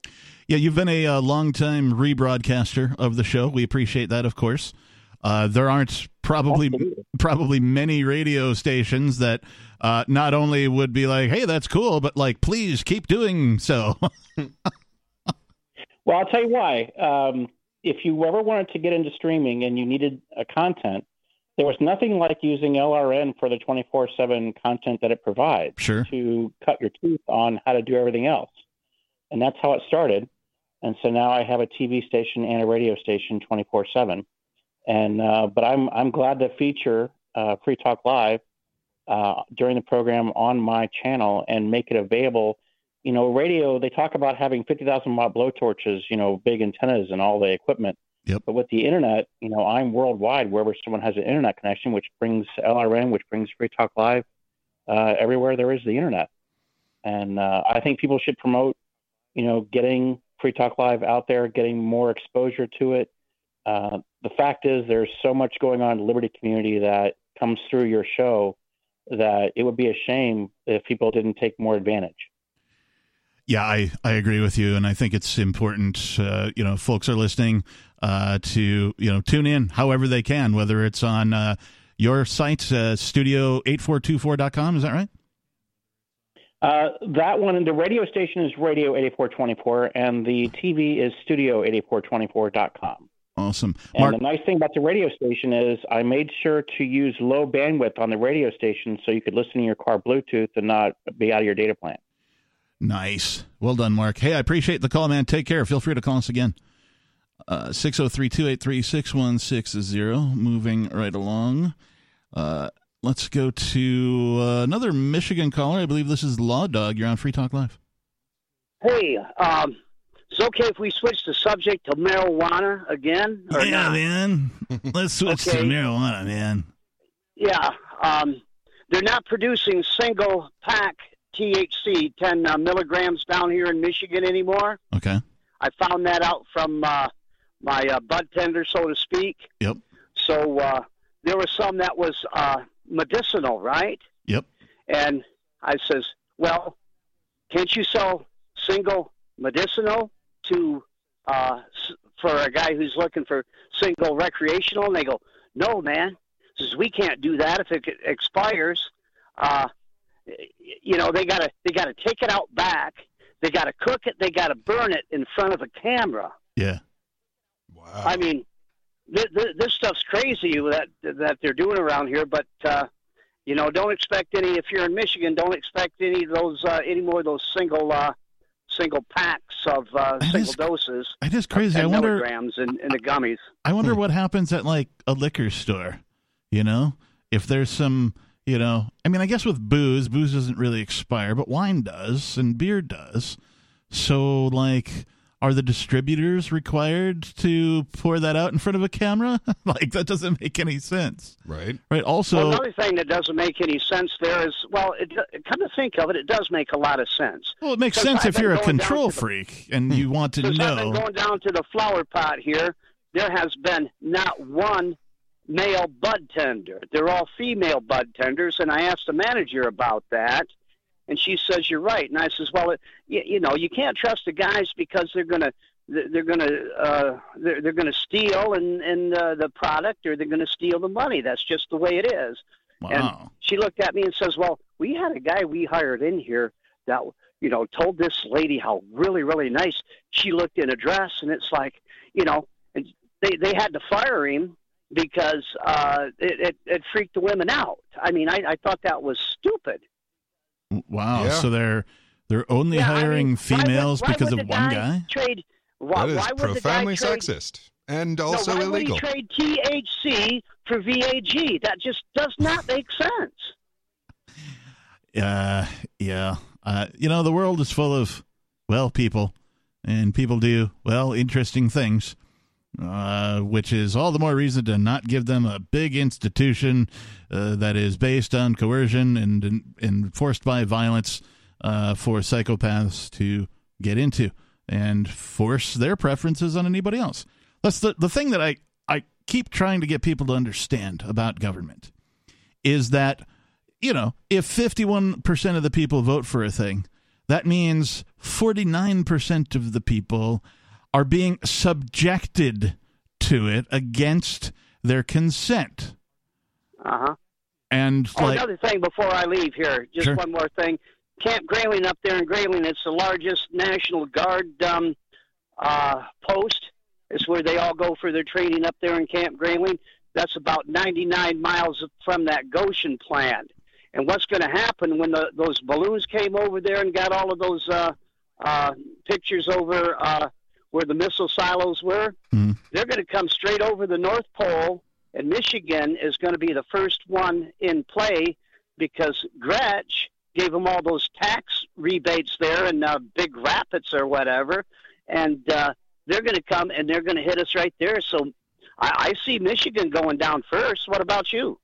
Yeah, you've been a uh, longtime rebroadcaster of the show. We appreciate that, of course. Uh, there aren't probably probably many radio stations that uh, not only would be like, "Hey, that's cool," but like, "Please keep doing so." Well, I'll tell you why. Um, if you ever wanted to get into streaming and you needed a content, there was nothing like using LRN for the 24/7 content that it provides Sure. to cut your teeth on how to do everything else, and that's how it started. And so now I have a TV station and a radio station 24/7, and uh, but I'm I'm glad to feature uh, Free Talk Live uh, during the program on my channel and make it available. You know, radio they talk about having 50,000 watt blowtorches, you know, big antennas and all the equipment. Yep. But with the internet, you know, I'm worldwide wherever someone has an internet connection, which brings LRN, which brings Free Talk Live, uh, everywhere there is the internet. And uh, I think people should promote, you know, getting Free Talk Live out there, getting more exposure to it. Uh, the fact is, there's so much going on in the Liberty community that comes through your show that it would be a shame if people didn't take more advantage. Yeah, I, I agree with you, and I think it's important. Uh, you know, folks are listening uh, to you know tune in however they can, whether it's on uh, your site, uh, studio8424.com. Is that right? Uh, that one, and the radio station is Radio 8424, and the TV is Studio8424.com. Awesome. And the nice thing about the radio station is I made sure to use low bandwidth on the radio station so you could listen to your car Bluetooth and not be out of your data plan. Nice. Well done, Mark. Hey, I appreciate the call, man. Take care. Feel free to call us again. Uh, 603 283 6160. Moving right along. Uh, let's go to uh, another Michigan caller. I believe this is Law Dog. You're on Free Talk Live. Hey, um, it's okay if we switch the subject to marijuana again? Yeah, not? man. Let's switch to marijuana, man. Yeah, um, they're not producing single pack THC, 10 uh, milligrams down here in Michigan anymore. Okay. I found that out from uh, my uh, bud tender, so to speak. Yep. So uh, there was some that was uh, medicinal, right? Yep. And I says, well, can't you sell single medicinal to uh, for a guy who's looking for single recreational? And they go, no, man. Says we can't do that if it expires. Uh, you know, they gotta they gotta take it out back. They gotta cook it. They gotta burn it in front of a camera. Yeah. Wow. I mean, th- th- this stuff's crazy that that they're doing around here. But uh, you know, don't expect any. If you're in Michigan, don't expect any of those uh, any more of those single uh, single packs of uh, single doses. It is of crazy. I wonder- milligrams in, in the gummies. I wonder what happens at like a liquor store. You know, if there's some, you know, I mean, I guess with booze, booze doesn't really expire, but wine does and beer does. So, like, are the distributors required to pour that out in front of a camera? like, that doesn't make any sense. Right. Right. Also, well, another thing that doesn't make any sense there is, well, it, come to think of it, it does make a lot of sense. well, it makes sense I've if you're a control to the- freak and hmm. you want to Since I've been know. going down to the flower pot here, there has been not one male bud tender. They're all female bud tenders, and I asked the manager about that, and she says you're right. And I says, well, it, you, you know, you can't trust the guys because they're gonna they're gonna uh, they're, they're gonna steal and and uh, the product, or they're gonna steal the money. That's just the way it is. And Wow. she looked at me and says, "Well, we had a guy we hired in here that you know told this lady how really really nice she looked in a dress, and it's like you know, and they they had to fire him because uh, it, it it freaked the women out. I mean, I I thought that was stupid. Wow. Yeah. So they're they're only hiring females why would because of one guy? Trade. Why, that is why profoundly trade, sexist and also no, why illegal. Would he trade THC for VAG? That just does not make sense. Uh, yeah. Uh, you know, the world is full of, well, people, and people do, well, interesting things, uh, which is all the more reason to not give them a big institution uh, that is based on coercion and, enforced by violence uh, for psychopaths to get into and force their preferences on anybody else. That's the, the thing that I, I keep trying to get people to understand about government is that you know, if 51% of the people vote for a thing, that means 49% of the people are being subjected to it against their consent. Uh huh. And Oh, like, another thing before I leave here, just Sure. one more thing. Camp Grayling up there in Grayling, it's the largest National Guard um, uh, post. It's where they all go for their training up there in Camp Grayling. that's about 99 miles from that Gotion plant. And what's going to happen when the, those balloons came over there and got all of those uh, uh, pictures over uh, where the missile silos were? Mm. They're going to come straight over the North Pole, and Michigan is going to be the first one in play because Gretch gave them all those tax rebates there in uh, Big Rapids or whatever, and uh, they're going to come and they're going to hit us right there. So I, I see Michigan going down first. What about you?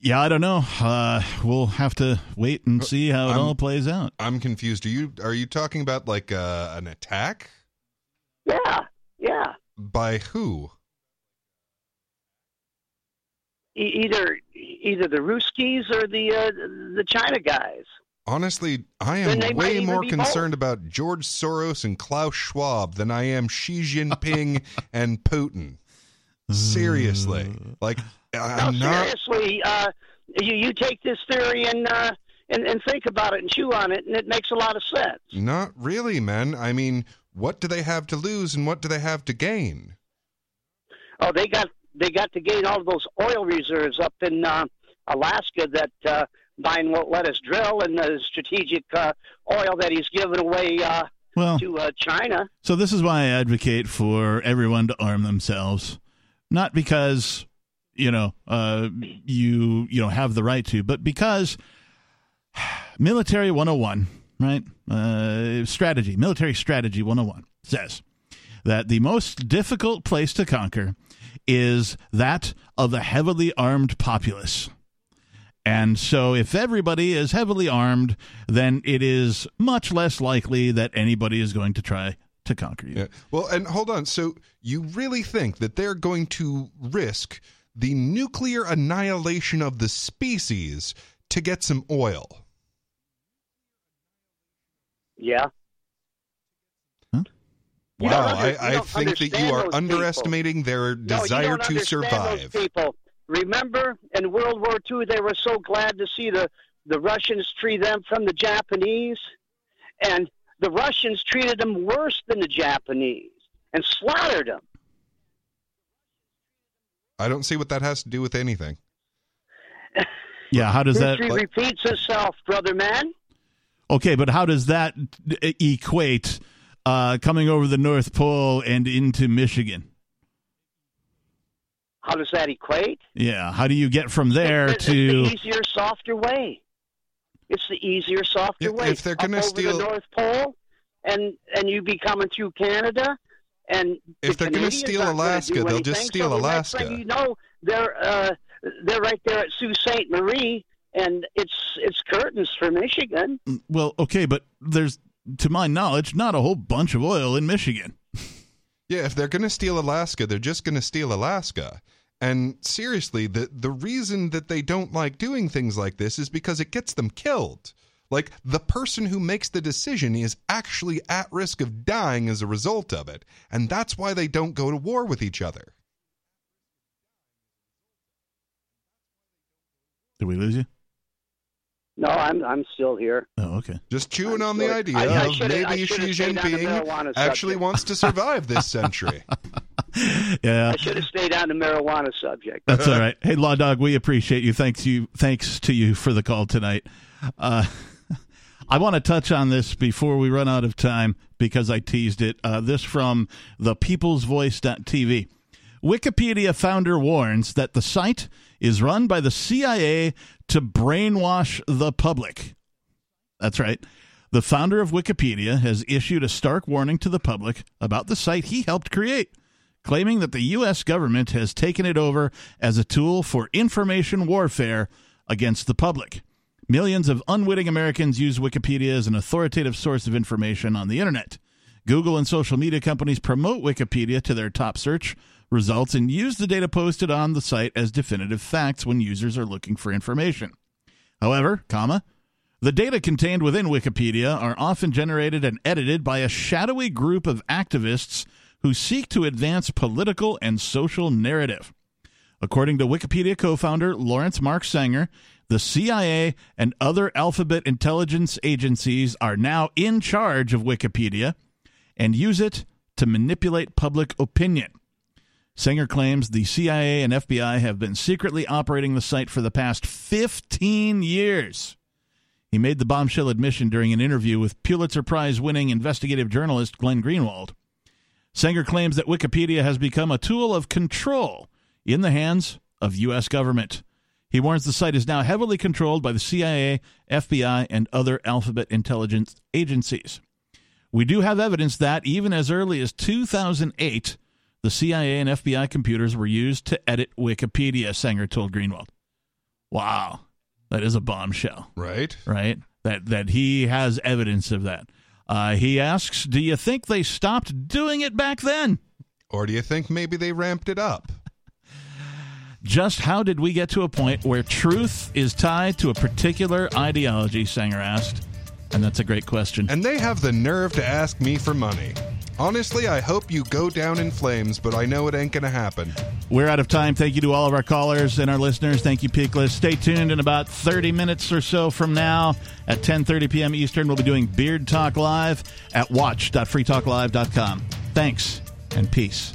Yeah, I don't know. Uh, we'll have to wait and see how it I'm- all plays out. I'm confused. Are you are you talking about like uh, an attack Yeah, yeah. by who? E- either either the Ruskies or the uh, the China guys. Honestly, I am way more be concerned about George Soros and Klaus Schwab than I am Xi Jinping and Putin. Seriously, like I'm not. seriously, uh, you you take this theory and uh, and and think about it and chew on it, and it makes a lot of sense. Not really, man. I mean, what do they have to lose and what do they have to gain? Oh, they got they got to gain all of those oil reserves up in uh, Alaska that uh, Biden won't let us drill, and the strategic uh, oil that he's giving away uh, Well- to uh, China. So this is why I advocate for everyone to arm themselves, not because you know uh, you you know have the right to, but because military 101, right? Uh, strategy, military strategy 101 says that the most difficult place to conquer is that of a heavily armed populace. And so, if everybody is heavily armed, then it is much less likely that anybody is going to try to conquer you. Yeah. Well, and hold on. So you really think that they're going to risk the nuclear annihilation of the species to get some oil? Yeah. You Wow, under- I, I think that you are those underestimating their desire don't to survive. People. Remember in World War II, they were so glad to see the, the Russians free them from the Japanese, and the Russians treated them worse than the Japanese and slaughtered them. I don't see what that has to do with anything. Yeah, how does that? History repeats itself, brother man. Okay, but how does that equate uh, coming over the North Pole and into Michigan? How does that equate? Yeah, how do you get from there It's to? the easier, softer way. It's the easier, softer way. if they're gonna steal- the North Pole, and and you be coming through Canada, and If the they're gonna steal Alaska, they'll just steal so Alaska. you know, they're uh, they're right there at Sault Ste. Marie, and it's it's curtains for Michigan. Mm, well, okay, but there's, to my knowledge, not a whole bunch of oil in Michigan. Yeah, if they're going to steal Alaska, they're just going to steal Alaska. And seriously, the the reason that they don't like doing things like this is because it gets them killed. Like the person who makes the decision is actually at risk of dying as a result of it, and that's why they don't go to war with each other. Did we lose you? No, I'm I'm still here. Oh, okay. Just chewing on the sorry. idea I- I of I maybe should've Xi stayed on the Jinping actually wants to survive this century. Yeah. I should have stayed on the marijuana subject. That's all right. Hey, Law Dog, we appreciate you. Thanks you. Thanks to you for the call tonight. Uh, I want to touch on this before we run out of time because I teased it. Uh, this from the People's Voice.tv. Wikipedia founder warns that the site is run by the CIA to brainwash the public. That's right. The founder of Wikipedia has issued a stark warning to the public about the site he helped create, claiming that the U.S. government has taken it over as a tool for information warfare against the public. Millions of unwitting Americans use Wikipedia as an authoritative source of information on the internet. Google and social media companies promote Wikipedia to their top search results and use the data posted on the site as definitive facts when users are looking for information. However, comma, the data contained within Wikipedia are often generated and edited by a shadowy group of activists who seek to advance political and social narrative. According to Wikipedia co founder Lawrence Mark Sanger, the CIA and other alphabet intelligence agencies are now in charge of Wikipedia and use it to manipulate public opinion. Sanger claims the CIA and FBI have been secretly operating the site for the past 15 years. He made the bombshell admission during an interview with Pulitzer Prize winning investigative journalist Glenn Greenwald. Sanger claims that Wikipedia has become a tool of control in the hands of U.S. government. He warns the site is now heavily controlled by the CIA, FBI, and other alphabet intelligence agencies. We do have evidence that even as early as 2008, the CIA and FBI computers were used to edit Wikipedia, Sanger told Greenwald. Wow, that is a bombshell. Right. Right? That, that he has evidence of that. Uh, he asks, Do you think they stopped doing it back then? Or do you think maybe they ramped it up? Just how did we get to a point where truth is tied to a particular ideology? Sanger asked. And that's a great question. And they have the nerve to ask me for money. Honestly, I hope you go down in flames, but I know it ain't going to happen. We're out of time. Thank you to all of our callers and our listeners. Thank you, Peakless. Stay tuned in about 30 minutes or so from now at 10:30 p.m. Eastern. We'll be doing Beard Talk Live at watch.freetalklive.com. Thanks and peace.